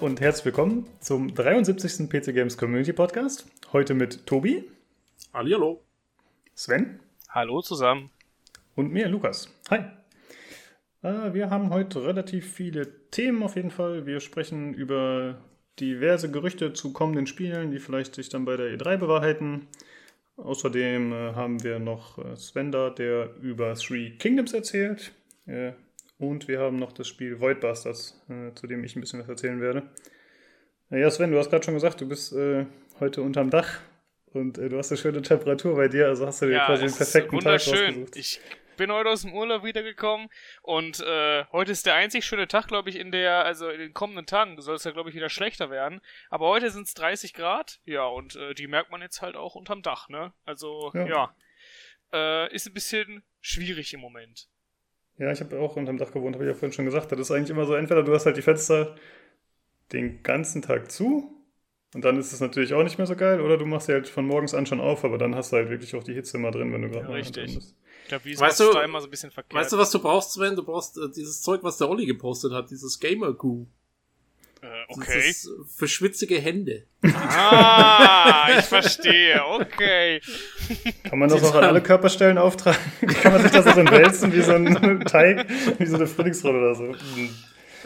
und herzlich willkommen zum 73. PC Games Community Podcast. Heute mit Tobi. Hallo. Sven. Hallo zusammen. Und mir, Lukas. Hi. Äh, wir haben heute relativ viele Themen auf jeden Fall. Wir sprechen über diverse Gerüchte zu kommenden Spielen, die vielleicht sich dann bei der E3 bewahrheiten. Außerdem äh, haben wir noch äh, Sven da, der über Three Kingdoms erzählt. Äh, und wir haben noch das Spiel Voidbusters, äh, zu dem ich ein bisschen was erzählen werde. Ja, Sven, du hast gerade schon gesagt, du bist äh, heute unterm Dach und äh, du hast eine schöne Temperatur bei dir, also hast du dir ja, quasi den perfekten Tag rausgesucht. Ich bin heute aus dem Urlaub wiedergekommen und äh, heute ist der einzig schöne Tag, glaube ich, in der, also in den kommenden Tagen soll es ja, glaube ich, wieder schlechter werden. Aber heute sind es 30 Grad, ja, und äh, die merkt man jetzt halt auch unterm Dach, ne? Also, ja, ja äh, ist ein bisschen schwierig im Moment. Ja, ich habe auch unterm Dach gewohnt, habe ich ja vorhin schon gesagt. Das ist eigentlich immer so, entweder du hast halt die Fenster den ganzen Tag zu und dann ist es natürlich auch nicht mehr so geil, oder du machst sie halt von morgens an schon auf, aber dann hast du halt wirklich auch die Hitze immer drin, wenn du gerade ja, Richtig. bist. Ich glaube, wie weißt du, da immer so ein bisschen verkehrt. Weißt du, was du brauchst, Sven? Du brauchst äh, dieses Zeug, was der Olli gepostet hat, dieses Gamer-Goo. Äh, okay. Das ist für schwitzige Hände. Ah, ich verstehe. Okay. Kann man das auch an alle Körperstellen auftragen? Kann man sich das so wälzen wie so ein Teig, wie so eine Frühlingsrolle oder so?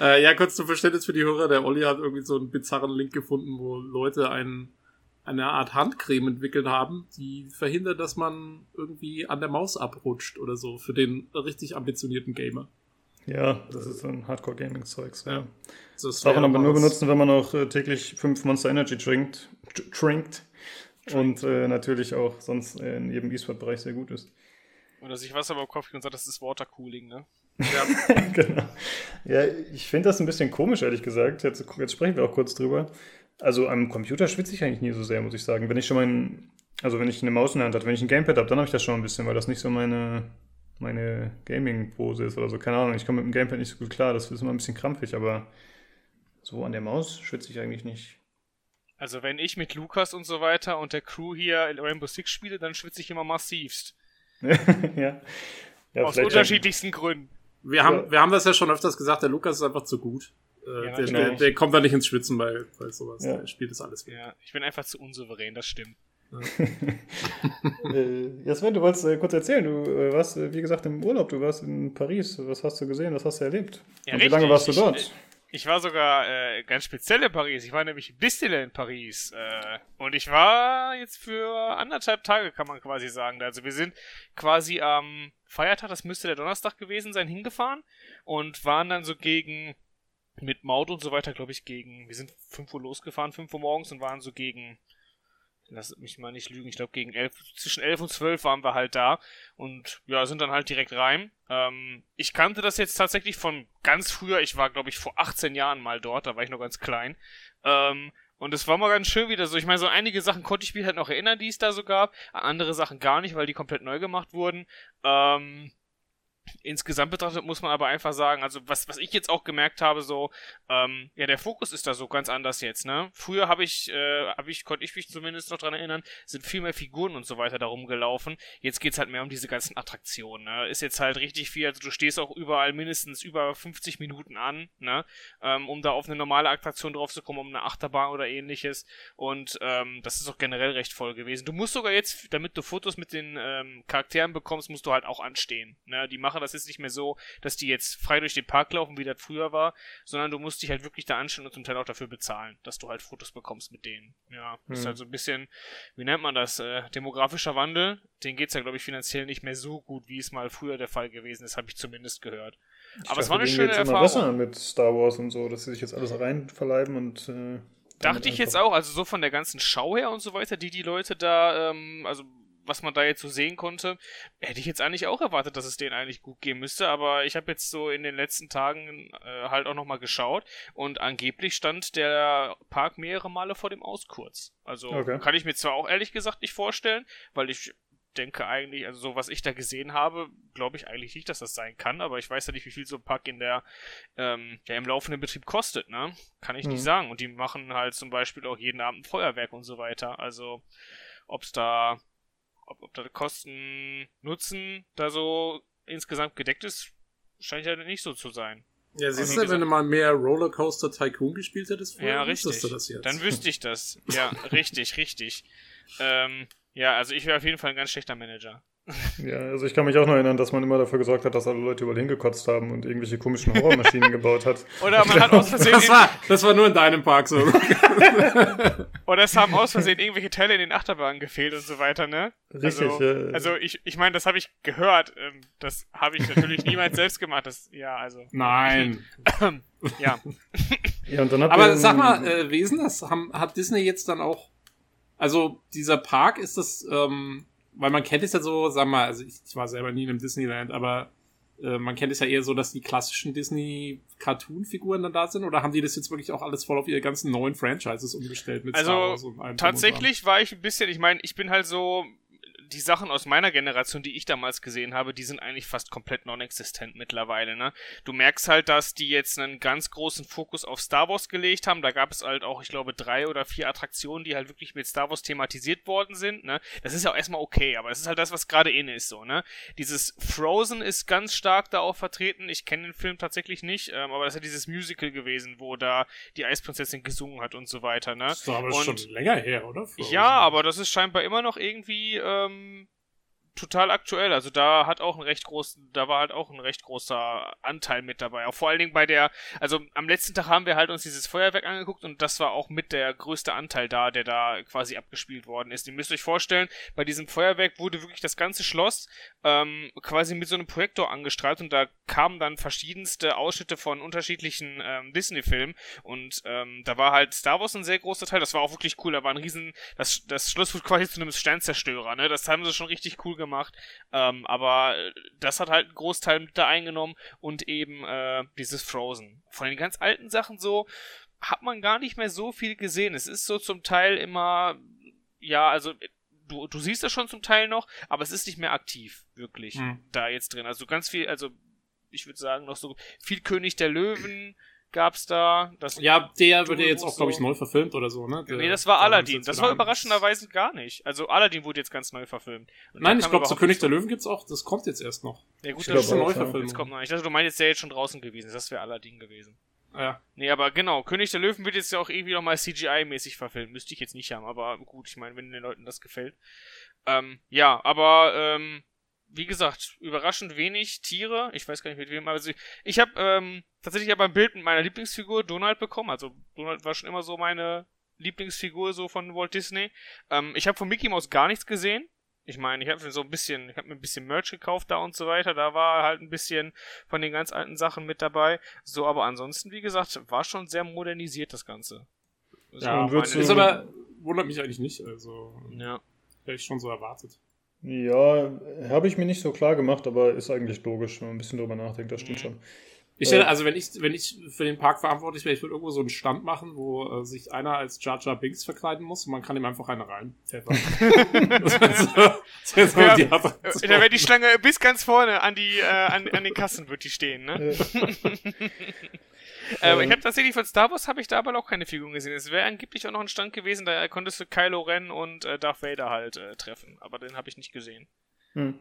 Äh, ja, kurz zum Verständnis für die Hörer. Der Olli hat irgendwie so einen bizarren Link gefunden, wo Leute einen, eine Art Handcreme entwickelt haben, die verhindert, dass man irgendwie an der Maus abrutscht oder so für den richtig ambitionierten Gamer. Ja, das ist so ein Hardcore-Gaming-Zeugs. Ja. Das darf man aber nur benutzen, wenn man auch äh, täglich fünf Monster Energy trinkt. trinkt und äh, natürlich auch sonst äh, in jedem E-Sport-Bereich sehr gut ist. Oder sich Wasser über den Kopf und sagt, das ist Watercooling, ne? Ja, genau. Ja, ich finde das ein bisschen komisch, ehrlich gesagt. Jetzt, jetzt sprechen wir auch kurz drüber. Also am Computer schwitze ich eigentlich nie so sehr, muss ich sagen. Wenn ich schon mein, also wenn ich eine Maus in der Hand habe, wenn ich ein Gamepad habe, dann habe ich das schon ein bisschen, weil das nicht so meine, meine Gaming-Pose ist oder so. Keine Ahnung, ich komme mit dem Gamepad nicht so gut klar, das ist immer ein bisschen krampfig, aber so an der Maus schwitze ich eigentlich nicht. Also wenn ich mit Lukas und so weiter und der Crew hier in Rainbow Six spiele, dann schwitze ich immer massivst. ja. ja. Aus unterschiedlichsten Gründen. Wir haben, wir haben das ja schon öfters gesagt, der Lukas ist einfach zu gut. Äh, ja, der, genau. der, der, kommt da nicht ins Schwitzen bei, bei sowas. Ja. Der spielt das alles. Ja, ich bin einfach zu unsouverän, das stimmt. äh, Jasmin, du wolltest äh, kurz erzählen, du äh, warst, äh, wie gesagt, im Urlaub, du warst in Paris. Was hast du gesehen, was hast du erlebt? Ja, Und wie lange warst du dort? Ich, ich war sogar äh, ganz speziell in Paris. Ich war nämlich in Disneyland Paris. Äh, und ich war jetzt für anderthalb Tage, kann man quasi sagen. Also wir sind quasi am Feiertag, das müsste der Donnerstag gewesen sein, hingefahren und waren dann so gegen mit Maut und so weiter, glaube ich, gegen, wir sind 5 Uhr losgefahren, 5 Uhr morgens und waren so gegen lass mich mal nicht lügen, ich glaube gegen elf, zwischen elf und zwölf waren wir halt da und ja, sind dann halt direkt rein. Ähm, ich kannte das jetzt tatsächlich von ganz früher, ich war glaube ich vor 18 Jahren mal dort, da war ich noch ganz klein. Ähm, und es war mal ganz schön wieder so. Ich meine, so einige Sachen konnte ich mich halt noch erinnern, die es da so gab. Andere Sachen gar nicht, weil die komplett neu gemacht wurden. Ähm, insgesamt betrachtet muss man aber einfach sagen, also was, was ich jetzt auch gemerkt habe, so, ähm, ja, der Fokus ist da so ganz anders jetzt, ne? Früher habe ich, äh, habe ich, konnte ich mich zumindest noch dran erinnern, sind viel mehr Figuren und so weiter darum gelaufen. Jetzt geht's halt mehr um diese ganzen Attraktionen, ne? Ist jetzt halt richtig viel, also du stehst auch überall mindestens über 50 Minuten an, ne? Ähm, um da auf eine normale Attraktion drauf zu kommen, um eine Achterbahn oder ähnliches. Und ähm, das ist auch generell recht voll gewesen. Du musst sogar jetzt, damit du Fotos mit den ähm, Charakteren bekommst, musst du halt auch anstehen, ne? Die machen das ist nicht mehr so, dass die jetzt frei durch den Park laufen, wie das früher war, sondern du musst dich halt wirklich da anstellen und zum Teil auch dafür bezahlen, dass du halt Fotos bekommst mit denen. Ja, hm. ist halt so ein bisschen, wie nennt man das, äh, demografischer Wandel. Den geht's ja, glaube ich, finanziell nicht mehr so gut, wie es mal früher der Fall gewesen ist, habe ich zumindest gehört. Ich Aber es war eine schöne jetzt Erfahrung. Besser mit Star Wars und so, dass sie sich jetzt alles reinverleiben und äh, Dachte ich jetzt auch, also so von der ganzen Schau her und so weiter, die die Leute da, ähm, also was man da jetzt so sehen konnte, hätte ich jetzt eigentlich auch erwartet, dass es denen eigentlich gut gehen müsste, aber ich habe jetzt so in den letzten Tagen äh, halt auch nochmal geschaut und angeblich stand der Park mehrere Male vor dem Auskurz. Also okay. kann ich mir zwar auch ehrlich gesagt nicht vorstellen, weil ich denke eigentlich, also so was ich da gesehen habe, glaube ich eigentlich nicht, dass das sein kann, aber ich weiß ja nicht, wie viel so ein Park in der, ähm, ja, im laufenden Betrieb kostet, ne? Kann ich mhm. nicht sagen. Und die machen halt zum Beispiel auch jeden Abend Feuerwerk und so weiter. Also, ob es da ob, ob da Kosten Nutzen da so insgesamt gedeckt ist, scheint ja nicht so zu sein. Ja, siehst du, wenn du mal mehr Rollercoaster Tycoon gespielt hättest, vorher, ja, richtig. Du das jetzt. Dann wüsste ich das. Ja, richtig, richtig. Ähm, ja, also ich wäre auf jeden Fall ein ganz schlechter Manager. Ja, also ich kann mich auch noch erinnern, dass man immer dafür gesorgt hat, dass alle Leute überall hingekotzt haben und irgendwelche komischen Horrormaschinen gebaut hat. Oder man hat aus Versehen. Das war, das war nur in deinem Park so. Oder es haben aus Versehen irgendwelche Teile in den Achterbahnen gefehlt und so weiter, ne? Richtig. Also, ja. also ich, ich meine, das habe ich gehört. Ähm, das habe ich natürlich niemals selbst gemacht. Das, ja, also. Nein. ja. ja und dann hat Aber sag mal, äh, wie ist denn das? Haben, hat Disney jetzt dann auch. Also dieser Park ist das. Ähm, weil man kennt es ja so, sag mal, also ich, ich war selber nie in einem Disneyland, aber äh, man kennt es ja eher so, dass die klassischen Disney-Cartoon-Figuren dann da sind, oder haben die das jetzt wirklich auch alles voll auf ihre ganzen neuen Franchises umgestellt mit also, Star Wars und allem tatsächlich war ich ein bisschen, ich meine, ich bin halt so die Sachen aus meiner Generation, die ich damals gesehen habe, die sind eigentlich fast komplett non-existent mittlerweile, ne? Du merkst halt, dass die jetzt einen ganz großen Fokus auf Star Wars gelegt haben. Da gab es halt auch, ich glaube, drei oder vier Attraktionen, die halt wirklich mit Star Wars thematisiert worden sind, ne? Das ist ja auch erstmal okay, aber das ist halt das, was gerade in ist, so, ne? Dieses Frozen ist ganz stark da auch vertreten. Ich kenne den Film tatsächlich nicht, ähm, aber das ist ja dieses Musical gewesen, wo da die Eisprinzessin gesungen hat und so weiter, ne? Das ist aber und, schon länger her, oder? Frozen. Ja, aber das ist scheinbar immer noch irgendwie, ähm, ähm, total aktuell. Also da hat auch ein recht großen, da war halt auch ein recht großer Anteil mit dabei. Auch vor allen Dingen bei der, also am letzten Tag haben wir halt uns dieses Feuerwerk angeguckt und das war auch mit der größte Anteil da, der da quasi abgespielt worden ist. Ihr müsst euch vorstellen, bei diesem Feuerwerk wurde wirklich das ganze Schloss ähm, quasi mit so einem Projektor angestrahlt und da kamen dann verschiedenste Ausschnitte von unterschiedlichen ähm, Disney-Filmen und ähm, da war halt Star Wars ein sehr großer Teil. Das war auch wirklich cool. Da war ein riesen, das, das Schloss wurde quasi zu einem Sternzerstörer. Ne, das haben sie schon richtig cool gemacht. Ähm, aber das hat halt einen Großteil mit da eingenommen und eben äh, dieses Frozen. Von den ganz alten Sachen so hat man gar nicht mehr so viel gesehen. Es ist so zum Teil immer, ja, also du, du siehst das schon zum Teil noch, aber es ist nicht mehr aktiv, wirklich, hm. da jetzt drin. Also ganz viel, also ich würde sagen, noch so viel König der Löwen, gab's da. Das ja, der wird ja jetzt auch, glaube ich, neu verfilmt oder so, ne? Der, nee, das war Aladdin. Das war überraschenderweise gar nicht. Also Aladdin wurde jetzt ganz neu verfilmt. Und Nein, ich glaube, zu König der Löwen gibt's auch, das kommt jetzt erst noch. Ja gut, ich das ist eine Neuverfilmung. Das kommt noch nicht. Ich dachte, du meinst, der jetzt schon draußen gewesen. Das wäre Aladdin gewesen. Ja. Nee, aber genau, König der Löwen wird jetzt ja auch irgendwie nochmal CGI-mäßig verfilmt. Müsste ich jetzt nicht haben, aber gut, ich meine, wenn den Leuten das gefällt. Ähm, ja, aber ähm, wie gesagt, überraschend wenig Tiere. Ich weiß gar nicht mit wem, aber also ich habe ähm, tatsächlich aber ein Bild mit meiner Lieblingsfigur Donald bekommen. Also Donald war schon immer so meine Lieblingsfigur so von Walt Disney. Ähm, ich habe von Mickey Mouse gar nichts gesehen. Ich meine, ich habe so ein bisschen, ich habe mir ein bisschen Merch gekauft da und so weiter. Da war halt ein bisschen von den ganz alten Sachen mit dabei. So, aber ansonsten, wie gesagt, war schon sehr modernisiert das Ganze. ja, meine, ist aber wundert mich eigentlich nicht. Also ja. hätte ich schon so erwartet. Ja, habe ich mir nicht so klar gemacht, aber ist eigentlich logisch, wenn man ein bisschen drüber nachdenkt, das stimmt mhm. schon. Ich hätte, äh, also wenn ich, wenn ich für den Park verantwortlich wäre, ich würde irgendwo so einen Stand machen, wo äh, sich einer als Jar Jar Binks verkleiden muss und man kann ihm einfach eine rein. das so ja, da wäre die Schlange bis ganz vorne an die, äh, an, an den Kassen wird die stehen, ne? Ähm, ich habe tatsächlich von Star Wars habe ich da aber auch keine Figuren gesehen. Es wäre angeblich auch noch ein Stand gewesen, da konntest du Kylo Ren und äh, Darth Vader halt äh, treffen. Aber den habe ich nicht gesehen. Hm.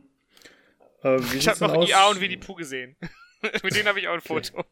Äh, ich habe noch aus? IA und Winnie Pooh gesehen. Mit denen habe ich auch ein Foto.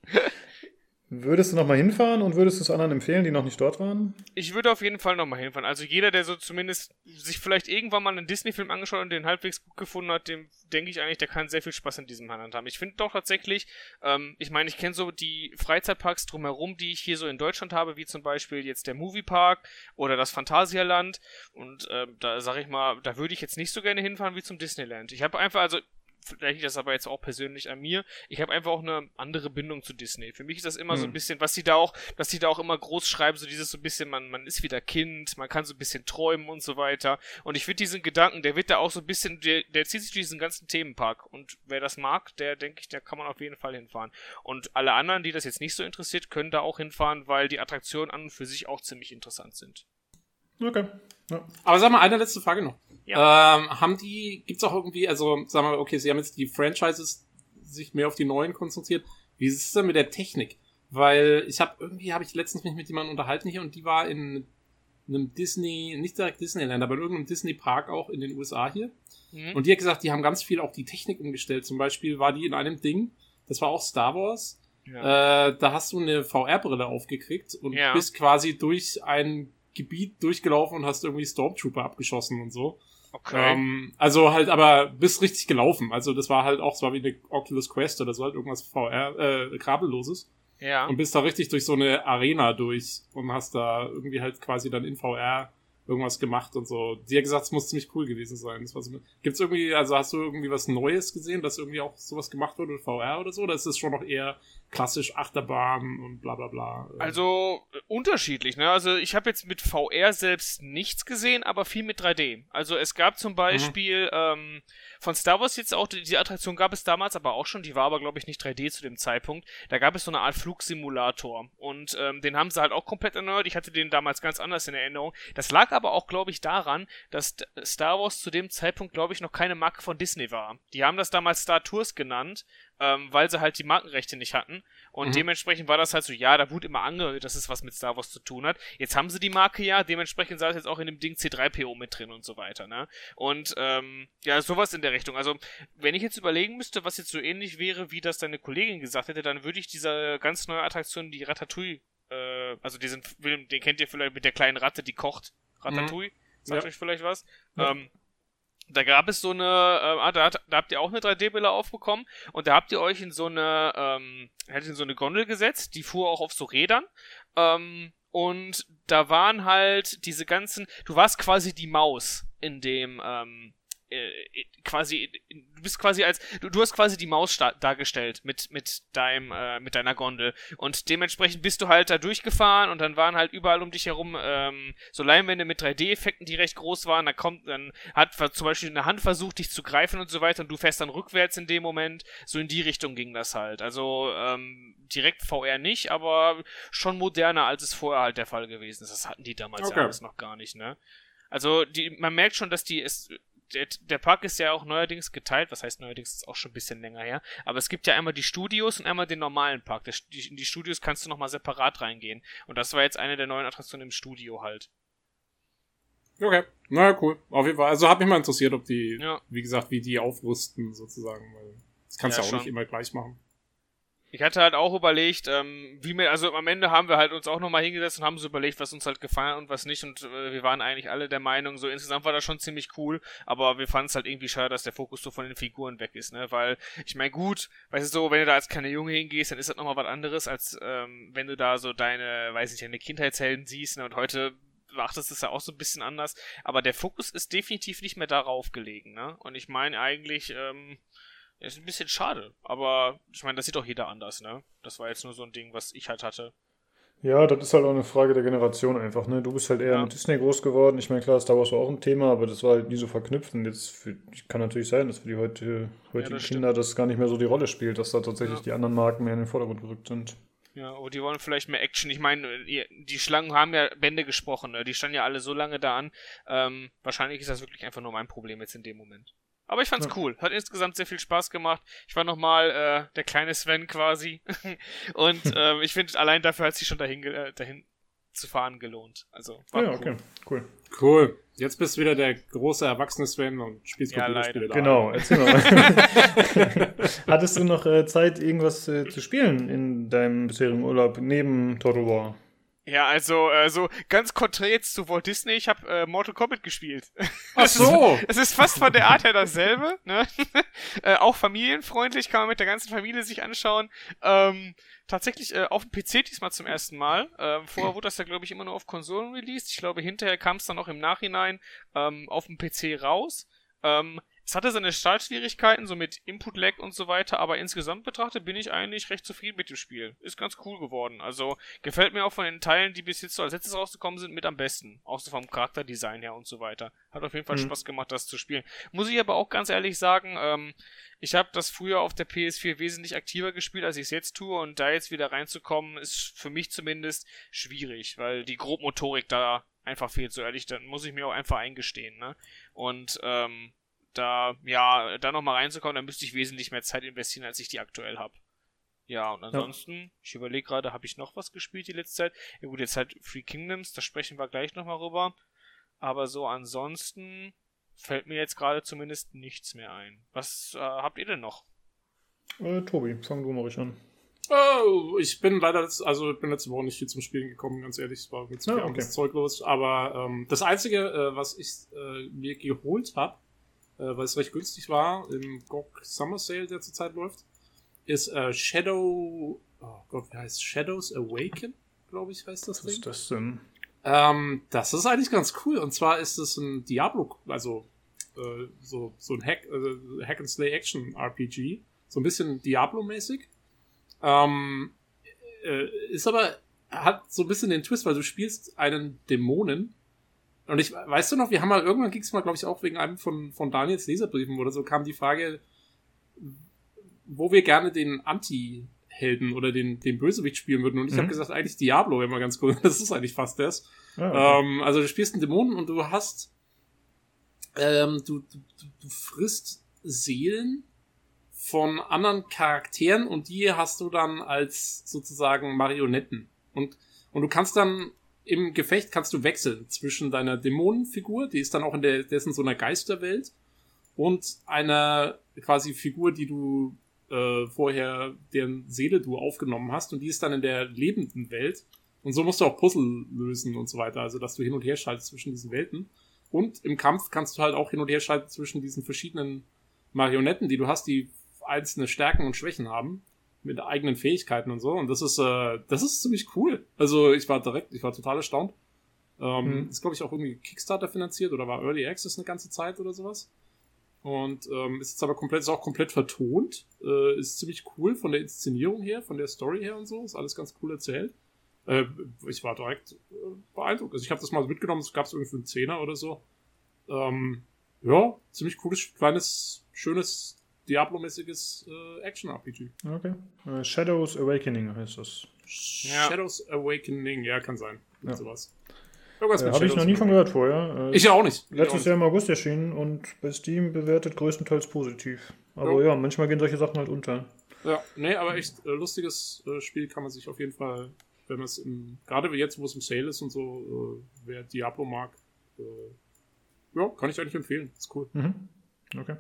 Würdest du nochmal hinfahren und würdest du es anderen empfehlen, die noch nicht dort waren? Ich würde auf jeden Fall nochmal hinfahren. Also jeder, der so zumindest sich vielleicht irgendwann mal einen Disney-Film angeschaut und den halbwegs gut gefunden hat, dem denke ich eigentlich, der kann sehr viel Spaß in diesem Handel haben. Ich finde doch tatsächlich, ähm, ich meine, ich kenne so die Freizeitparks drumherum, die ich hier so in Deutschland habe, wie zum Beispiel jetzt der Moviepark oder das Phantasialand. Und äh, da sage ich mal, da würde ich jetzt nicht so gerne hinfahren wie zum Disneyland. Ich habe einfach, also vielleicht liegt das aber jetzt auch persönlich an mir. Ich habe einfach auch eine andere Bindung zu Disney. Für mich ist das immer hm. so ein bisschen, was sie da auch, dass sie da auch immer groß schreiben, so dieses so ein bisschen, man, man ist wieder Kind, man kann so ein bisschen träumen und so weiter. Und ich finde diesen Gedanken, der wird da auch so ein bisschen, der, der zieht sich durch diesen ganzen Themenpark. Und wer das mag, der denke ich, der kann man auf jeden Fall hinfahren. Und alle anderen, die das jetzt nicht so interessiert, können da auch hinfahren, weil die Attraktionen an und für sich auch ziemlich interessant sind. Okay. Ja. Aber sag mal, eine letzte Frage noch. Ja. Ähm, haben die, gibt's auch irgendwie, also sagen wir, okay, sie haben jetzt die Franchises sich mehr auf die neuen konzentriert. Wie ist es denn mit der Technik? Weil ich habe irgendwie habe ich letztens mich mit jemandem unterhalten hier und die war in einem Disney, nicht direkt Disneyland, aber in irgendeinem Disney Park auch in den USA hier. Mhm. Und die hat gesagt, die haben ganz viel auch die Technik umgestellt. Zum Beispiel war die in einem Ding, das war auch Star Wars. Ja. Äh, da hast du eine VR-Brille aufgekriegt und ja. bist quasi durch ein Gebiet durchgelaufen und hast irgendwie Stormtrooper abgeschossen und so. Okay. Ähm, also halt, aber bist richtig gelaufen. Also das war halt auch, es war wie eine Oculus Quest oder so halt irgendwas VR, äh, kabelloses. Ja. Und bist da richtig durch so eine Arena durch und hast da irgendwie halt quasi dann in VR irgendwas gemacht und so. Sie hat gesagt, es muss ziemlich cool gewesen sein. Das war so, gibt's irgendwie, also hast du irgendwie was Neues gesehen, dass irgendwie auch sowas gemacht wurde in VR oder so? Oder ist es schon noch eher klassisch Achterbahn und bla bla bla. Also äh, unterschiedlich, ne? Also ich habe jetzt mit VR selbst nichts gesehen, aber viel mit 3D. Also es gab zum Beispiel mhm. ähm, von Star Wars jetzt auch, die, die Attraktion gab es damals aber auch schon, die war aber glaube ich nicht 3D zu dem Zeitpunkt. Da gab es so eine Art Flugsimulator und ähm, den haben sie halt auch komplett erneuert. Ich hatte den damals ganz anders in Erinnerung. Das lag aber auch glaube ich daran, dass Star Wars zu dem Zeitpunkt glaube ich noch keine Marke von Disney war. Die haben das damals Star Tours genannt ähm, weil sie halt die Markenrechte nicht hatten. Und mhm. dementsprechend war das halt so, ja, da wurde immer angehört, dass es was mit Star Wars zu tun hat. Jetzt haben sie die Marke ja, dementsprechend sei es jetzt auch in dem Ding C3PO mit drin und so weiter, ne? Und ähm, ja, sowas in der Richtung. Also, wenn ich jetzt überlegen müsste, was jetzt so ähnlich wäre, wie das deine Kollegin gesagt hätte, dann würde ich dieser ganz neue Attraktion, die Ratatouille, äh, also diesen Film, den kennt ihr vielleicht mit der kleinen Ratte, die kocht. Ratatouille, mhm. sagt ja. euch vielleicht was. Ja. Ähm, da gab es so eine, äh, da, hat, da habt ihr auch eine 3D-Brille aufbekommen und da habt ihr euch in so eine, ähm, in so eine Gondel gesetzt, die fuhr auch auf so Rädern. Ähm, und da waren halt diese ganzen, du warst quasi die Maus in dem, ähm, äh, quasi, du bist quasi als, du, du hast quasi die Maus dargestellt mit, mit deinem, äh, mit deiner Gondel. Und dementsprechend bist du halt da durchgefahren und dann waren halt überall um dich herum ähm, so Leinwände mit 3D-Effekten, die recht groß waren. Da kommt, dann hat zum Beispiel eine Hand versucht, dich zu greifen und so weiter und du fährst dann rückwärts in dem Moment. So in die Richtung ging das halt. Also ähm, direkt VR nicht, aber schon moderner, als es vorher halt der Fall gewesen ist. Das hatten die damals okay. ja alles noch gar nicht, ne? Also die, man merkt schon, dass die es der, der Park ist ja auch neuerdings geteilt, was heißt neuerdings, ist auch schon ein bisschen länger her, aber es gibt ja einmal die Studios und einmal den normalen Park. in die Studios kannst du nochmal separat reingehen. Und das war jetzt eine der neuen Attraktionen im Studio halt. Okay, naja, cool. Auf jeden Fall. Also hat mich mal interessiert, ob die, ja. wie gesagt, wie die aufrüsten sozusagen, weil das kannst du ja, ja auch schon. nicht immer gleich machen. Ich hatte halt auch überlegt, ähm, wie mir, also am Ende haben wir halt uns auch nochmal hingesetzt und haben so überlegt, was uns halt gefallen und was nicht. Und äh, wir waren eigentlich alle der Meinung, so insgesamt war das schon ziemlich cool, aber wir fanden es halt irgendwie schade, dass der Fokus so von den Figuren weg ist, ne, weil ich meine, gut, weißt du so, wenn du da als kleiner Junge hingehst, dann ist das nochmal was anderes, als ähm, wenn du da so deine, weiß ich, deine Kindheitshelden siehst, ne, und heute macht es ja auch so ein bisschen anders, aber der Fokus ist definitiv nicht mehr darauf gelegen, ne, und ich meine eigentlich, ähm, ist ein bisschen schade, aber ich meine, das sieht doch jeder anders, ne? Das war jetzt nur so ein Ding, was ich halt hatte. Ja, das ist halt auch eine Frage der Generation einfach, ne? Du bist halt eher ja. mit Disney groß geworden. Ich meine, klar, Star Wars war auch ein Thema, aber das war halt nie so verknüpft. Und jetzt für, kann natürlich sein, dass für die heute, heutigen ja, Kinder das gar nicht mehr so die Rolle spielt, dass da tatsächlich ja. die anderen Marken mehr in den Vordergrund gerückt sind. Ja, aber die wollen vielleicht mehr Action. Ich meine, die Schlangen haben ja Bände gesprochen, ne? Die standen ja alle so lange da an. Ähm, wahrscheinlich ist das wirklich einfach nur mein Problem jetzt in dem Moment. Aber ich fand's ja. cool. Hat insgesamt sehr viel Spaß gemacht. Ich war nochmal äh, der kleine Sven quasi. Und äh, ich finde, allein dafür hat sich schon dahin, äh, dahin zu fahren gelohnt. Also, war ja, cool. okay, cool. Cool. Jetzt bist du wieder der große erwachsene Sven und spielst ja, Computerspiele. Genau, erzähl mal. Hattest du noch äh, Zeit, irgendwas äh, zu spielen in deinem bisherigen Urlaub neben Total War? Ja, also äh, so ganz konträr jetzt zu Walt Disney, ich habe äh, Mortal Kombat gespielt. Ach so. Es ist, ist, fast von der Art her dasselbe, ne? äh, auch familienfreundlich, kann man mit der ganzen Familie sich anschauen. Ähm, tatsächlich äh, auf dem PC diesmal zum ersten Mal. Ähm, vorher wurde das ja, glaube ich, immer nur auf Konsolen released. Ich glaube, hinterher kam es dann auch im Nachhinein ähm, auf dem PC raus. Ähm, es hatte seine Startschwierigkeiten, so mit Input-Lag und so weiter, aber insgesamt betrachtet bin ich eigentlich recht zufrieden mit dem Spiel. Ist ganz cool geworden. Also gefällt mir auch von den Teilen, die bis jetzt so als letztes rausgekommen sind, mit am besten. Auch so vom Charakterdesign her und so weiter. Hat auf jeden Fall mhm. Spaß gemacht, das zu spielen. Muss ich aber auch ganz ehrlich sagen, ähm, ich habe das früher auf der PS4 wesentlich aktiver gespielt, als ich es jetzt tue und da jetzt wieder reinzukommen, ist für mich zumindest schwierig, weil die Grobmotorik da einfach fehlt, so ehrlich, dann muss ich mir auch einfach eingestehen, ne? Und ähm, da, ja, da nochmal reinzukommen, dann müsste ich wesentlich mehr Zeit investieren, als ich die aktuell habe. Ja, und ansonsten, ja. ich überlege gerade, habe ich noch was gespielt die letzte Zeit? Ja gut, jetzt halt Free Kingdoms, da sprechen wir gleich nochmal rüber. Aber so ansonsten fällt mir jetzt gerade zumindest nichts mehr ein. Was äh, habt ihr denn noch? Äh, Tobi, fang du mal ruhig an. Oh, ich bin leider, also ich bin letzte Woche nicht viel zum Spielen gekommen, ganz ehrlich, es war mit zu Ah, viel okay. anderes Zeug los. Aber ähm, das Einzige, äh, was ich äh, mir geholt habe, weil es recht günstig war, im GOG Summer Sale, der zurzeit läuft, ist äh, Shadow, oh Gott, wie heißt Shadows Awaken, glaube ich, heißt das Was Ding. ist das denn? Ähm, das ist eigentlich ganz cool. Und zwar ist es ein Diablo, also äh, so, so ein Hack, äh, Hack and Slay Action RPG. So ein bisschen Diablo-mäßig. Ähm, äh, ist aber, hat so ein bisschen den Twist, weil du spielst einen Dämonen. Und ich, weißt du noch, wir haben mal, irgendwann ging es mal, glaube ich, auch wegen einem von, von Daniels Leserbriefen oder so, kam die Frage, wo wir gerne den Anti-Helden oder den, den Bösewicht spielen würden. Und ich Mhm. habe gesagt, eigentlich Diablo wäre mal ganz cool. Das ist eigentlich fast das. Okay. Ähm, also du spielst einen Dämonen und du hast, ähm, du, du, du- du frisst Seelen von anderen Charakteren und die hast du dann als sozusagen Marionetten. Und, und du kannst dann im Gefecht kannst du wechseln zwischen deiner Dämonenfigur, die ist dann auch in der, in so einer Geisterwelt, und einer quasi Figur, die du äh, vorher, deren Seele du aufgenommen hast, und die ist dann in der lebenden Welt. Und so musst du auch Puzzle lösen und so weiter, also dass du hin und her schaltest zwischen diesen Welten. Und im Kampf kannst du halt auch hin und her schalten zwischen diesen verschiedenen Marionetten, die du hast, die einzelne Stärken und Schwächen haben, mit eigenen Fähigkeiten und so. Und das ist, äh, das ist ziemlich cool. Also ich war direkt, ich war total erstaunt. Ähm, Mhm. Ist, glaube ich, auch irgendwie Kickstarter finanziert oder war Early Access eine ganze Zeit oder sowas. Und ähm, ist jetzt aber komplett, ist auch komplett vertont. Äh, ist ziemlich cool von der Inszenierung her, von der Story her und so. Ist alles ganz cool erzählt. Äh, ich war direkt äh, beeindruckt. Also ich habe das mal mitgenommen, es gab es irgendwie für einen Zehner oder so. Ähm, ja, ziemlich cooles, kleines, schönes, Diablo-mäßiges äh, Action-RPG. okay. Äh, Shadows Awakening heißt das. Ja. Shadows Awakening, ja, kann sein. Ja. Sowas. Irgendwas Äh, Habe ich noch nie von gehört vorher. Äh, Ich auch nicht. Letztes ich Jahr im August erschienen und bei Steam bewertet größtenteils positiv. Aber Ja. ja, manchmal gehen solche Sachen halt unter. Ja, nee, aber echt äh, lustiges äh, Spiel kann man sich auf jeden Fall, wenn man es im, gerade jetzt, wo es im Sale ist und so, äh, wer Diablo mag, äh, ja, kann ich eigentlich empfehlen. Ist cool. Mhm. Okay.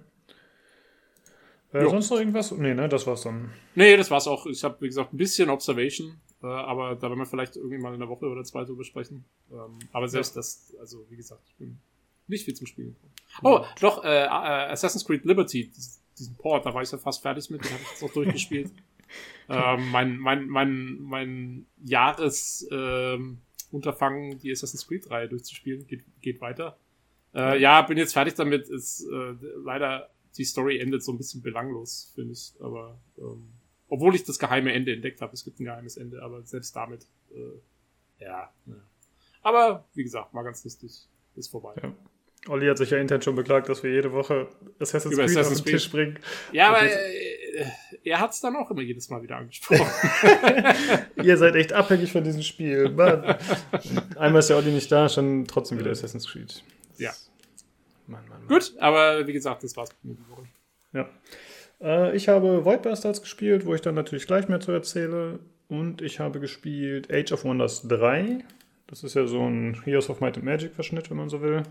Äh, sonst noch irgendwas? Nee, ne, das war's dann. Nee, das war's auch. Ich habe, wie gesagt, ein bisschen Observation, äh, aber da werden wir vielleicht irgendwie mal in der Woche oder zwei drüber sprechen. Ähm, aber selbst das, also wie gesagt, ich bin nicht viel zum Spielen gekommen. Oh, doch, äh, äh, Assassin's Creed Liberty, dies- diesen Port, da war ich ja fast fertig mit, den habe ich jetzt noch durchgespielt. ähm, mein, mein, mein, mein Jahres ähm, Unterfangen, die Assassin's Creed-Reihe durchzuspielen, geht, geht weiter. Äh, ja, bin jetzt fertig damit. Ist äh, leider die Story endet so ein bisschen belanglos, finde ich. Aber ähm, obwohl ich das geheime Ende entdeckt habe, es gibt ein geheimes Ende, aber selbst damit, äh, ja, ja. Aber wie gesagt, war ganz lustig. Ist vorbei. Ja. Olli hat sich ja intern schon beklagt, dass wir jede Woche Assassin's Über Creed Assassin's auf den Tisch bringen. Ja, aber äh, er hat es dann auch immer jedes Mal wieder angesprochen. Ihr seid echt abhängig von diesem Spiel. Mann. Einmal ist der Olli nicht da, schon trotzdem wieder Assassin's Creed. Ja. Mann, Mann, Mann. Gut, aber wie gesagt, das war's mit die Woche. Ja. Äh, ich habe Void Bastards gespielt, wo ich dann natürlich gleich mehr zu erzähle. Und ich habe gespielt Age of Wonders 3. Das ist ja so ein Heroes of Might and Magic Verschnitt, wenn man so will.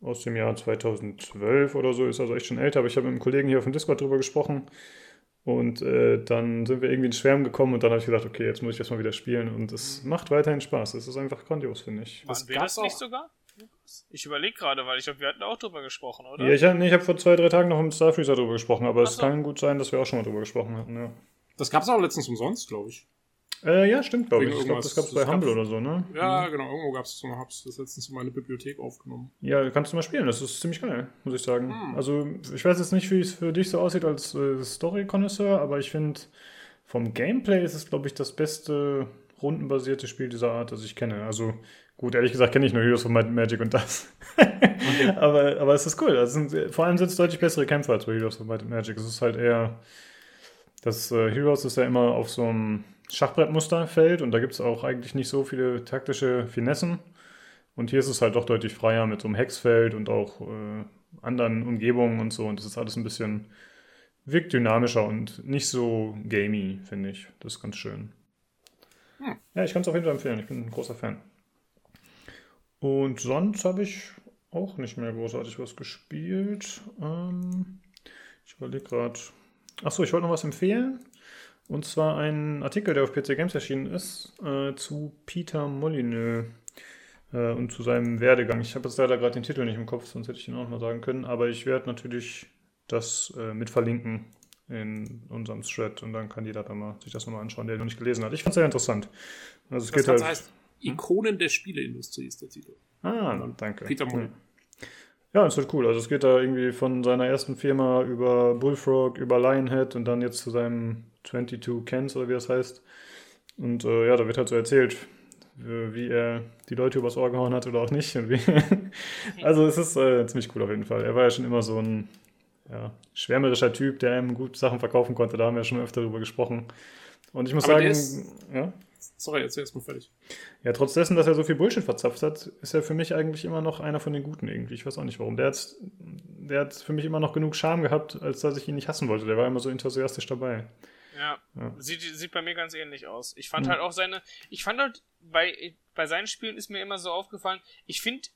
Aus dem Jahr 2012 oder so, ist also echt schon älter. Aber ich habe mit einem Kollegen hier auf dem Discord drüber gesprochen. Und äh, dann sind wir irgendwie ins Schwärmen gekommen und dann habe ich gedacht, okay, jetzt muss ich das mal wieder spielen. Und es macht weiterhin Spaß. Es ist einfach grandios, finde ich. Waren wir das nicht sogar? Ich überlege gerade, weil ich glaube, wir hatten auch drüber gesprochen, oder? Ja, ich habe nee, ich hab vor zwei, drei Tagen noch im Starfreezer drüber gesprochen, aber es so. kann gut sein, dass wir auch schon mal drüber gesprochen hatten, ja. Das gab's auch letztens umsonst, glaube ich. Äh, ja, stimmt, glaube ich. Ich glaube, das gab es bei Humble oder so, ne? Ja, genau, irgendwo gab's es so, hab's das letztens in meine Bibliothek aufgenommen. Ja, kannst du mal spielen. Das ist ziemlich geil, muss ich sagen. Hm. Also, ich weiß jetzt nicht, wie es für dich so aussieht als äh, Story-Connoisseur, aber ich finde, vom Gameplay ist es, glaube ich, das beste rundenbasierte Spiel dieser Art, das ich kenne. Also, gut, ehrlich gesagt kenne ich nur Heroes of Might and Magic und das. aber, aber es ist cool. Also, es sind, vor allem sind es deutlich bessere Kämpfer als bei Heroes of Might and Magic. Es ist halt eher. Das äh, Heroes ist ja immer auf so einem Schachbrettmusterfeld und da gibt es auch eigentlich nicht so viele taktische Finessen. Und hier ist es halt doch deutlich freier mit so einem Hexfeld und auch äh, anderen Umgebungen und so. Und das ist alles ein bisschen, wirkt dynamischer und nicht so gamey, finde ich. Das ist ganz schön. Hm. Ja, ich kann es auf jeden Fall empfehlen. Ich bin ein großer Fan. Und sonst habe ich auch nicht mehr großartig was gespielt. Ähm, ich überlege gerade. Achso, ich wollte noch was empfehlen. Und zwar ein Artikel, der auf PC Games erschienen ist, äh, zu Peter Molyneux äh, und zu seinem Werdegang. Ich habe jetzt leider gerade den Titel nicht im Kopf, sonst hätte ich ihn auch mal sagen können. Aber ich werde natürlich das äh, mit verlinken in unserem Thread und dann kann jeder dann mal sich das nochmal anschauen, der noch nicht gelesen hat. Ich fand es sehr interessant. Also es das geht halt, heißt Ikonen der Spieleindustrie ist der Titel. Ah, danke. Peter Molyneux. Ja, ist halt cool. Also es geht da irgendwie von seiner ersten Firma über Bullfrog, über Lionhead und dann jetzt zu seinem 22 Cans oder wie das heißt. Und äh, ja, da wird halt so erzählt, wie er die Leute übers Ohr gehauen hat oder auch nicht. also es ist äh, ziemlich cool auf jeden Fall. Er war ja schon immer so ein ja, schwärmerischer Typ, der einem gut Sachen verkaufen konnte. Da haben wir schon öfter darüber gesprochen. Und ich muss Aber sagen, ist, ja. Sorry, jetzt erstmal fertig. Ja, trotz dessen, dass er so viel Bullshit verzapft hat, ist er für mich eigentlich immer noch einer von den Guten irgendwie. Ich weiß auch nicht warum. Der hat, der hat für mich immer noch genug Charme gehabt, als dass ich ihn nicht hassen wollte. Der war immer so enthusiastisch dabei. Ja, ja. Sieht, sieht bei mir ganz ähnlich aus. Ich fand mhm. halt auch seine, ich fand halt, bei, bei seinen Spielen ist mir immer so aufgefallen, ich finde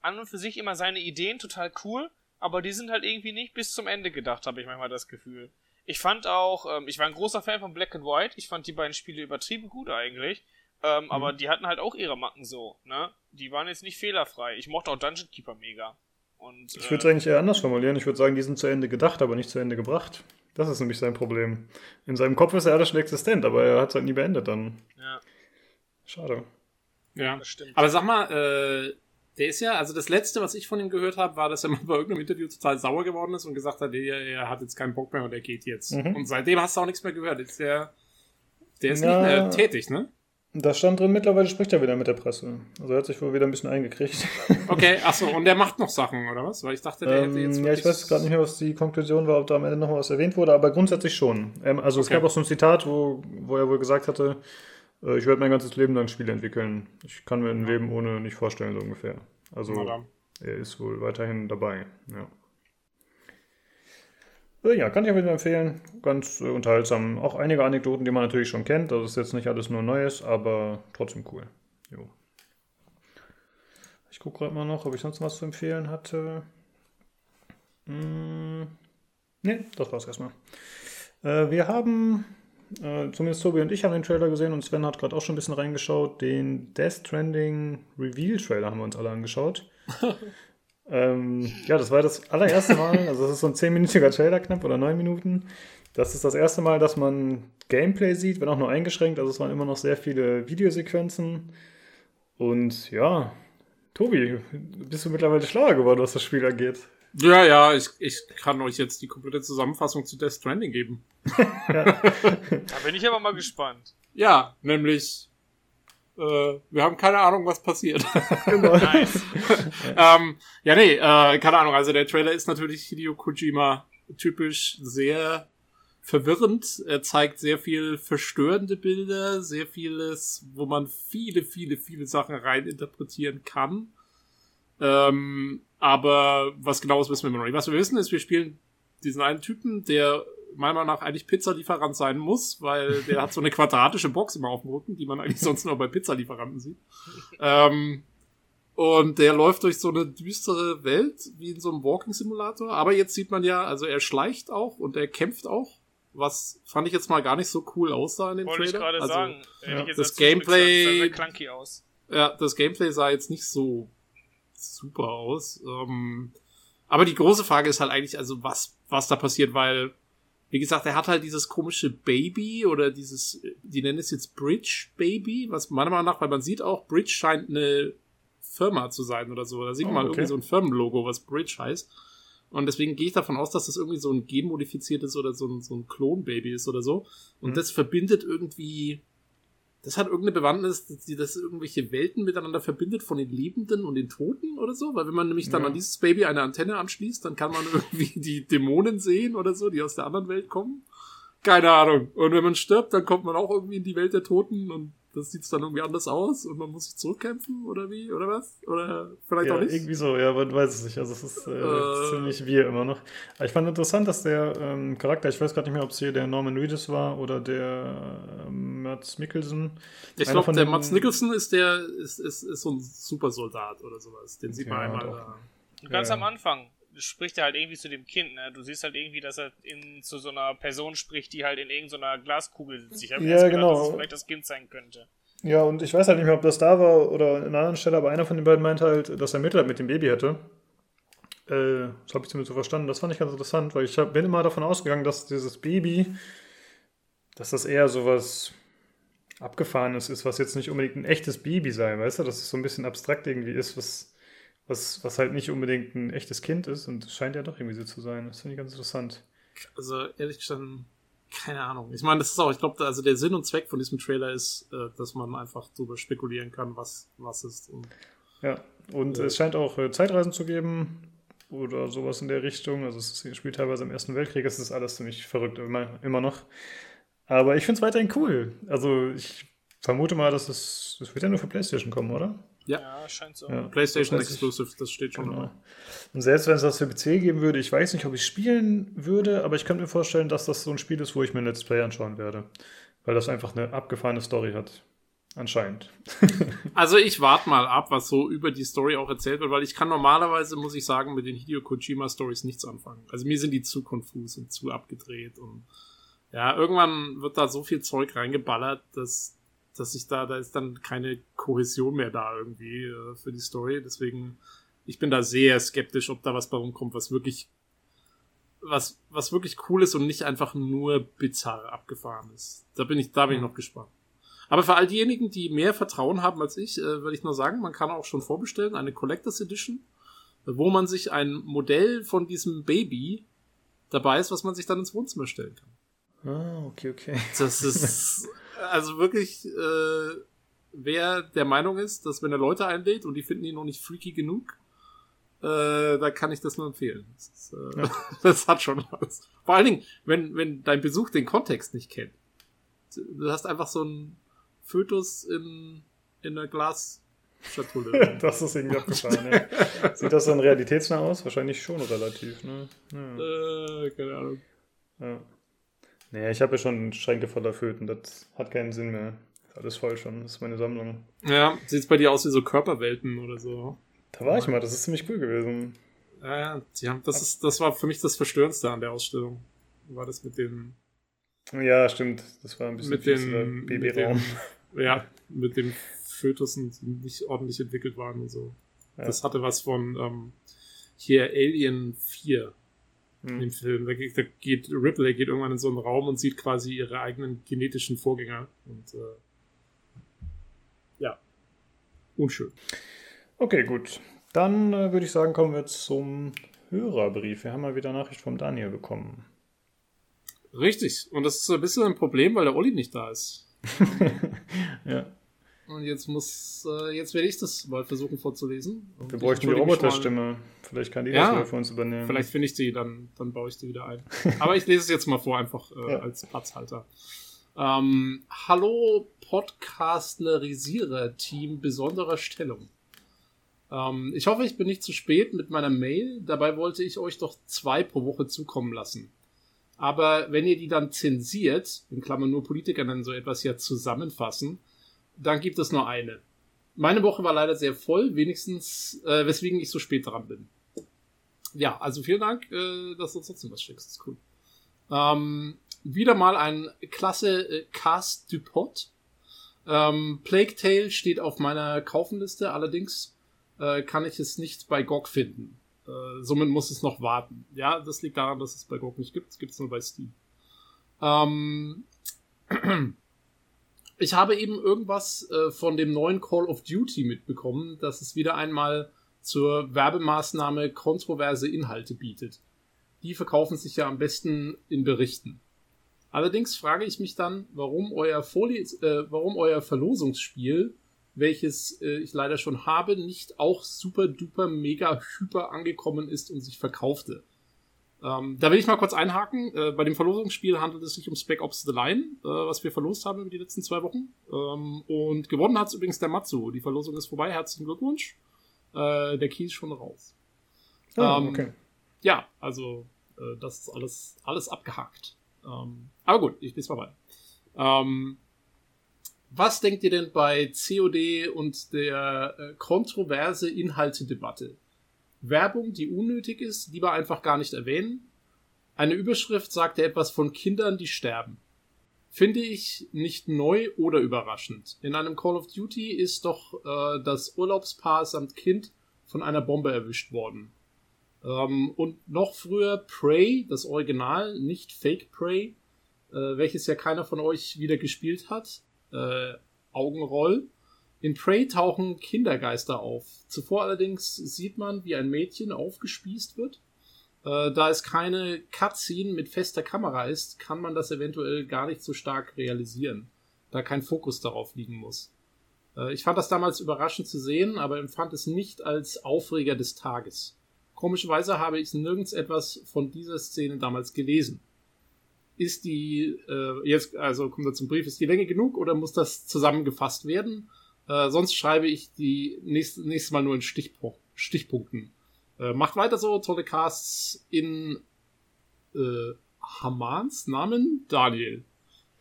an und für sich immer seine Ideen total cool, aber die sind halt irgendwie nicht bis zum Ende gedacht, habe ich manchmal das Gefühl. Ich fand auch, ähm, ich war ein großer Fan von Black and White. Ich fand die beiden Spiele übertrieben gut eigentlich. Ähm, mhm. Aber die hatten halt auch ihre Macken so, ne? Die waren jetzt nicht fehlerfrei. Ich mochte auch Dungeon Keeper mega. Und, ich würde es äh, eigentlich eher anders formulieren. Ich würde sagen, die sind zu Ende gedacht, aber nicht zu Ende gebracht. Das ist nämlich sein Problem. In seinem Kopf ist er alles schon existent, aber er hat es halt nie beendet dann. Ja. Schade. Ja, das stimmt. Aber sag mal, äh, der ist ja, also das letzte, was ich von ihm gehört habe, war, dass er mal bei irgendeinem Interview total sauer geworden ist und gesagt hat, er, er hat jetzt keinen Bock mehr und er geht jetzt. Mhm. Und seitdem hast du auch nichts mehr gehört. Ist der, der ist ja, nicht mehr tätig, ne? Da stand drin, mittlerweile spricht er wieder mit der Presse. Also er hat sich wohl wieder ein bisschen eingekriegt. Okay, achso, und der macht noch Sachen, oder was? Weil ich dachte, der ähm, hätte jetzt. Ja, ich weiß gerade nicht mehr, was die Konklusion war, ob da am Ende noch was erwähnt wurde, aber grundsätzlich schon. Ähm, also okay. es gab auch so ein Zitat, wo, wo er wohl gesagt hatte, ich werde mein ganzes Leben lang Spiele entwickeln. Ich kann mir ein Leben ohne nicht vorstellen, so ungefähr. Also er ist wohl weiterhin dabei. Ja. Äh, ja, kann ich auf jeden Fall empfehlen. Ganz äh, unterhaltsam. Auch einige Anekdoten, die man natürlich schon kennt. Das ist jetzt nicht alles nur Neues, aber trotzdem cool. Jo. Ich gucke gerade mal noch, ob ich sonst was zu empfehlen hatte. Hm, ne, das war's erstmal. Äh, wir haben äh, zumindest Tobi und ich haben den Trailer gesehen und Sven hat gerade auch schon ein bisschen reingeschaut. Den Death Stranding Reveal Trailer haben wir uns alle angeschaut. ähm, ja, das war das allererste Mal, also das ist so ein 10-minütiger Trailer knapp oder 9 Minuten. Das ist das erste Mal, dass man Gameplay sieht, wenn auch nur eingeschränkt. Also es waren immer noch sehr viele Videosequenzen. Und ja, Tobi, bist du mittlerweile schlauer geworden, was das Spiel angeht? Ja, ja, ich, ich kann euch jetzt die komplette Zusammenfassung zu Death Stranding geben. da bin ich aber mal gespannt. Ja, nämlich äh, wir haben keine Ahnung, was passiert. Genau. nice. ähm, ja, nee, äh, keine Ahnung. Also der Trailer ist natürlich Hideo Kojima typisch sehr verwirrend. Er zeigt sehr viel verstörende Bilder, sehr vieles, wo man viele, viele, viele Sachen reininterpretieren kann. Ähm, aber was genau ist, wissen wir noch nicht. Was wir wissen ist, wir spielen diesen einen Typen, der meiner Meinung nach eigentlich Pizzalieferant sein muss, weil der hat so eine quadratische Box immer auf dem Rücken, die man eigentlich sonst nur bei Pizzalieferanten sieht. Ähm, und der läuft durch so eine düstere Welt, wie in so einem Walking-Simulator. Aber jetzt sieht man ja, also er schleicht auch und er kämpft auch. Was fand ich jetzt mal gar nicht so cool aussah in dem Wollte Trailer. Ich also, sagen. Ja, das Gameplay. Gesagt, aus. Ja, das Gameplay sah jetzt nicht so super aus. Ähm, aber die große Frage ist halt eigentlich, also was, was da passiert, weil, wie gesagt, er hat halt dieses komische Baby oder dieses, die nennen es jetzt Bridge Baby, was meiner Meinung nach, weil man sieht auch, Bridge scheint eine Firma zu sein oder so. Da sieht oh, man okay. irgendwie so ein Firmenlogo, was Bridge heißt. Und deswegen gehe ich davon aus, dass das irgendwie so ein genmodifiziertes oder so ein, so ein Klonbaby ist oder so. Und mhm. das verbindet irgendwie das hat irgendeine Bewandtnis, dass die das irgendwelche Welten miteinander verbindet von den Lebenden und den Toten oder so, weil wenn man nämlich dann ja. an dieses Baby eine Antenne anschließt, dann kann man irgendwie die Dämonen sehen oder so, die aus der anderen Welt kommen. Keine Ahnung. Und wenn man stirbt, dann kommt man auch irgendwie in die Welt der Toten und das sieht dann irgendwie anders aus und man muss sich zurückkämpfen oder wie oder was? Oder vielleicht ja, auch nicht? irgendwie so ja man weiß es nicht. Also es ist äh, äh, ziemlich wir immer noch. Aber ich fand interessant dass der ähm, Charakter ich weiß gerade nicht mehr ob es hier der Norman Reedus war oder der äh, Mats Mikkelsen. Ich glaube der Mats Mikkelsen ist der ist, ist, ist so ein Supersoldat oder sowas. Den sieht man ja, einmal da. ganz ja. am Anfang spricht er halt irgendwie zu dem Kind, ne? Du siehst halt irgendwie, dass er in, zu so einer Person spricht, die halt in irgendeiner Glaskugel sitzt. Ich habe Ja, gedacht, genau. dass es vielleicht das Kind sein könnte. Ja, und ich weiß halt nicht mehr, ob das da war oder an einer anderen Stelle, aber einer von den beiden meinte halt, dass er Mitleid mit dem Baby hätte. Äh, das habe ich zumindest so verstanden. Das fand ich ganz interessant, weil ich hab, bin immer davon ausgegangen, dass dieses Baby, dass das eher sowas Abgefahrenes ist, was jetzt nicht unbedingt ein echtes Baby sei, weißt du, dass es so ein bisschen abstrakt irgendwie ist, was, was, was halt nicht unbedingt ein echtes Kind ist und es scheint ja doch irgendwie so zu sein. Das finde ich ganz interessant. Also ehrlich gestanden, keine Ahnung. Ich meine, das ist auch, ich glaube, also der Sinn und Zweck von diesem Trailer ist, äh, dass man einfach drüber spekulieren kann, was was ist. Und Ja, und Ja. es scheint auch äh, Zeitreisen zu geben oder sowas in der Richtung. Also es spielt teilweise im Ersten Weltkrieg. Es ist alles ziemlich verrückt immer, immer noch. Aber ich finde es weiterhin cool. Also ich vermute mal, dass es, es wird ja nur für PlayStation kommen, oder? Ja. Ja, scheint so. Ja. PlayStation Das Exclusive, das steht schon Genau. dabei. Und selbst wenn es das für PC geben würde, ich weiß nicht, ob ich spielen würde, aber ich könnte mir vorstellen, dass das so ein Spiel ist, wo ich mir ein Let's Play anschauen werde. Weil das einfach eine abgefahrene Story hat. Anscheinend. Also ich warte mal ab, was so über die Story auch erzählt wird, weil ich kann normalerweise, muss ich sagen, mit den Hideo Kojima Stories nichts anfangen. Also mir sind die zu konfus und zu abgedreht und ja, irgendwann wird da so viel Zeug reingeballert, dass, dass ich da, da ist dann keine Kohäsion mehr da irgendwie äh, für die Story. Deswegen, ich bin da sehr skeptisch, ob da was bei rumkommt, was wirklich, was, was wirklich cool ist und nicht einfach nur bizarr abgefahren ist. Da bin ich, da bin ich noch gespannt. Aber für all diejenigen, die mehr Vertrauen haben als ich, äh, würde ich nur sagen, man kann auch schon vorbestellen, eine Collectors Edition, wo man sich ein Modell von diesem Baby dabei ist, was man sich dann ins Wohnzimmer stellen kann. Ah, okay, okay. Das ist also wirklich, äh, wer der Meinung ist, dass wenn er Leute einlädt und die finden ihn noch nicht freaky genug, äh, da kann ich das nur empfehlen. Das, ist, äh, Ja. das hat schon was. Vor allen Dingen, wenn, wenn dein Besuch den Kontext nicht kennt. Du hast einfach so einen Fötus in, in einer Glasschatulle. Das ist irgendwie abgefahren, ja. Sieht das dann realitätsnah aus? Wahrscheinlich schon relativ, ne? Ja. äh, keine Ahnung. ja. Naja, ich habe ja schon Schränke voller Föten, das hat keinen Sinn mehr. Ist alles voll schon, das ist meine Sammlung. Ja, sieht's bei dir aus wie so Körperwelten oder so. Da war ich mal, das ist ziemlich cool gewesen. Ja, die haben, das ist, das war für mich das Verstörendste an der Ausstellung. War das mit dem, Ja, stimmt, das war ein bisschen mit dem, Babyraum. dem, ja, mit den Fötussen, die nicht ordentlich entwickelt waren und so. Ja. Das hatte was von, ähm, hier Alien 4, Hm. im Film. Da geht, da geht Ripley geht irgendwann in so einen Raum und sieht quasi ihre eigenen genetischen Vorgänger und, äh, ja. Unschön. Okay, gut. Dann äh, würde ich sagen, kommen wir zum Hörerbrief. Wir haben mal wieder Nachricht vom Daniel bekommen. Richtig. Und das ist ein bisschen ein Problem, weil der Olli nicht da ist. ja, Und jetzt muss, äh, jetzt werde ich das mal versuchen vorzulesen. Und wir bräuchten die. Roboterstimme. Vielleicht kann die Ja, das wieder für uns übernehmen. Vielleicht finde ich die, dann, dann baue ich die wieder ein. Aber ich lese es jetzt mal vor, einfach äh, Ja. als Platzhalter. Ähm, Hallo Podcastlerisierer-Team besonderer Stellung. Ähm, ich hoffe, ich bin nicht zu spät mit meiner Mail. Dabei wollte ich euch doch zwei pro Woche zukommen lassen. Aber wenn ihr die dann zensiert, in Klammern nur Politiker nennen so etwas ja zusammenfassen, dann gibt es nur eine. Meine Woche war leider sehr voll, wenigstens, äh, weswegen ich so spät dran bin. Ja, also vielen Dank, äh, dass du trotzdem was schickst. Ist cool. Ähm, wieder mal ein klasse äh, Cast du Pot. Ähm, Plague Tale steht auf meiner Kaufenliste, allerdings äh, kann ich es nicht bei GOG finden. Äh, somit muss es noch warten. Ja, das liegt daran, dass es bei GOG nicht gibt. Es gibt es nur bei Steam. Ähm, ich habe eben irgendwas äh, von dem neuen Call of Duty mitbekommen, dass es wieder einmal zur Werbemaßnahme kontroverse Inhalte bietet. Die verkaufen sich ja am besten in Berichten. Allerdings frage ich mich dann, warum euer, Vorles äh, warum euer Verlosungsspiel, welches äh, ich leider schon habe, nicht auch super duper mega hyper angekommen ist und sich verkaufte. Ähm, da will ich mal kurz einhaken. Äh, bei dem Verlosungsspiel handelt es sich um Spec Ops The Line, äh, was wir verlost haben über die letzten zwei Wochen. Ähm, und gewonnen hat es übrigens der Matsu. Die Verlosung ist vorbei. Herzlichen Glückwunsch. Äh, der Key ist schon raus. Ah, ähm, okay. Ja, also äh, das ist alles, alles abgehakt. Ähm, aber gut, ich lese mal weiter. Ähm, was denkt ihr denn bei COD und der äh, kontroverse Inhaltedebatte? Werbung, die unnötig ist, lieber einfach gar nicht erwähnen. Eine Überschrift sagte etwas von Kindern, die sterben. Finde ich nicht neu oder überraschend. In einem Call of Duty ist doch äh, das Urlaubspaar samt Kind von einer Bombe erwischt worden. Ähm, und noch früher Prey, das Original, nicht Fake Prey, äh, welches ja keiner von euch wieder gespielt hat. Äh, Augenroll. In Prey tauchen Kindergeister auf. Zuvor allerdings sieht man, wie ein Mädchen aufgespießt wird. Äh, da es keine Cutscene mit fester Kamera ist, kann man das eventuell gar nicht so stark realisieren, da kein Fokus darauf liegen muss. Äh, ich fand das damals überraschend zu sehen, aber empfand es nicht als Aufreger des Tages. Komischerweise habe ich nirgends etwas von dieser Szene damals gelesen. Ist die, äh, jetzt, also kommt da zum Brief, ist die Länge genug oder muss das zusammengefasst werden? Äh, sonst schreibe ich die nächste, nächstes Mal nur in Stichpo Stichpunkten. Äh, macht weiter so, tolle Casts in äh, Hamans Namen Daniel.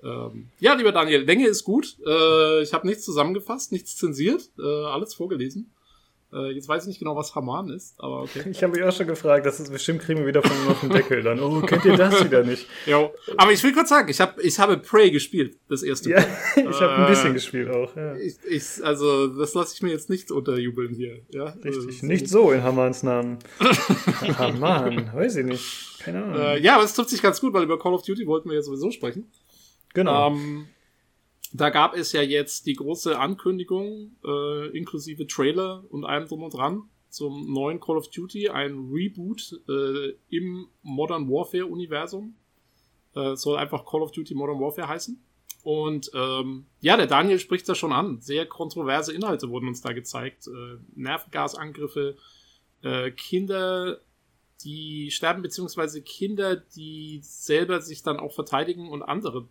Ähm, ja, lieber Daniel, Länge ist gut. Äh, ich habe nichts zusammengefasst, nichts zensiert, äh, alles vorgelesen. Äh, jetzt weiß ich nicht genau, was Haman ist, aber okay. Ich habe mich auch schon gefragt, das ist bestimmt kriegen wir wieder von auf den Deckel dann. Oh, kennt ihr das wieder nicht? jo. Aber ich will kurz sagen, ich habe ich habe Prey gespielt, das erste Ja, ich habe ein bisschen gespielt auch. Ja. Ich, ich, also, das lasse ich mir jetzt nicht unterjubeln hier. Ja? Richtig, nicht so in Hamans Namen. Haman, weiß ich nicht. Keine Ahnung. Äh, ja, aber es trifft sich ganz gut, weil über Call of Duty wollten wir ja sowieso sprechen. genau. Ähm, da gab es ja jetzt die große Ankündigung, äh, inklusive Trailer und allem drum und dran, zum neuen Call of Duty, ein Reboot äh, im Modern Warfare-Universum. Äh, soll einfach Call of Duty Modern Warfare heißen. Und ähm, ja, der Daniel spricht da schon an. Sehr kontroverse Inhalte wurden uns da gezeigt. Äh, Nervengasangriffe, äh, Kinder, die sterben, beziehungsweise Kinder, die selber sich dann auch verteidigen und andere,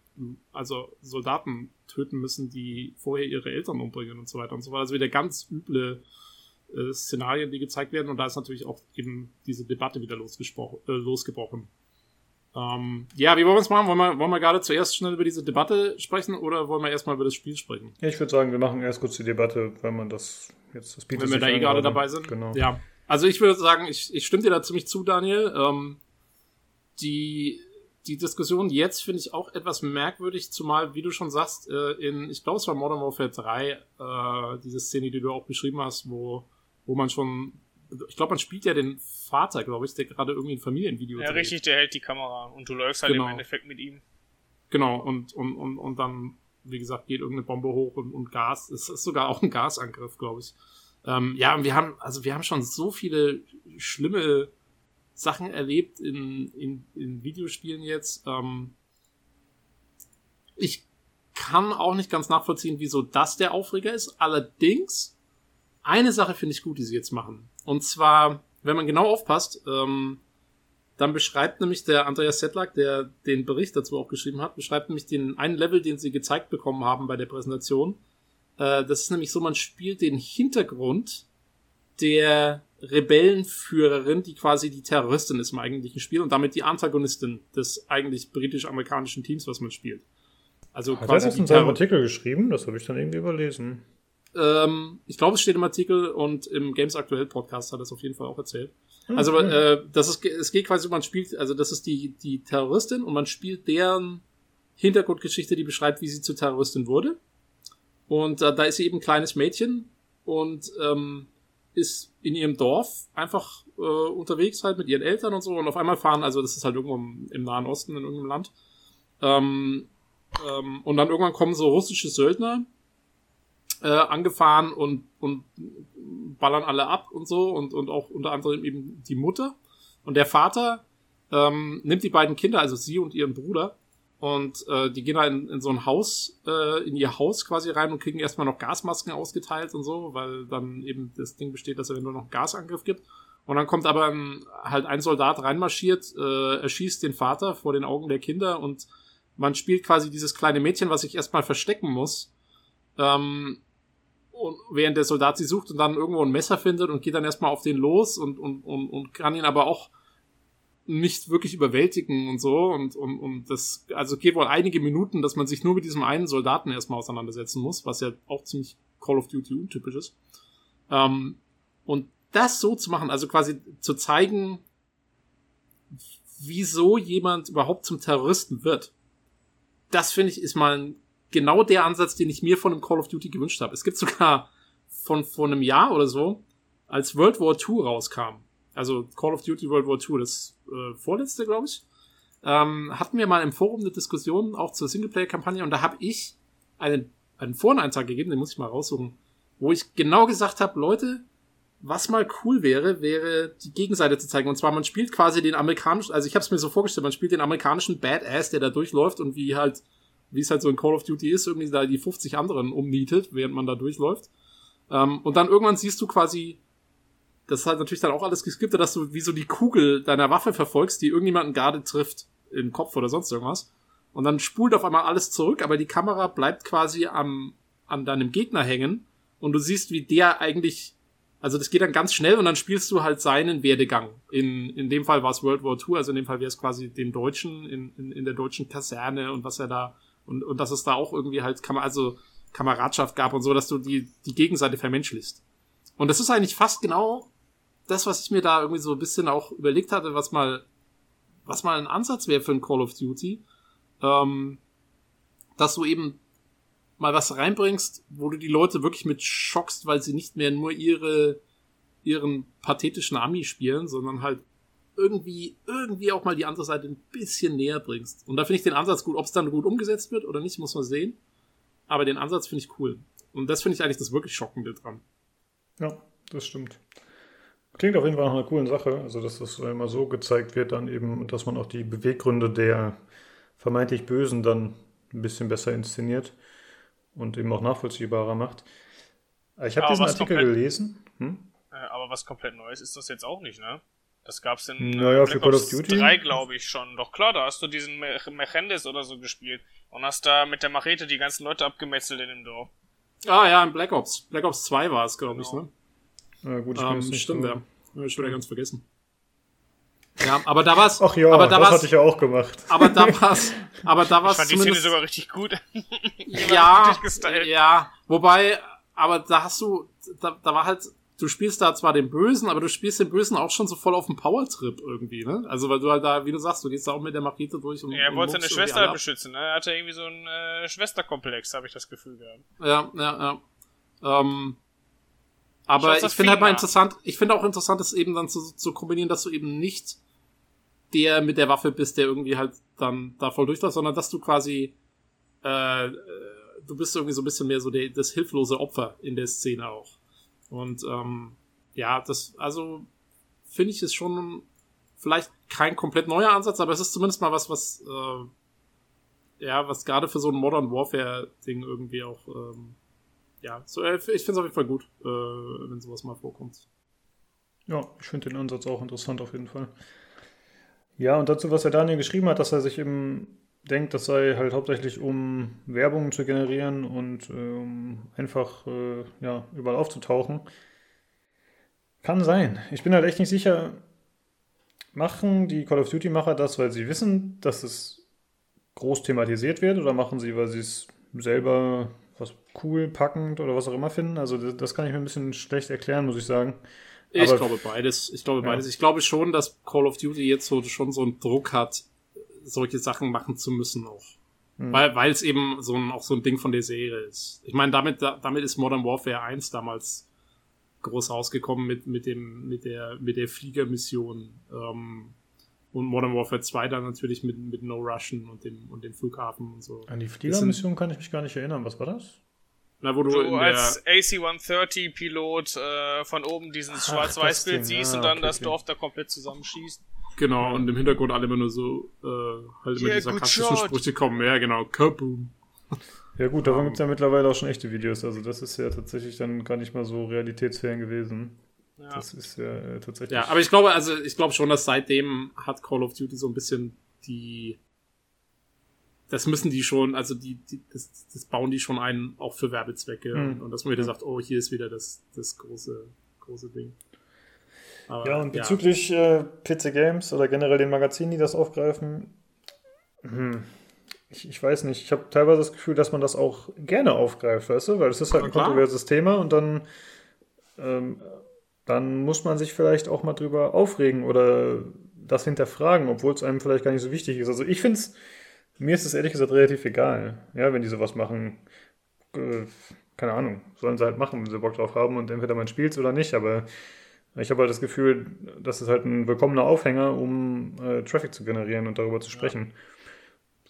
also Soldaten töten müssen, die vorher ihre Eltern umbringen und so weiter und so weiter. Also wieder ganz üble äh, Szenarien, die gezeigt werden. Und da ist natürlich auch eben diese Debatte wieder äh, losgebrochen. Ähm, ja, wie wollen wir es machen? Wollen wir, wollen wir gerade zuerst schnell über diese Debatte sprechen oder wollen wir erstmal über das Spiel sprechen? Ja, ich würde sagen, wir machen erst kurz die Debatte, wenn man das jetzt das Wenn wir da eh gerade dabei sind. Genau. Ja. Also ich würde sagen, ich, ich stimme dir da ziemlich zu, Daniel. Ähm, die, die Diskussion jetzt finde ich auch etwas merkwürdig, zumal, wie du schon sagst, äh, in, ich glaube, es war Modern Warfare 3, äh, diese Szene, die du auch beschrieben hast, wo, wo man schon, ich glaube, man spielt ja den Vater, glaube ich, der gerade irgendwie ein Familienvideo Ja, dreht. richtig, der hält die Kamera und du läufst halt Genau. im Endeffekt mit ihm. Genau, und, und, und, und dann, wie gesagt, geht irgendeine Bombe hoch und, und Gas. Es ist sogar auch ein Gasangriff, glaube ich. Ähm, ja, und wir haben, also wir haben schon so viele schlimme Sachen erlebt in, in, in Videospielen jetzt. Ähm, ich kann auch nicht ganz nachvollziehen, wieso das der Aufreger ist. Allerdings, eine Sache finde ich gut, die sie jetzt machen. Und zwar, wenn man genau aufpasst, ähm, dann beschreibt nämlich der Andreas Sedlak, der den Bericht dazu auch geschrieben hat, beschreibt nämlich den einen Level, den sie gezeigt bekommen haben bei der Präsentation. Äh, das ist nämlich so, man spielt den Hintergrund der Rebellenführerin, die quasi die Terroristin ist im eigentlichen Spiel und damit die Antagonistin des eigentlich britisch-amerikanischen Teams, was man spielt. Also Hat er quasi das die in seinem Artikel geschrieben? Das habe ich dann irgendwie überlesen. ähm, ich glaube, es steht im Artikel und im Games Aktuell Podcast hat er es auf jeden Fall auch erzählt. Hm, Also äh, das ist, es geht quasi, man spielt, also das ist die die Terroristin und man spielt deren Hintergrundgeschichte, die beschreibt, wie sie zur Terroristin wurde. Und äh, da ist sie eben ein kleines Mädchen und ähm, ist in ihrem Dorf einfach äh, unterwegs halt mit ihren Eltern und so und auf einmal fahren, also das ist halt irgendwo im, im Nahen Osten in irgendeinem Land. Ähm, ähm, und dann irgendwann kommen so russische Söldner äh, angefahren und, und ballern alle ab und so und, und auch unter anderem eben die Mutter. Und der Vater ähm, nimmt die beiden Kinder, also sie und ihren Bruder, und äh, die gehen da in, in so ein Haus, äh, in ihr Haus quasi rein und kriegen erstmal noch Gasmasken ausgeteilt und so, weil dann eben das Ding besteht, dass er nur noch einen Gasangriff gibt. Und dann kommt aber ein, halt ein Soldat reinmarschiert, äh, erschießt den Vater vor den Augen der Kinder und man spielt quasi dieses kleine Mädchen, was sich erstmal verstecken muss. Ähm, und während der Soldat sie sucht und dann irgendwo ein Messer findet und geht dann erstmal auf den los und, und, und, und kann ihn aber auch nicht wirklich überwältigen und so und, und, und das, also geht wohl einige Minuten, dass man sich nur mit diesem einen Soldaten erstmal auseinandersetzen muss, was ja auch ziemlich Call of Duty untypisch ist. Ähm, und das so zu machen, also quasi zu zeigen, wieso jemand überhaupt zum Terroristen wird, das finde ich ist mal genau der Ansatz, den ich mir von einem Call of Duty gewünscht habe. Es gibt sogar von vor einem Jahr oder so, als World War II rauskam, also Call of Duty World War II, das äh, vorletzte, glaube ich, ähm, hatten wir mal im Forum eine Diskussion auch zur Singleplayer-Kampagne und da habe ich einen, einen Foreneintrag gegeben, den muss ich mal raussuchen, wo ich genau gesagt habe, Leute, was mal cool wäre, wäre die Gegenseite zu zeigen. Und zwar, man spielt quasi den amerikanischen, also ich habe es mir so vorgestellt, man spielt den amerikanischen Badass, der da durchläuft und wie halt, wie es halt so in Call of Duty ist, irgendwie da die 50 anderen umnietet, während man da durchläuft. Ähm, und dann irgendwann siehst du quasi, das ist halt natürlich dann auch alles geskriptet, dass du wie so die Kugel deiner Waffe verfolgst, die irgendjemanden gerade trifft, im Kopf oder sonst irgendwas. Und dann spult auf einmal alles zurück, aber die Kamera bleibt quasi am, an deinem Gegner hängen und du siehst, wie der eigentlich also das geht dann ganz schnell und dann spielst du halt seinen Werdegang. In, in dem Fall war es World War II, also in dem Fall wäre es quasi den Deutschen in, in, in der deutschen Kaserne und was er da und, und dass es da auch irgendwie halt Kam also Kameradschaft gab und so, dass du die, die Gegenseite vermenschlichst. Und das ist eigentlich fast genau das, was ich mir da irgendwie so ein bisschen auch überlegt hatte, was mal, was mal ein Ansatz wäre für ein Call of Duty. Ähm, dass du eben mal was reinbringst, wo du die Leute wirklich mit schockst, weil sie nicht mehr nur ihre, ihren pathetischen Ami spielen, sondern halt irgendwie, irgendwie auch mal die andere Seite ein bisschen näher bringst. Und da finde ich den Ansatz gut. Ob es dann gut umgesetzt wird oder nicht, muss man sehen. Aber den Ansatz finde ich cool. Und das finde ich eigentlich das wirklich Schockende dran. Ja, das stimmt. Klingt auf jeden Fall nach einer coolen Sache. Also, dass das immer so gezeigt wird, dann eben, dass man auch die Beweggründe der vermeintlich Bösen dann ein bisschen besser inszeniert und eben auch nachvollziehbarer macht. Ich habe diesen Artikel komplett, gelesen. Hm? Äh, aber was komplett Neues ist das jetzt auch nicht, ne? Das gab's in naja, Black für Ops 3, glaube ich, schon. Doch klar, da hast du diesen Me Mechendis oder so gespielt und hast da mit der Machete die ganzen Leute abgemetzelt in dem Dorf. Ah ja, in Black Ops. Black Ops 2 war es, glaube genau. ich, ne? Ja, gut, ich ähm, nicht stimmt, so. ja. Hab ich wieder ganz vergessen. Ja, aber da war's. Ach ja, aber da das war's, hatte ich ja auch gemacht. Aber da war's. Aber da war's. Ich fand die Szene sogar richtig gut. ja, ja. Wobei, aber da hast du, da, da war halt, du spielst da zwar den Bösen, aber du spielst den Bösen auch schon so voll auf dem Power-Trip irgendwie, ne? Also weil du halt da, wie du sagst, du gehst da auch mit der Machete durch und. Ja, er wollte seine Schwester halt beschützen, ne? Er hatte irgendwie so einen äh, Schwesterkomplex, habe ich das Gefühl gehabt. Ja, ja, ja. Ähm, aber ich finde halt mal interessant, ich finde auch interessant, das eben dann zu, zu kombinieren, dass du eben nicht der mit der Waffe bist, der irgendwie halt dann da voll durchläuft, sondern dass du quasi äh, du bist irgendwie so ein bisschen mehr so der, das hilflose Opfer in der Szene auch. Und ähm, ja, das, also finde ich ist schon vielleicht kein komplett neuer Ansatz, aber es ist zumindest mal was, was äh, ja, was gerade für so ein Modern Warfare-Ding irgendwie auch ähm, ja, so, äh, ich finde es auf jeden Fall gut, äh, wenn sowas mal vorkommt. Ja, ich finde den Ansatz auch interessant auf jeden Fall. Ja, und dazu, was der Daniel geschrieben hat, dass er sich eben denkt, das sei halt hauptsächlich um Werbung zu generieren und ähm, einfach äh, ja, überall aufzutauchen. Kann sein. Ich bin halt echt nicht sicher, machen die Call of Duty-Macher das, weil sie wissen, dass es groß thematisiert wird oder machen sie, weil sie es selber cool, packend oder was auch immer finden? Also das, das kann ich mir ein bisschen schlecht erklären, muss ich sagen. Ich Aber, glaube beides. Ich glaube beides. Ja. Ich glaube schon, dass Call of Duty jetzt so schon so einen Druck hat, solche Sachen machen zu müssen auch. Mhm. Weil, weil es eben so ein, auch so ein Ding von der Serie ist. Ich meine, damit, damit ist Modern Warfare 1 damals groß rausgekommen mit, mit dem, mit der, mit der Fliegermission, ähm, und Modern Warfare 2 dann natürlich mit, mit No Russian und dem, und dem Flughafen und so. An die Fliegermission kann ich mich gar nicht erinnern. Was war das? Na, wo du, du als AC-130-Pilot äh, von oben dieses Schwarz-Weiß-Bild siehst ah, und dann okay, das Dorf da komplett zusammenschießt. Genau, und im Hintergrund alle immer nur so äh, halt immer yeah, die sarkastischen Sprüche kommen. Ja, genau. Kaboom. Ja gut, davon um, gibt es ja mittlerweile auch schon echte Videos. Also das ist ja tatsächlich dann gar nicht mal so realitätsfern gewesen. Ja. Das ist ja äh, tatsächlich. Ja, aber ich glaube, also ich glaube schon, dass seitdem hat Call of Duty so ein bisschen die das müssen die schon, also die, die das, das bauen die schon ein, auch für Werbezwecke. Mhm. Und dass man wieder sagt, oh, hier ist wieder das, das große, große Ding. Aber, ja, und bezüglich ja. Äh, PC Games oder generell den Magazinen, die das aufgreifen, hm, ich, ich weiß nicht, ich habe teilweise das Gefühl, dass man das auch gerne aufgreift, weißt du, weil es ist halt ein kontroverses Thema und dann ähm, dann muss man sich vielleicht auch mal drüber aufregen oder das hinterfragen, obwohl es einem vielleicht gar nicht so wichtig ist. Also ich finde es, mir ist es ehrlich gesagt relativ egal, ja, wenn die sowas machen. Äh, keine Ahnung, sollen sie halt machen, wenn sie Bock drauf haben und entweder man spielt es oder nicht, aber ich habe halt das Gefühl, das ist halt ein willkommener Aufhänger, um äh, Traffic zu generieren und darüber zu sprechen.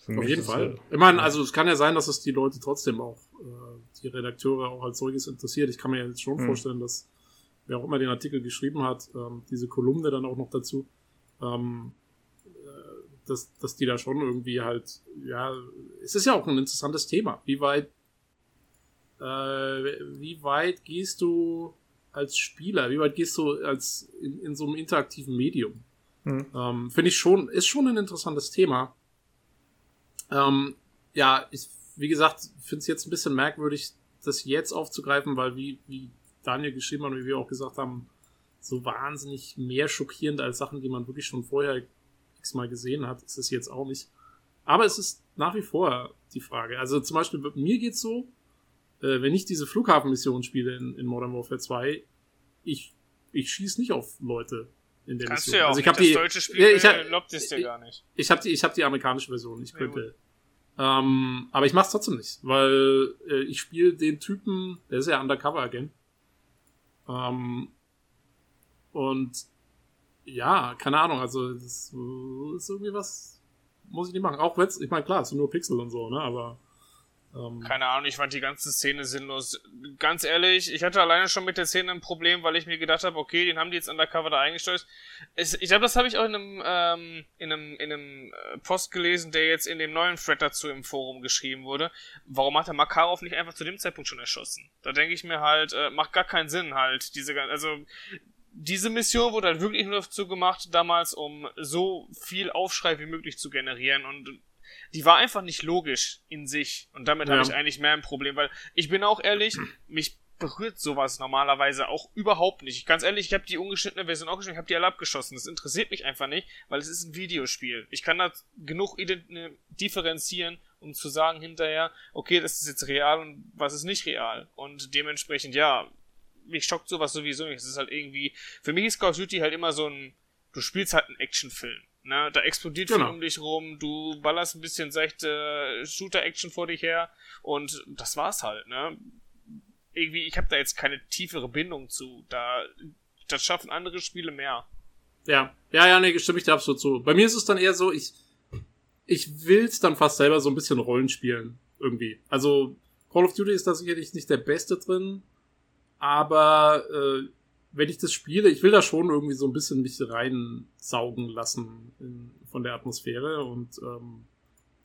Ja. Auf jeden Fall. Halt, ich meine, also es kann ja sein, dass es die Leute trotzdem auch, äh, die Redakteure auch als solches interessiert. Ich kann mir jetzt schon mhm. vorstellen, dass wer auch immer den Artikel geschrieben hat, ähm, diese Kolumne dann auch noch dazu, ähm, äh, dass, dass die da schon irgendwie halt, ja, es ist ja auch ein interessantes Thema. Wie weit, äh, wie weit gehst du als Spieler, wie weit gehst du als in, in so einem interaktiven Medium? Mhm. Ähm, Finde ich schon, ist schon ein interessantes Thema. Ähm, ja, ich, wie gesagt, finde es jetzt ein bisschen merkwürdig, das jetzt aufzugreifen, weil wie, wie Daniel geschrieben hat und wie wir auch gesagt haben, so wahnsinnig mehr schockierend als Sachen, die man wirklich schon vorher x-mal gesehen hat, ist es jetzt auch nicht. Aber es ist nach wie vor die Frage. Also zum Beispiel, mir geht's so, äh, wenn ich diese Flughafenmission spiele in, in Modern Warfare 2, ich, ich schieße nicht auf Leute in der Kannst Mission. Du ja auch also ich habe die deutsche Spiel ja, ich hab, lobt es dir gar nicht. Ich, ich habe die ich habe die amerikanische Version, ich könnte. Ähm, aber ich mach's trotzdem nicht, weil äh, ich spiele den Typen, der ist ja Undercover Agent. Ähm, und ja, keine Ahnung, also das ist irgendwie was, muss ich nicht machen. Auch wenn ich meine, klar, es sind nur Pixel und so, ne, aber ähm, Keine Ahnung, ich fand die ganze Szene sinnlos. Ganz ehrlich, ich hatte alleine schon mit der Szene ein Problem, weil ich mir gedacht habe, okay, den haben die jetzt undercover da eingestellt. Ich, ich glaube, das habe ich auch in einem, ähm, in einem, in einem äh, Post gelesen, der jetzt in dem neuen Thread dazu im Forum geschrieben wurde. Warum hat der Makarov nicht einfach zu dem Zeitpunkt schon erschossen? Da denke ich mir halt, äh, macht gar keinen Sinn halt, diese, also, diese Mission wurde halt wirklich nur dazu gemacht, damals, um so viel Aufschrei wie möglich zu generieren und die war einfach nicht logisch in sich. Und damit ja. habe ich eigentlich mehr ein Problem, weil ich bin auch ehrlich, mich berührt sowas normalerweise auch überhaupt nicht. Ganz ehrlich, ich habe die ungeschnittene Version auch geschnitten, ich habe die alle abgeschossen. Das interessiert mich einfach nicht, weil es ist ein Videospiel. Ich kann da genug ne, differenzieren, um zu sagen hinterher, okay, das ist jetzt real und was ist nicht real. Und dementsprechend, ja, mich schockt sowas sowieso nicht. Es ist halt irgendwie, für mich ist Call of Duty halt immer so ein, du spielst halt einen Actionfilm. Ne, da explodiert genau. viel um dich rum, du ballerst ein bisschen seichte Shooter-Action vor dich her und das war's halt, ne? Irgendwie, ich habe da jetzt keine tiefere Bindung zu. Da, das schaffen andere Spiele mehr. Ja, ja, ja, nee, stimme ich dir absolut zu. Bei mir ist es dann eher so, ich, ich will's dann fast selber so ein bisschen Rollen spielen, irgendwie. Also, Call of Duty ist da sicherlich nicht der Beste drin, aber äh, wenn ich das spiele, ich will da schon irgendwie so ein bisschen mich reinsaugen lassen in, von der Atmosphäre und ähm,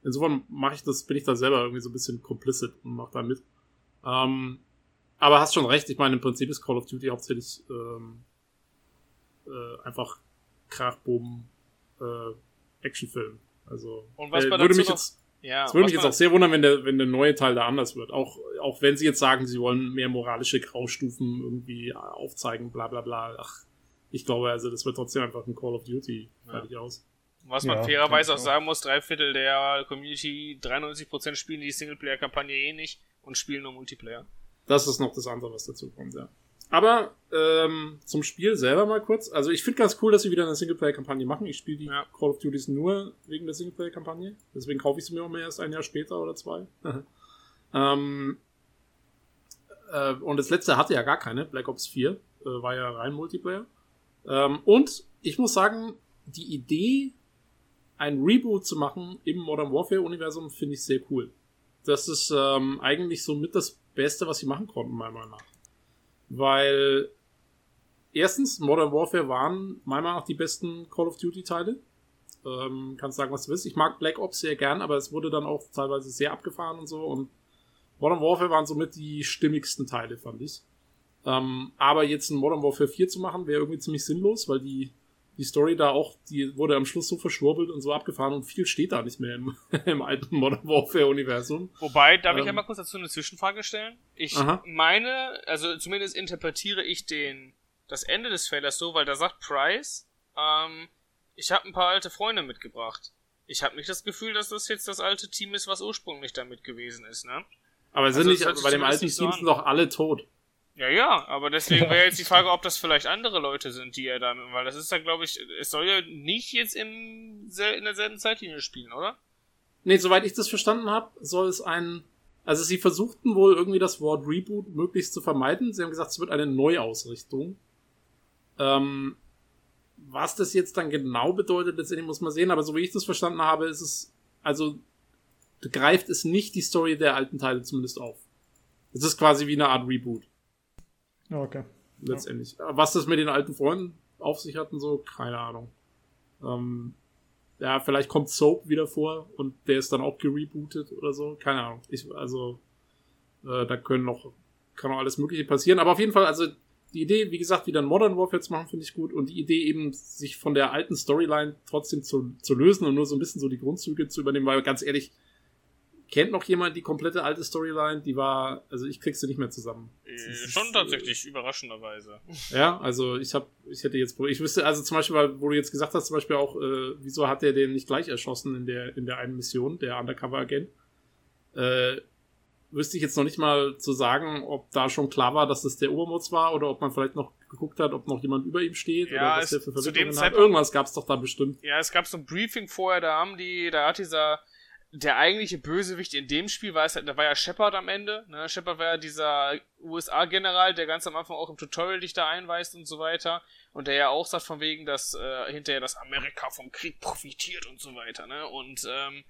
insofern mache ich das, bin ich da selber irgendwie so ein bisschen complicit und mache da mit. Ähm, aber hast schon recht, ich meine, im Prinzip ist Call of Duty hauptsächlich ähm, äh, einfach Krachboom äh, Actionfilm. Also und was äh, würde mich jetzt ja, es würde mich jetzt auch sehr wundern, wenn der, wenn der neue Teil da anders wird. Auch, auch wenn sie jetzt sagen, sie wollen mehr moralische Graustufen irgendwie aufzeigen, bla bla bla. Ach, ich glaube, also das wird trotzdem einfach ein Call of Duty fertig ja. aus. Was man ja, fairerweise auch sagen muss, drei Viertel der Community, 93% spielen die Singleplayer-Kampagne eh nicht und spielen nur Multiplayer. Das ist noch das andere, was dazu kommt, ja. Aber ähm, zum Spiel selber mal kurz. Also ich finde ganz cool, dass sie wieder eine Singleplayer-Kampagne machen. Ich spiele die ja. Call of Duties nur wegen der Singleplayer-Kampagne. Deswegen kaufe ich sie mir auch mehr erst ein Jahr später oder zwei. ähm, äh, und das letzte hatte ja gar keine. Black Ops 4 äh, war ja rein Multiplayer. Ähm, und ich muss sagen, die Idee, ein Reboot zu machen im Modern Warfare-Universum, finde ich sehr cool. Das ist ähm, eigentlich so mit das Beste, was sie machen konnten, meiner Meinung nach weil erstens, Modern Warfare waren meiner Meinung nach die besten Call of Duty Teile. Ähm, kannst sagen, was du willst. Ich mag Black Ops sehr gern, aber es wurde dann auch teilweise sehr abgefahren und so. Und Modern Warfare waren somit die stimmigsten Teile, fand ich. Ähm, aber jetzt ein Modern Warfare 4 zu machen, wäre irgendwie ziemlich sinnlos, weil die die Story da auch, die wurde am Schluss so verschwurbelt und so abgefahren und viel steht da nicht mehr im, im alten Modern Warfare-Universum. Wobei, darf ähm, ich einmal kurz dazu eine Zwischenfrage stellen? Ich aha. meine, also zumindest interpretiere ich den, das Ende des Trailers so, weil da sagt Price, ähm, ich habe ein paar alte Freunde mitgebracht. Ich habe nicht das Gefühl, dass das jetzt das alte Team ist, was ursprünglich damit gewesen ist, ne? Aber sind also, nicht, bei dem alten Team so sind doch alle tot. Ja, ja, aber deswegen wäre jetzt die Frage, ob das vielleicht andere Leute sind, die er dann, weil das ist ja, glaube ich, es soll ja nicht jetzt im, in derselben Zeitlinie spielen, oder? Nee, soweit ich das verstanden habe, soll es ein, also sie versuchten wohl irgendwie das Wort Reboot möglichst zu vermeiden. Sie haben gesagt, es wird eine Neuausrichtung. Ähm, was das jetzt dann genau bedeutet, letztendlich muss man sehen, aber so wie ich das verstanden habe, ist es, also greift es nicht die Story der alten Teile zumindest auf. Es ist quasi wie eine Art Reboot. Okay. Letztendlich. Ja. Was das mit den alten Freunden auf sich hat und so, keine Ahnung. Ähm, ja, vielleicht kommt Soap wieder vor und der ist dann auch gerebootet oder so. Keine Ahnung. Ich, also, äh, da können noch, kann noch alles Mögliche passieren. Aber auf jeden Fall, also, die Idee, wie gesagt, wieder ein Modern Warfare zu machen, finde ich gut. Und die Idee eben, sich von der alten Storyline trotzdem zu, zu lösen und nur so ein bisschen so die Grundzüge zu übernehmen, weil ganz ehrlich, Kennt noch jemand die komplette alte Storyline? Die war, also ich krieg sie nicht mehr zusammen. Äh, schon tatsächlich, äh, überraschenderweise. Ja, also ich habe, ich hätte jetzt, ich wüsste, also zum Beispiel, wo du jetzt gesagt hast, zum Beispiel auch, äh, wieso hat der den nicht gleich erschossen in der, in der einen Mission, der Undercover-Agent? Äh, wüsste ich jetzt noch nicht mal zu sagen, ob da schon klar war, dass das der Obermods war oder ob man vielleicht noch geguckt hat, ob noch jemand über ihm steht ja, oder was der für Verwicklungen hat. Irgendwas gab es doch da bestimmt. Ja, es gab so ein Briefing vorher, da haben die, da hat dieser der eigentliche Bösewicht in dem Spiel war es halt, da war ja Shepard am Ende, ne? Shepard war ja dieser USA-General, der ganz am Anfang auch im Tutorial dich da einweist und so weiter. Und der ja auch sagt von wegen, dass äh, hinterher das Amerika vom Krieg profitiert und so weiter, ne? Und ähm,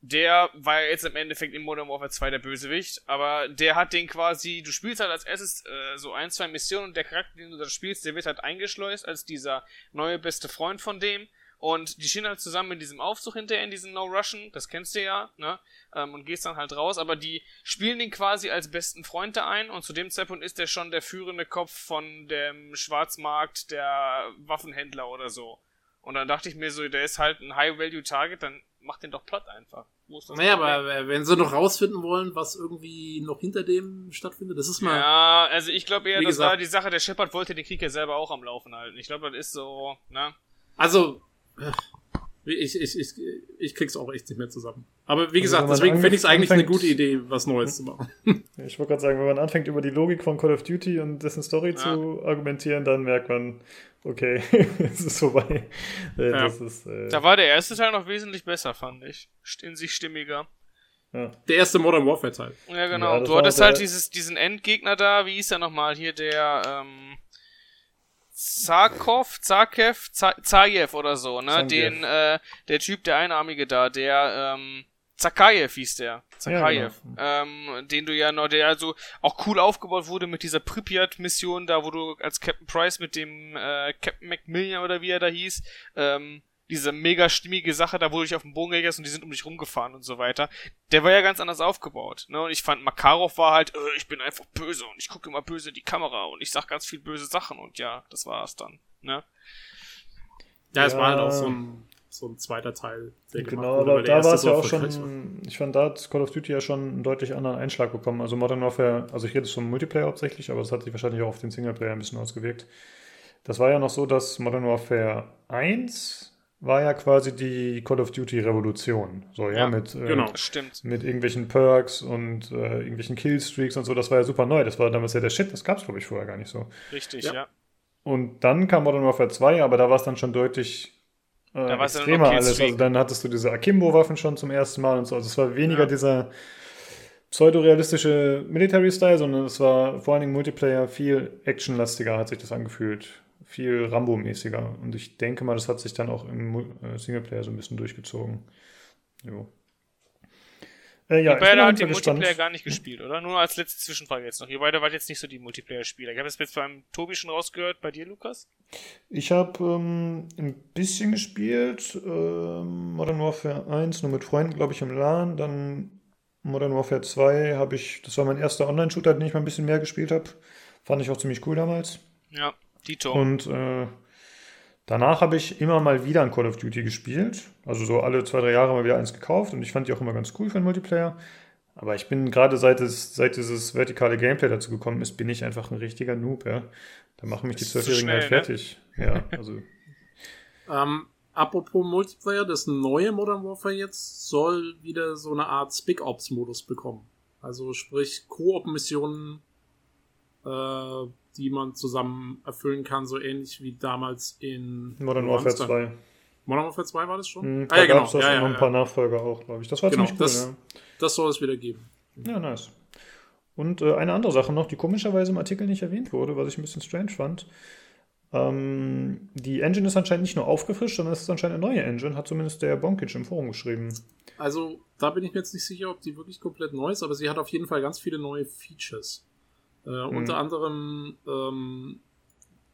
der war ja jetzt im Endeffekt in Modern Warfare 2 der Bösewicht, aber der hat den quasi, du spielst halt als erstes äh, so ein, zwei Missionen und der Charakter, den du da spielst, der wird halt eingeschleust als dieser neue beste Freund von dem und die stehen halt zusammen in diesem Aufzug hinterher, in diesem No Russian, das kennst du ja, ne? Ähm, und gehst dann halt raus, aber die spielen den quasi als besten Freund da ein und zu dem Zeitpunkt ist der schon der führende Kopf von dem Schwarzmarkt der Waffenhändler oder so. Und dann dachte ich mir so, der ist halt ein High-Value-Target, dann mach den doch platt einfach. Naja, aber wenn sie noch rausfinden wollen, was irgendwie noch hinter dem stattfindet, das ist mal. Ja, also ich glaube eher, das gesagt, war die Sache, der Shepard wollte den Krieg ja selber auch am Laufen halten. Ich glaube, das ist so, ne? Also, ich, ich, ich, ich krieg's auch echt nicht mehr zusammen. Aber wie also gesagt, deswegen finde ich es eigentlich eine gute Idee, was Neues zu machen. Ich wollte gerade sagen, wenn man anfängt, über die Logik von Call of Duty und dessen Story ja. zu argumentieren, dann merkt man, okay, es ist vorbei. Äh, ja. Ist, äh da war der erste Teil noch wesentlich besser, fand ich. In sich stimmiger. Ja. Der erste Modern Warfare Teil. Ja, genau. du hattest halt dieses, diesen Endgegner da, wie hieß der nochmal? Hier der, ähm, Zarkov, Zarkev, Zajev oder so, ne? Zangev. Den, äh, der Typ, der Einarmige da, der, ähm, Zakayev hieß der. Zakayev. Ja, genau. ähm, den du ja noch, der also auch cool aufgebaut wurde mit dieser Pripyat-Mission da, wo du als Captain Price mit dem äh, Captain Macmillan oder wie er da hieß, ähm, diese mega stimmige Sache, da wurde ich auf dem Bogen gegessen und die sind um dich rumgefahren und so weiter. Der war ja ganz anders aufgebaut. Ne? Und ich fand, Makarov war halt, äh, ich bin einfach böse und ich gucke immer böse in die Kamera und ich sag ganz viel böse Sachen und ja, das war es dann. Ne? Ja, es war halt auch so ein, so ein zweiter Teil. Der genau, aber da war es ja auch schon, ich fand, da hat Call of Duty ja schon einen deutlich anderen Einschlag bekommen. Also Modern Warfare, also ich rede jetzt vom Multiplayer hauptsächlich, aber das hat sich wahrscheinlich auch auf den Singleplayer ein bisschen ausgewirkt. Das war ja noch so, dass Modern Warfare 1 war ja quasi die Call of Duty Revolution. So, ja, ja mit, äh, genau, stimmt. mit irgendwelchen Perks und äh, irgendwelchen Killstreaks und so. Das war ja super neu. Das war damals ja der Shit. Das gab es, glaube ich, vorher gar nicht so. Richtig, ja. ja. Und dann kam Modern Warfare 2, aber da war es dann schon deutlich äh, extremer alles. Also dann hattest du diese Akimbo-Waffen schon zum ersten Mal und so. Also es war weniger ja. dieser pseudorealistische Military-Style, sondern es war vor allen Dingen Multiplayer viel actionlastiger, hat sich das angefühlt viel Rambo-mäßiger. Und ich denke mal, das hat sich dann auch im äh, Singleplayer so ein bisschen durchgezogen. Jo. Äh, ja, Ihr beide habt den gespannt. Multiplayer gar nicht gespielt, oder? Nur als letzte Zwischenfrage jetzt noch. Ihr beide wart jetzt nicht so die Multiplayer-Spieler. Ich habe es jetzt beim Tobi schon rausgehört. Bei dir, Lukas? Ich habe ähm, ein bisschen gespielt. Ähm, Modern Warfare 1, nur mit Freunden, glaube ich, im LAN. Dann Modern Warfare 2 habe ich, das war mein erster Online-Shooter, den ich mal ein bisschen mehr gespielt habe. Fand ich auch ziemlich cool damals. Ja. Dito. Und äh, danach habe ich immer mal wieder ein Call of Duty gespielt. Also so alle zwei, drei Jahre mal wieder eins gekauft und ich fand die auch immer ganz cool für den Multiplayer. Aber ich bin gerade seit, es, seit dieses vertikale Gameplay dazu gekommen ist, bin ich einfach ein richtiger Noob, ja. Da machen mich die Zwölfjährigen halt ne? fertig. Ne? Ja, also. ähm, apropos Multiplayer, das neue Modern Warfare jetzt soll wieder so eine Art Spec Ops Modus bekommen. Also sprich Koop-Missionen äh, die man zusammen erfüllen kann, so ähnlich wie damals in Modern Warfare 2. Modern Warfare 2 war das schon? Mhm, ah, ja, genau. Ja, ja, noch ein paar Nachfolger auch, glaube ich. Das war genau, ziemlich cool, das, ja. das soll es wieder geben. Ja, nice. Und äh, eine andere Sache noch, die komischerweise im Artikel nicht erwähnt wurde, was ich ein bisschen strange fand. Ähm, die Engine ist anscheinend nicht nur aufgefrischt, sondern es ist anscheinend eine neue Engine, hat zumindest der Bonkic im Forum geschrieben. Also, da bin ich mir jetzt nicht sicher, ob die wirklich komplett neu ist, aber sie hat auf jeden Fall ganz viele neue Features. Äh, Mhm. Unter anderem ähm,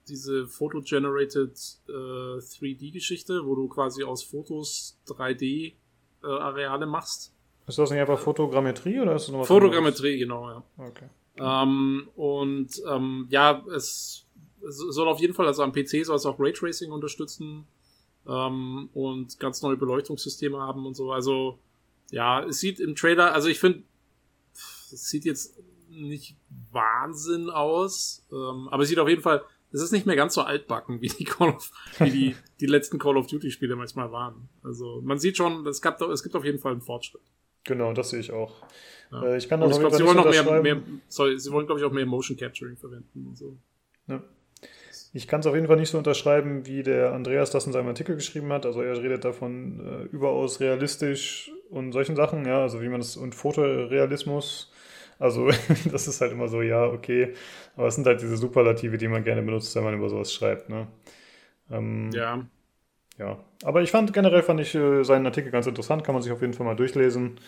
diese Photo-Generated äh, 3D-Geschichte, wo du quasi aus Fotos 3D-Areale machst. Ist das nicht einfach Fotogrammetrie oder ist das noch was Fotogrammetrie, genau, ja. Okay. Ähm, und ähm, ja, es, es soll auf jeden Fall, also am PC soll es auch Raytracing unterstützen ähm, und ganz neue Beleuchtungssysteme haben und so. Also ja, es sieht im Trailer, also ich finde, es sieht jetzt nicht Wahnsinn aus, ähm, aber es sieht auf jeden Fall, es ist nicht mehr ganz so altbacken wie die Call of, wie die, die letzten Call of Duty Spiele manchmal waren. Also man sieht schon, es, gab, es gibt auf jeden Fall einen Fortschritt. Genau, das sehe ich auch. Ja. Äh, ich kann das ich glaube, sie wollen noch mehr, mehr sorry, sie wollen, glaube ich, auch mehr Motion Capturing verwenden und so. Ja. Ich kann es auf jeden Fall nicht so unterschreiben, wie der Andreas das in seinem Artikel geschrieben hat. Also er redet davon äh, überaus realistisch und solchen Sachen, ja, also wie man es und Fotorealismus. Also das ist halt immer so, ja, okay. Aber es sind halt diese Superlative, die man gerne benutzt, wenn man über sowas schreibt, ne? Ähm, Ja, ja. Aber ich fand generell fand ich äh, seinen Artikel ganz interessant, kann man sich auf jeden Fall mal durchlesen.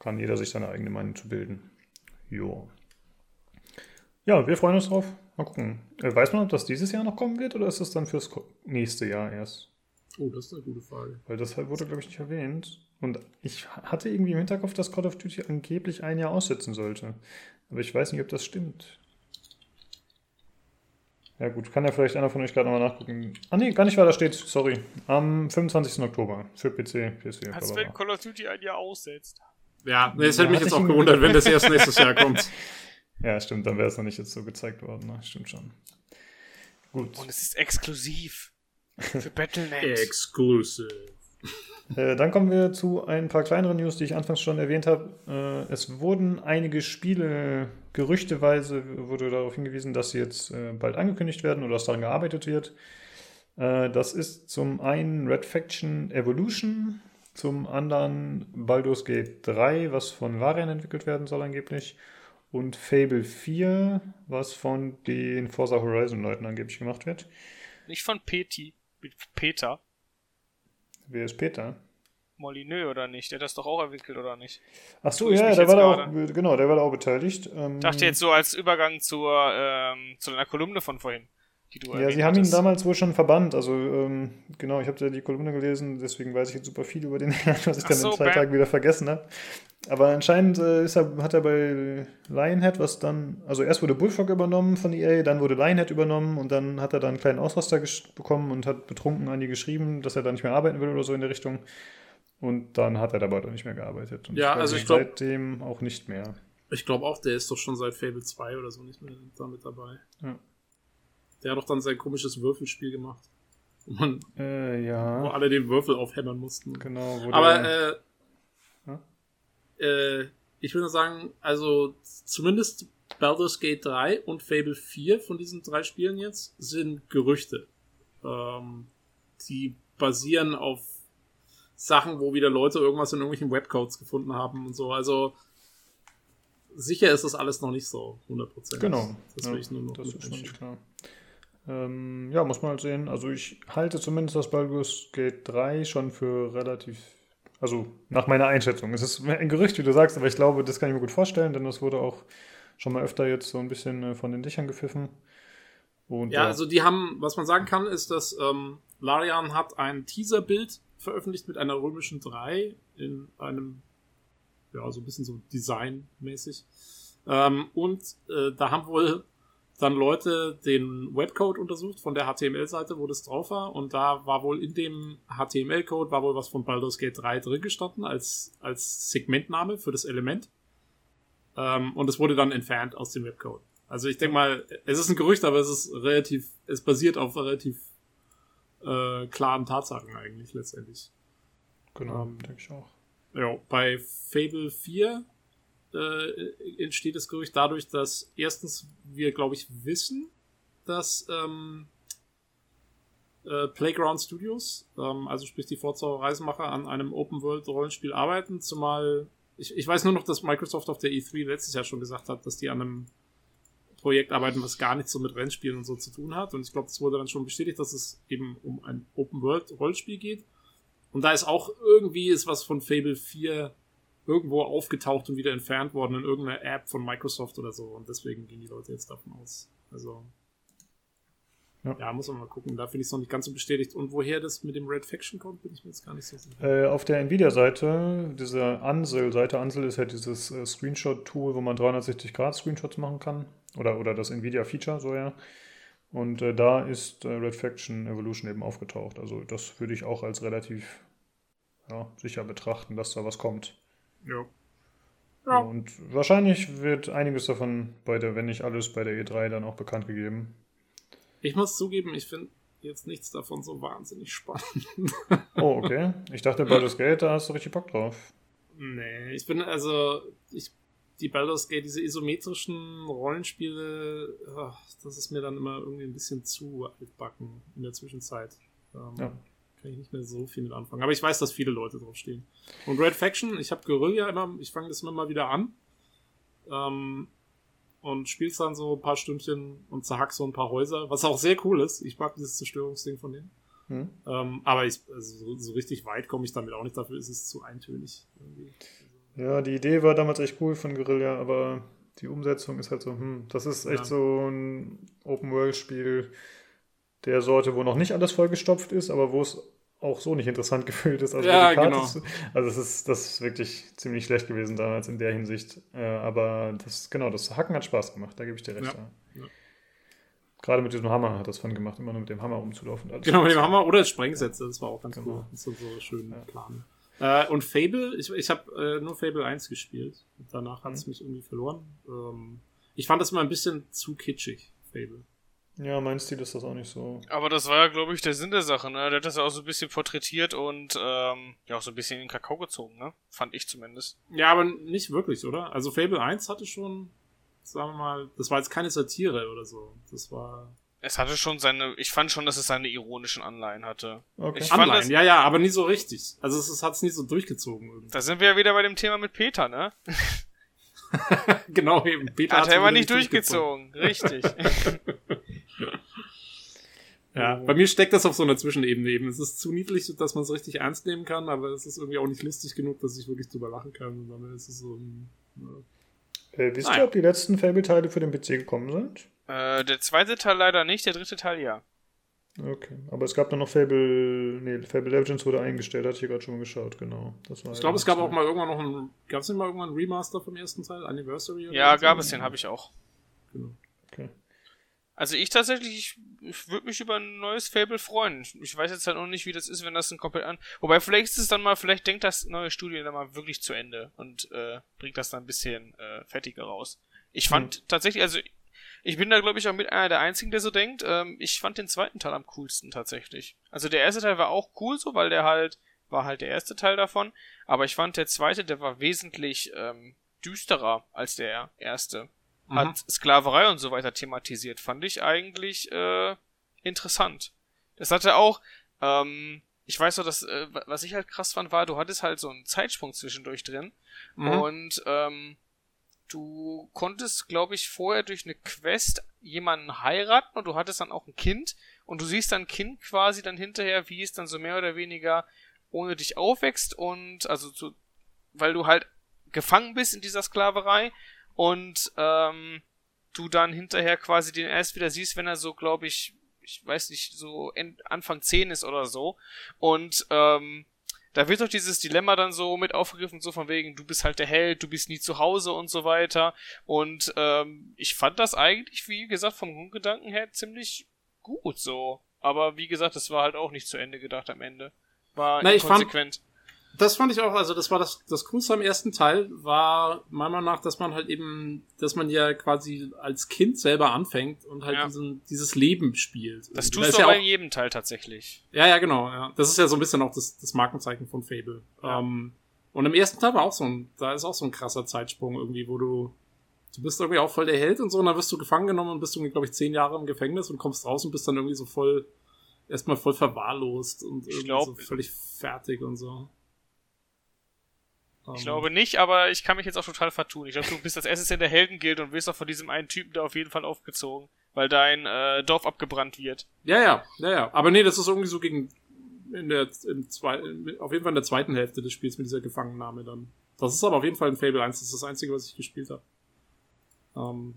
Kann jeder sich seine eigene Meinung zu bilden. Jo. Ja, wir freuen uns drauf. Mal gucken. Äh, weiß man, ob das dieses Jahr noch kommen wird oder ist das dann fürs nächste Jahr erst? Oh, das ist eine gute Frage. Weil das halt wurde, glaube ich, nicht erwähnt. Und ich hatte irgendwie im Hinterkopf, dass Call of Duty angeblich ein Jahr aussetzen sollte. Aber ich weiß nicht, ob das stimmt. Ja gut, kann ja vielleicht einer von euch gerade nochmal nachgucken. Ah nee, gar nicht weiter steht, sorry. Am 25. Oktober für PC, PS4. Als wenn. Call of Duty ein Jahr aussetzt. Ja, nee, es Ja, hätte mich hatte jetzt auch gewundert, wenn das erst nächstes Jahr kommt. Ja, stimmt, dann wäre es noch nicht jetzt so gezeigt worden. Ne? Stimmt schon. Gut. Und es ist exklusiv. Für Battle.net. Exclusive. Äh, dann kommen wir zu ein paar kleineren News, die ich anfangs schon erwähnt habe. Äh, es wurden einige Spiele, gerüchteweise wurde darauf hingewiesen, dass sie jetzt äh, bald angekündigt werden oder dass daran gearbeitet wird. Das ist zum einen Red Faction Evolution, zum anderen Baldur's Gate 3, was von Larian entwickelt werden soll angeblich, und Fable 4, was von den Forza Horizon Leuten angeblich gemacht wird. Nicht von Peti. Peter. Wer ist Peter? Molyneux oder nicht? Der hat das doch auch entwickelt oder nicht? Ach so, ja, der war da auch, genau, der war da auch beteiligt. Ähm, Ich dachte jetzt so als Übergang zur, ähm, zu deiner Kolumne von vorhin, die du Ja, sie haben ihn hattest. damals wohl schon verbannt. Also, ähm, genau, ich habe ja die Kolumne gelesen, deswegen weiß ich jetzt super viel über den Herrn, was ich Ach dann so, in zwei Bam. Tagen wieder vergessen habe. Aber anscheinend äh, ist er, hat er bei Lionhead, was dann, also erst wurde Bullfrog übernommen von EA, dann wurde Lionhead übernommen und dann hat er dann einen kleinen Ausraster bekommen und hat betrunken an die geschrieben, dass er da nicht mehr arbeiten will oder so in der Richtung. Und dann hat er dabei auch nicht mehr gearbeitet. Und Ja, also ich glaub- seitdem auch nicht mehr. Ich glaube auch, der ist doch schon seit Fable 2 oder so nicht mehr damit dabei. Ja. Der hat doch dann sein komisches Würfelspiel gemacht. Wo, man, Äh, wo ja, alle den Würfel aufhämmern mussten. genau. wo Aber der- äh, äh, ich würde sagen, also zumindest Baldur's Gate 3 und Fable 4 von diesen drei Spielen jetzt sind Gerüchte. Ähm, die basieren auf Sachen, wo wieder Leute irgendwas in irgendwelchen Webcodes gefunden haben und so. Also sicher ist das alles noch nicht so 100%. Genau. Das ja, will ich nur noch das ist schon klar. Ähm, ja, muss man halt sehen. Also ich halte zumindest das Baldur's Gate 3 schon für relativ, also nach meiner Einschätzung. Es ist ein Gerücht, wie du sagst, aber ich glaube, das kann ich mir gut vorstellen, denn das wurde auch schon mal öfter jetzt so ein bisschen äh, von den Dächern gepfiffen. Und, Ja, äh, also die haben, was man sagen kann, ist, dass ähm, Larian hat ein Teaserbild veröffentlicht mit einer römischen 3 in einem, ja, so ein bisschen so designmäßig. Ähm, und äh, da haben wohl dann Leute den Webcode untersucht von der HTML-Seite, wo das drauf war. Und da war wohl in dem HTML-Code war wohl was von Baldur's Gate 3 drin gestanden als, als Segmentname für das Element. Ähm, und es wurde dann entfernt aus dem Webcode. Also ich denke mal, es ist ein Gerücht, aber es ist relativ, es basiert auf relativ äh, klaren Tatsachen eigentlich letztendlich. genau, ähm, denke ich auch. Ja, bei Fable 4 äh, entsteht das Gerücht dadurch, dass erstens wir, glaube ich, wissen, dass ähm, äh, Playground Studios, ähm, also sprich die Forza Reisenmacher, an einem Open World Rollenspiel arbeiten, zumal ich, ich weiß nur noch, dass Microsoft auf der E3 letztes Jahr schon gesagt hat, dass die an einem Projekt arbeiten, was gar nichts so mit Rennspielen und so zu tun hat. Und ich glaube, das wurde dann schon bestätigt, dass es eben um ein Open World Rollenspiel geht. Und da ist auch irgendwie ist was von Fable 4 irgendwo aufgetaucht und wieder entfernt worden in irgendeiner App von Microsoft oder so. Und deswegen gehen die Leute jetzt davon aus. Also ja. ja, muss man mal gucken. Da finde ich es noch nicht ganz so bestätigt. Und woher das mit dem Red Faction kommt, bin ich mir jetzt gar nicht so sicher. Äh, auf der Nvidia-Seite, diese Ansel-Seite, Ansel ist halt dieses äh, Screenshot-Tool, wo man 360-Grad-Screenshots machen kann. Oder, oder das Nvidia-Feature, so ja. Und äh, da ist äh, Red Faction Evolution eben aufgetaucht. Also das würde ich auch als relativ ja, sicher betrachten, dass da was kommt. Ja. ja. Und wahrscheinlich wird einiges davon bei der, wenn nicht alles, bei der E3 dann auch bekannt gegeben. Ich muss zugeben, ich finde jetzt nichts davon so wahnsinnig spannend. oh, okay. Ich dachte, Baldur's Gate, da hast du richtig Bock drauf. Nee, ich bin also, ich, die Baldur's Gate, diese isometrischen Rollenspiele, ach, das ist mir dann immer irgendwie ein bisschen zu altbacken in der Zwischenzeit. Ähm, ja. Kann ich nicht mehr so viel mit anfangen. Aber ich weiß, dass viele Leute drauf stehen. Und Red Faction, ich habe Guerilla immer, ich fange das immer mal wieder an. Ähm, und spielst dann so ein paar Stündchen und zerhackst so ein paar Häuser, was auch sehr cool ist. Ich mag dieses Zerstörungsding von denen. Hm. Ähm, aber ich, also so, so, richtig weit komme ich damit auch nicht, dafür ist es zu eintönig. Irgendwie. Ja, die Idee war damals echt cool von Guerilla, aber die Umsetzung ist halt so, hm, das ist echt ja. so ein Open-World-Spiel der Sorte, wo noch nicht alles vollgestopft ist, aber wo es auch so nicht interessant gefühlt ist. Also ja, genau. Ist, also es ist, das ist wirklich ziemlich schlecht gewesen damals in der Hinsicht. Äh, aber das, genau, das Hacken hat Spaß gemacht, da gebe ich dir recht. Ja, ja. Gerade mit diesem Hammer hat das von gemacht, immer nur mit dem Hammer rumzulaufen. Genau, mit dem Hammer oder Sprengsätze, das war auch ganz genau. cool. Das ist so schön ja. Plan. Äh, und Fable, ich, ich habe äh, nur Fable 1 gespielt. Danach hat es mhm. mich irgendwie verloren. Ähm, ich fand das immer ein bisschen zu kitschig, Fable. Ja, mein Stil ist das auch nicht so. Aber das war ja, glaube ich, der Sinn der Sache, ne? Der hat das ja auch so ein bisschen porträtiert und ähm, ja auch so ein bisschen in den Kakao gezogen, ne? Fand ich zumindest. Ja, aber nicht wirklich, oder? Also Fable 1 hatte schon, sagen wir mal, das war jetzt keine Satire oder so. Das war. Es hatte schon seine, ich fand schon, dass es seine ironischen Anleihen hatte. Okay. Ich Anleihen, das, ja, ja, aber nie so richtig. Also es, es hat es nie so durchgezogen. Irgendwie. Da sind wir ja wieder bei dem Thema mit Peter, ne? genau, eben. Peter hat er immer nicht durchgezogen. durchgezogen. Richtig. Ja, bei mir steckt das auf so einer Zwischenebene eben. Es ist zu niedlich, dass man es richtig ernst nehmen kann, aber es ist irgendwie auch nicht lustig genug, dass ich wirklich drüber lachen kann. Und dann ist es so ein, ja. äh, wisst ihr, ob die letzten Fable-Teile für den PC gekommen sind? Äh, der zweite Teil leider nicht, der dritte Teil ja. Okay, aber es gab dann noch Fable, nee, Fable Legends wurde eingestellt, hatte ich hier gerade schon mal geschaut, genau. ich glaube, es gab auch mal irgendwann noch ein, gab es nicht mal irgendwann ein Remaster vom ersten Teil, Anniversary? Oder ja, gab es, den habe ich auch. Genau. Okay. Also ich tatsächlich, ich, ich würde mich über ein neues Fable freuen. Ich weiß jetzt halt noch nicht, wie das ist, wenn das ein komplett an. Wobei vielleicht ist es dann mal, vielleicht denkt das neue Studio dann mal wirklich zu Ende und äh, bringt das dann ein bisschen äh, fertiger raus. Ich fand mhm. tatsächlich, also ich bin da glaube ich auch mit einer der einzigen, der so denkt. Ähm, ich fand den zweiten Teil am coolsten tatsächlich. Also der erste Teil war auch cool so, weil der halt war halt der erste Teil davon. Aber ich fand der zweite, der war wesentlich ähm, düsterer als der erste mhm. hat Sklaverei und so weiter thematisiert. Fand ich eigentlich äh, interessant. Das hatte auch, ähm, ich weiß so, dass, äh, was ich halt krass fand, war, du hattest halt so einen Zeitsprung zwischendurch drin mhm. und ähm, du konntest, glaube ich, vorher durch eine Quest jemanden heiraten und du hattest dann auch ein Kind und du siehst dein Kind quasi dann hinterher, wie es dann so mehr oder weniger ohne dich aufwächst und also zu, weil du halt gefangen bist in dieser Sklaverei und ähm, du dann hinterher quasi den erst wieder siehst, wenn er so, glaube ich, ich weiß nicht, so Anfang 10 ist oder so. Und ähm, da wird doch dieses Dilemma dann so mit aufgegriffen, so von wegen, du bist halt der Held, du bist nie zu Hause und so weiter. Und ähm, ich fand das eigentlich, wie gesagt, vom Grundgedanken her ziemlich gut so. Aber wie gesagt, das war halt auch nicht zu Ende gedacht am Ende. War Na, inkonsequent. Ich fand, das fand ich auch, also das war das, das Coolste am ersten Teil, war meiner Meinung nach, dass man halt eben, dass man ja quasi als Kind selber anfängt und halt ja. diesen, dieses Leben spielt. Das tust du ja aber in jedem Teil tatsächlich. Ja, ja, genau, ja. Das ist ja so ein bisschen auch das, das Markenzeichen von Fable. Ja. Ähm, Und im ersten Teil war auch so ein, da ist auch so ein krasser Zeitsprung irgendwie, wo du, du bist irgendwie auch voll der Held und so, und dann wirst du gefangen genommen und bist irgendwie, glaube ich, zehn Jahre im Gefängnis und kommst raus und bist dann irgendwie so voll, erstmal voll verwahrlost und irgendwie glaub- so völlig fertig und so. Ich Ähm, glaube nicht, aber ich kann mich jetzt auch total vertun. Ich glaube, du bist erstes in der Heldengild und wirst auch von diesem einen Typen da auf jeden Fall aufgezogen, weil dein äh, Dorf abgebrannt wird. Ja, ja, ja, ja. Aber nee, das ist irgendwie so gegen in der im zwei, auf jeden Fall in der zweiten Hälfte des Spiels mit dieser Gefangennahme dann. Das ist aber auf jeden Fall ein Fable 1, das ist das einzige, was ich gespielt habe. Ähm,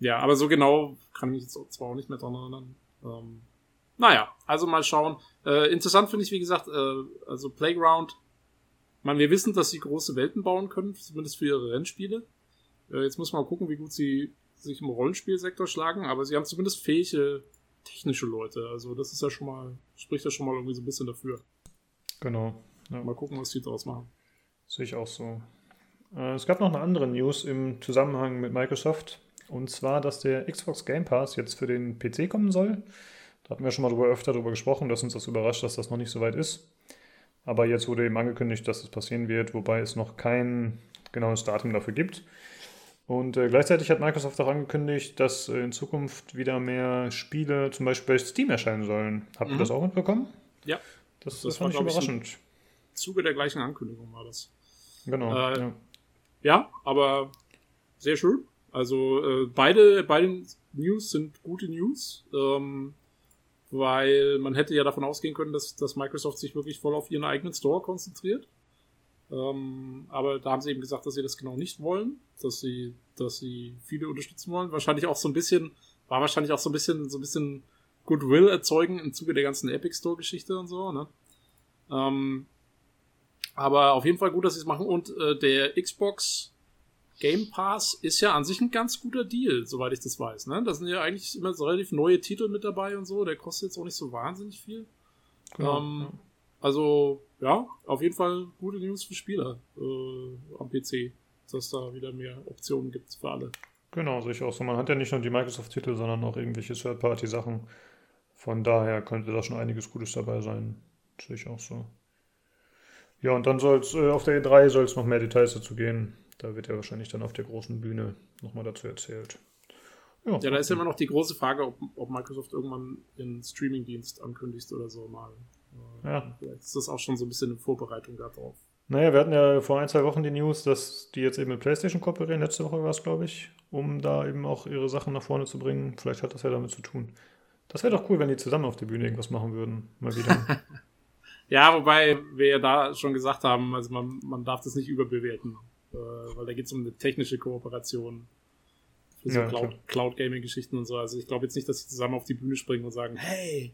ja, aber so genau kann ich mich jetzt auch- zwar auch nicht mehr dran erinnern. Ähm, naja, also mal schauen. Äh, interessant finde ich, wie gesagt, äh, also Playground. Man, wir wissen, dass sie große Welten bauen können, zumindest für ihre Rennspiele. Äh, jetzt muss man mal gucken, wie gut sie sich im Rollenspielsektor schlagen, aber sie haben zumindest fähige technische Leute. Also das ist ja schon mal, spricht ja schon mal irgendwie so ein bisschen dafür. Genau. Ja. Mal gucken, was die draus machen. Sehe ich auch so. Äh, Es gab noch eine andere News im Zusammenhang mit Microsoft. Und zwar, dass der Xbox Game Pass jetzt für den PC kommen soll. Da hatten wir schon mal drüber, öfter darüber gesprochen, dass uns das überrascht, dass das noch nicht so weit ist. Aber jetzt wurde eben angekündigt, dass das passieren wird, wobei es noch kein genaues Datum dafür gibt. Und äh, gleichzeitig hat Microsoft auch angekündigt, dass äh, in Zukunft wieder mehr Spiele zum Beispiel bei Steam erscheinen sollen. Habt ihr Mhm. das auch mitbekommen? Ja, Das, Das das war, fand ich glaub ich, überraschend. im Zuge der gleichen Ankündigung war das. Genau. Äh, ja. Ja, aber sehr schön. Also äh, beide, beide News sind gute News, ähm, weil man hätte ja davon ausgehen können, dass, dass Microsoft sich wirklich voll auf ihren eigenen Store konzentriert. Ähm, aber da haben sie eben gesagt, dass sie das genau nicht wollen, dass sie, dass sie viele unterstützen wollen. Wahrscheinlich auch so ein bisschen, war wahrscheinlich auch so ein bisschen, so ein bisschen Goodwill erzeugen im Zuge der ganzen Epic Store Geschichte und so, ne? Ähm, aber auf jeden Fall gut, dass sie es machen. Und äh, der Xbox Game Pass ist ja an sich ein ganz guter Deal, soweit ich das weiß. Ne? Da sind ja eigentlich immer so relativ neue Titel mit dabei und so. Der kostet jetzt auch nicht so wahnsinnig viel. Genau, ähm. Also, ja, auf jeden Fall gute News für Spieler äh, am PC, dass da wieder mehr Optionen gibt für alle. Genau, sehe ich auch so. Man hat ja nicht nur die Microsoft-Titel, sondern auch irgendwelche Third-Party-Sachen. Von daher könnte da schon einiges Gutes dabei sein. Sehe ich auch so. Ja, und dann soll es äh, auf der E3 soll es noch mehr Details dazu gehen. Da wird ja wahrscheinlich dann auf der großen Bühne nochmal dazu erzählt. Ja, da ist ja immer noch die große Frage, ob, ob Microsoft irgendwann einen Streaming-Dienst ankündigt oder so mal. Äh, Ja. Vielleicht ist das auch schon so ein bisschen in Vorbereitung darauf. Naja, wir hatten ja vor ein, zwei Wochen die News, dass die jetzt eben mit PlayStation kooperieren. Letzte Woche war es, glaube ich, um da eben auch ihre Sachen nach vorne zu bringen. Vielleicht hat das ja damit zu tun. Das wäre doch cool, wenn die zusammen auf der Bühne irgendwas machen würden. Mal wieder. Ja, wobei wir ja da schon gesagt haben, also man, man darf das nicht überbewerten, weil da geht es um eine technische Kooperation für so Ja. Cloud- Cloud-Gaming-Geschichten und so. Also ich glaube jetzt nicht, dass sie zusammen auf die Bühne springen und sagen, hey,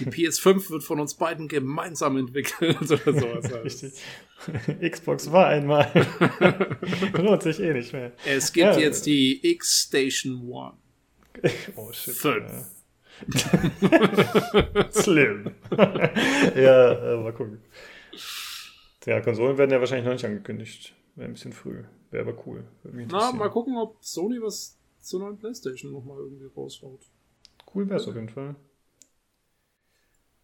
die PS5 wird von uns beiden gemeinsam entwickelt oder sowas. Also Richtig. Xbox war einmal. Lohnt sich eh nicht mehr. Es gibt Ja. jetzt die X-Station One. Oh shit. Fünf. Ja. Slim. ja, äh, mal gucken. Ja, Konsolen werden ja wahrscheinlich noch nicht angekündigt. Wäre ein bisschen früh. Wäre aber cool. Na, mal gucken, ob Sony was zur neuen Playstation nochmal irgendwie raushaut. Cool wäre es auf jeden Fall.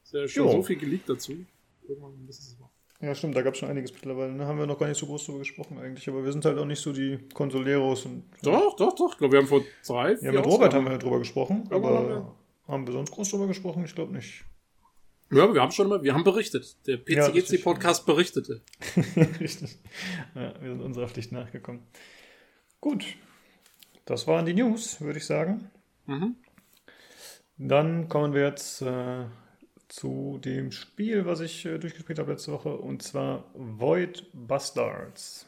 Ist ja schon Jo. so viel geleakt dazu. Irgendwann müssen sie es machen. Ja, stimmt, da gab es schon einiges mittlerweile. Ne? Haben wir noch gar nicht so groß drüber gesprochen eigentlich. Aber wir sind halt auch nicht so die Konsoleros. Und, Doch, doch, doch. Ich glaube, wir haben vor drei, Ja, mit Robert haben wir drüber gesprochen. Ja, aber haben wir. haben wir sonst groß drüber gesprochen? Ich glaube nicht. Ja, wir haben schon mal, wir haben berichtet. Der Ja. PCGC-Podcast berichtete. Richtig. Ja, wir sind unserer Pflicht nachgekommen. Gut. Das waren die News, würde ich sagen. Mhm. Dann kommen wir jetzt äh, zu dem Spiel, was ich äh, durchgespielt habe letzte Woche, und zwar Void Bastards.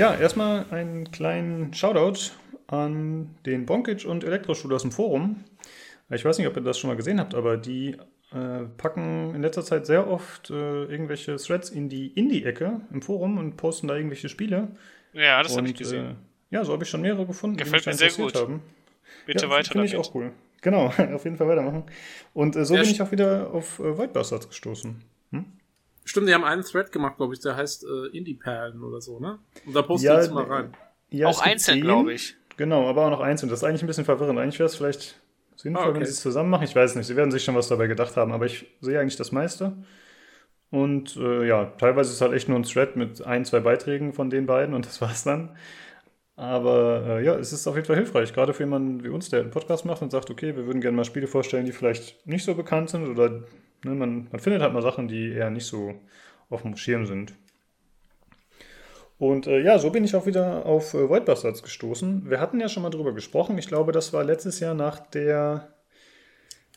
Ja, erstmal einen kleinen Shoutout an den Bonkic und Elektrostudio aus dem Forum. Ich weiß nicht, ob ihr das schon mal gesehen habt, aber die äh, packen in letzter Zeit sehr oft äh, irgendwelche Threads in die Indie-Ecke im Forum und posten da irgendwelche Spiele. Ja, das habe ich gesehen. Äh, ja, so habe ich schon mehrere gefunden, Gefällt mich mir sehr gut. haben. Bitte ja, weiter Finde ich auch cool. Genau, auf jeden Fall weitermachen. Und äh, so Ja, bin ich auch wieder auf äh, White Bastards gestoßen. Stimmt, die haben einen Thread gemacht, glaube ich, der heißt äh, Indie-Perlen oder so, ne? Und da posten Ja, jetzt mal rein. Ja, auch einzeln, glaube ich. Genau, aber auch noch einzeln. Das ist eigentlich ein bisschen verwirrend. Eigentlich wäre es vielleicht sinnvoll, Ah, okay. wenn sie es zusammen machen. Ich weiß nicht. Sie werden sich schon was dabei gedacht haben, aber ich sehe eigentlich das meiste. Und äh, ja, teilweise ist es halt echt nur ein Thread mit ein, zwei Beiträgen von den beiden und das war's dann. Aber äh, ja, es ist auf jeden Fall hilfreich, gerade für jemanden wie uns, der einen Podcast macht und sagt, okay, wir würden gerne mal Spiele vorstellen, die vielleicht nicht so bekannt sind oder ne, man, man findet halt mal Sachen, die eher nicht so auf dem Schirm sind. Und äh, ja, so bin ich auch wieder auf äh, Void Bastards gestoßen. Wir hatten ja schon mal drüber gesprochen. Ich glaube, das war letztes Jahr nach der.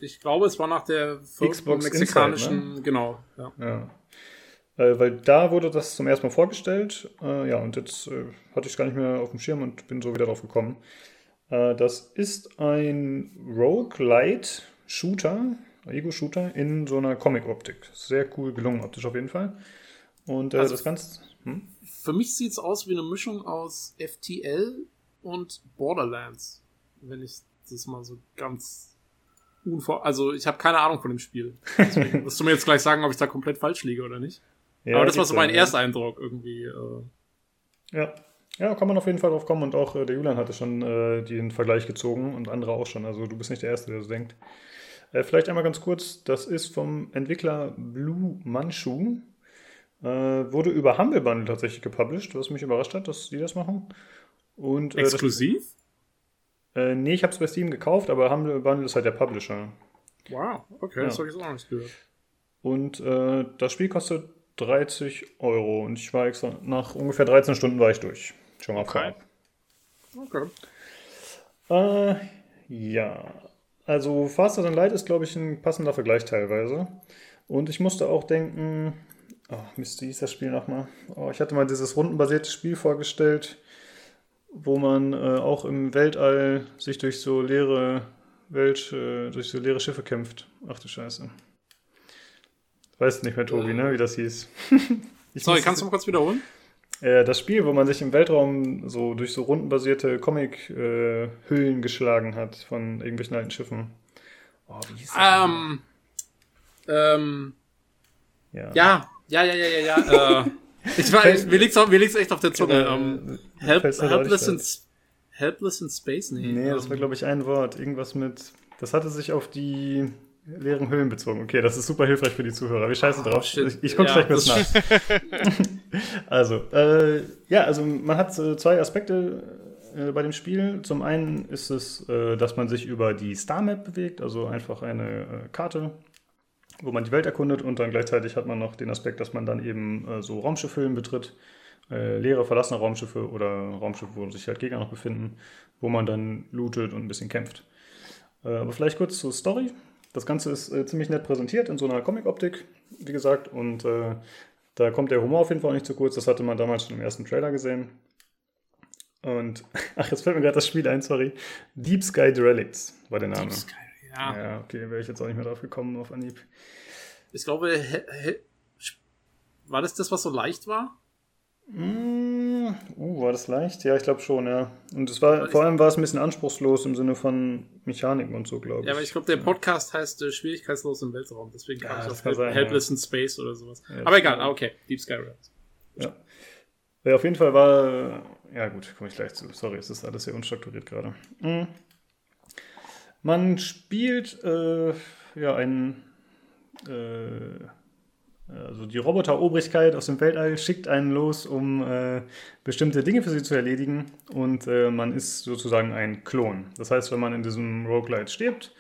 Ich glaube, es war nach der Xbox mexikanischen, Inside, genau. Ja. Ja. Äh, weil da wurde das zum ersten Mal vorgestellt. Äh, ja, und jetzt äh, hatte ich es gar nicht mehr auf dem Schirm und bin so wieder drauf gekommen. Äh, das ist ein Roguelite-Shooter, Ego-Shooter in so einer Comic-Optik. Sehr cool gelungen, optisch auf jeden Fall. Und äh, Also- das Ganze. Hm? Für mich sieht's aus wie eine Mischung aus FTL und Borderlands. Wenn ich das mal so ganz unvor... Also ich habe keine Ahnung von dem Spiel. Deswegen musst du mir jetzt gleich sagen, ob ich da komplett falsch liege oder nicht. Ja, Aber das war so mein ja. Ersteindruck irgendwie. Äh, Ja. Ja, kann man auf jeden Fall drauf kommen und auch äh, der Julian hatte schon äh, den Vergleich gezogen und andere auch schon. Also du bist nicht der Erste, der so denkt. Äh, vielleicht einmal ganz kurz, das ist vom Entwickler Blue Manchu. Äh, wurde über Humble Bundle tatsächlich gepublished, was mich überrascht hat, dass die das machen. Und, äh, exklusiv? Das, äh, nee, ich habe es bei Steam gekauft, aber Humble Bundle ist halt der Publisher. Wow, okay, Ja. das habe ich jetzt auch noch nicht gehört. Und äh, das Spiel kostet 30 Euro und ich war extra, nach ungefähr 13 Stunden war ich durch. Schon mal Okay. vorab. Okay. Äh, ja. Also Faster Than Light ist, glaube ich, ein passender Vergleich teilweise. Und ich musste auch denken, oh, Mist, wie hieß das Spiel nochmal? Oh, ich hatte mal dieses rundenbasierte Spiel vorgestellt, wo man äh, auch im Weltall sich durch so leere Welt, äh, durch so leere Schiffe kämpft. Ach du Scheiße. Weißt nicht mehr, Tobi, ne, wie das hieß. Ich Sorry, kannst du mal kurz wiederholen? Äh, das Spiel, wo man sich im Weltraum so durch so rundenbasierte Comic-Hüllen geschlagen hat von irgendwelchen alten Schiffen. Oh, wie hieß das? Ähm, ähm, ja. ja, ja, ja, ja, ja, äh, ich war, ich, mir, liegt's auf, mir liegt's echt auf der Zunge. Äh, ähm, help, helpless, in, helpless in Space? Nee, Nee, das ähm, war, glaube ich, ein Wort. Irgendwas mit. Das hatte sich auf die leeren Hüllen bezogen. Okay, das ist super hilfreich für die Zuhörer. Wir scheißen drauf. Shit. Ich, ich gucke Ja, gleich kurz nach. also, äh, ja, also man hat äh, zwei Aspekte äh, bei dem Spiel. Zum einen ist es, äh, dass man sich über die Star Map bewegt, also einfach eine äh, Karte, wo man die Welt erkundet und dann gleichzeitig hat man noch den Aspekt, dass man dann eben äh, so Raumschiffhüllen betritt, leere, verlassene Raumschiffe oder Raumschiffe, wo sich halt Gegner noch befinden, wo man dann lootet und ein bisschen kämpft. Aber vielleicht kurz zur Story. Das Ganze ist äh, ziemlich nett präsentiert in so einer Comic-Optik, wie gesagt, und äh, da kommt der Humor auf jeden Fall auch nicht zu kurz. Das hatte man damals schon im ersten Trailer gesehen. Und, ach, jetzt fällt mir gerade das Spiel ein, sorry. Deep Sky Derelicts war der Name. Deep Sky, ja. Ja, okay, wäre ich jetzt auch nicht mehr drauf gekommen auf Anhieb. Ich glaube, war das das, was so leicht war? Mm, uh, war das leicht? Ja, ich glaube schon, ja. Und es war, vor allem war es ein bisschen anspruchslos im Sinne von Mechaniken und so, glaube ich. Ja, aber ich glaube, der Podcast heißt äh, Schwierigkeitslos im Weltraum. Deswegen kam Ja, ich das auf Hel sein, Helpless in Space oder sowas. Ja, aber egal, ah, okay. Deep Sky Realms. Ja. ja, auf jeden Fall war. Ja, gut, komme ich gleich zu. Sorry, es ist alles sehr unstrukturiert gerade. Mhm. Man spielt äh, ja einen. Äh, also die Roboterobrigkeit aus dem Weltall schickt einen los, um äh, bestimmte Dinge für sie zu erledigen. Und äh, man ist sozusagen ein Klon. Das heißt, wenn man in diesem Roguelite stirbt,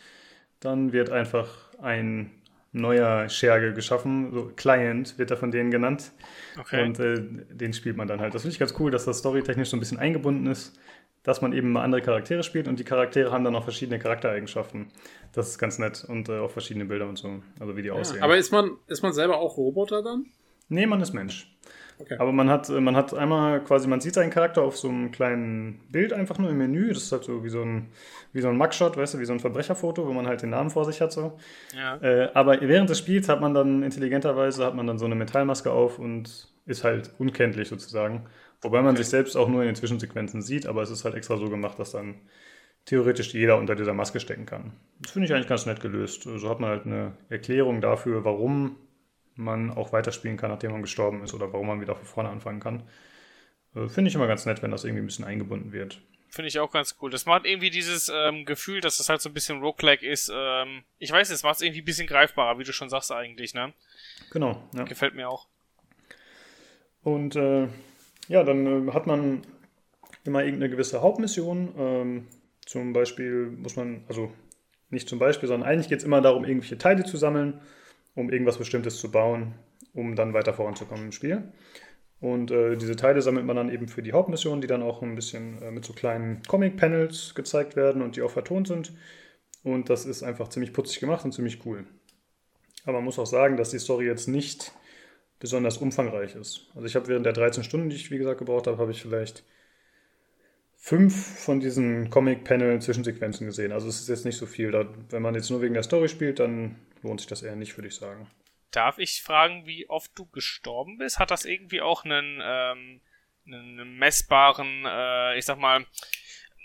dann wird einfach ein neuer Scherge geschaffen. So Client wird er von denen genannt. Okay. Und äh, den spielt man dann halt. Das finde ich ganz cool, dass das storytechnisch so ein bisschen eingebunden ist, dass man eben mal andere Charaktere spielt und die Charaktere haben dann auch verschiedene Charaktereigenschaften. Das ist ganz nett und äh, auch verschiedene Bilder und so, also wie die aussehen. Aber ist man, ist man selber auch Roboter dann? Nee, man ist Mensch. Okay. Aber man hat, äh, man hat einmal quasi, man sieht seinen Charakter auf so einem kleinen Bild einfach nur im Menü. Das ist halt so wie so ein, wie so ein Mugshot, weißt du, wie so ein Verbrecherfoto, wo man halt den Namen vor sich hat. So. Ja. Äh, aber während des Spiels hat man dann intelligenterweise hat man dann so eine Metallmaske auf und ist halt unkenntlich sozusagen. Wobei man sich selbst auch nur in den Zwischensequenzen sieht, aber es ist halt extra so gemacht, dass dann theoretisch jeder unter dieser Maske stecken kann. Das finde ich eigentlich ganz nett gelöst. So hat man halt eine Erklärung dafür, warum man auch weiterspielen kann, nachdem man gestorben ist oder warum man wieder von vorne anfangen kann. Äh, Finde ich immer ganz nett, wenn das irgendwie ein bisschen eingebunden wird. Finde ich auch ganz cool. Das macht irgendwie dieses ähm, Gefühl, dass das halt so ein bisschen Roguelike ist. Ähm, ich weiß nicht, es macht es irgendwie ein bisschen greifbarer, wie du schon sagst eigentlich, ne? Genau. Ja. Gefällt mir auch. Und äh, ja, dann äh, hat man immer irgendeine gewisse Hauptmission. Ähm, zum Beispiel muss man, also nicht zum Beispiel, sondern eigentlich geht es immer darum, irgendwelche Teile zu sammeln, um irgendwas Bestimmtes zu bauen, um dann weiter voranzukommen im Spiel. Und äh, diese Teile sammelt man dann eben für die Hauptmission, die dann auch ein bisschen äh, mit so kleinen Comic-Panels gezeigt werden und die auch vertont sind. Und das ist einfach ziemlich putzig gemacht und ziemlich cool. Aber man muss auch sagen, dass die Story jetzt nicht besonders umfangreich ist. Also ich habe während der 13 Stunden, die ich wie gesagt gebraucht habe, habe ich vielleicht fünf von diesen Comic-Panel-Zwischensequenzen gesehen. Also es ist jetzt nicht so viel. Da, wenn man jetzt nur wegen der Story spielt, dann lohnt sich das eher nicht, würde ich sagen. Darf ich fragen, wie oft du gestorben bist? Hat das irgendwie auch einen, ähm, einen messbaren, äh, ich sag mal,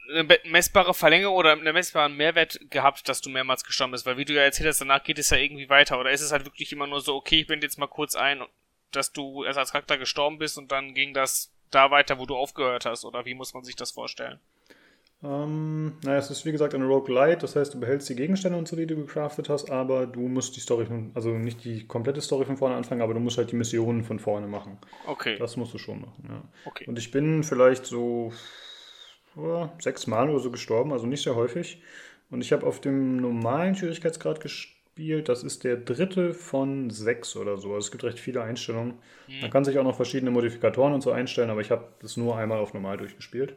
eine messbare Verlängerung oder einen messbaren Mehrwert gehabt, dass du mehrmals gestorben bist? Weil wie du ja erzählt hast, danach geht es ja irgendwie weiter. Oder ist es halt wirklich immer nur so, okay, ich bin jetzt mal kurz ein, dass du erst als Charakter gestorben bist und dann ging das da weiter, wo du aufgehört hast? Oder wie muss man sich das vorstellen? Ähm, naja, es ist wie gesagt eine Roguelite, das heißt, du behältst die Gegenstände und so, die du gecraftet hast, aber du musst die Story, von, also nicht die komplette Story von vorne anfangen, aber du musst halt die Missionen von vorne machen. Okay, Das musst du schon machen, ja. okay. Und ich bin vielleicht so ja, sechs Mal oder so gestorben, also nicht sehr häufig. Und ich habe auf dem normalen Schwierigkeitsgrad gespielt. Das ist der dritte von sechs oder so. Also es gibt recht viele Einstellungen. Man kann sich auch noch verschiedene Modifikatoren und so einstellen, aber ich habe das nur einmal auf normal durchgespielt.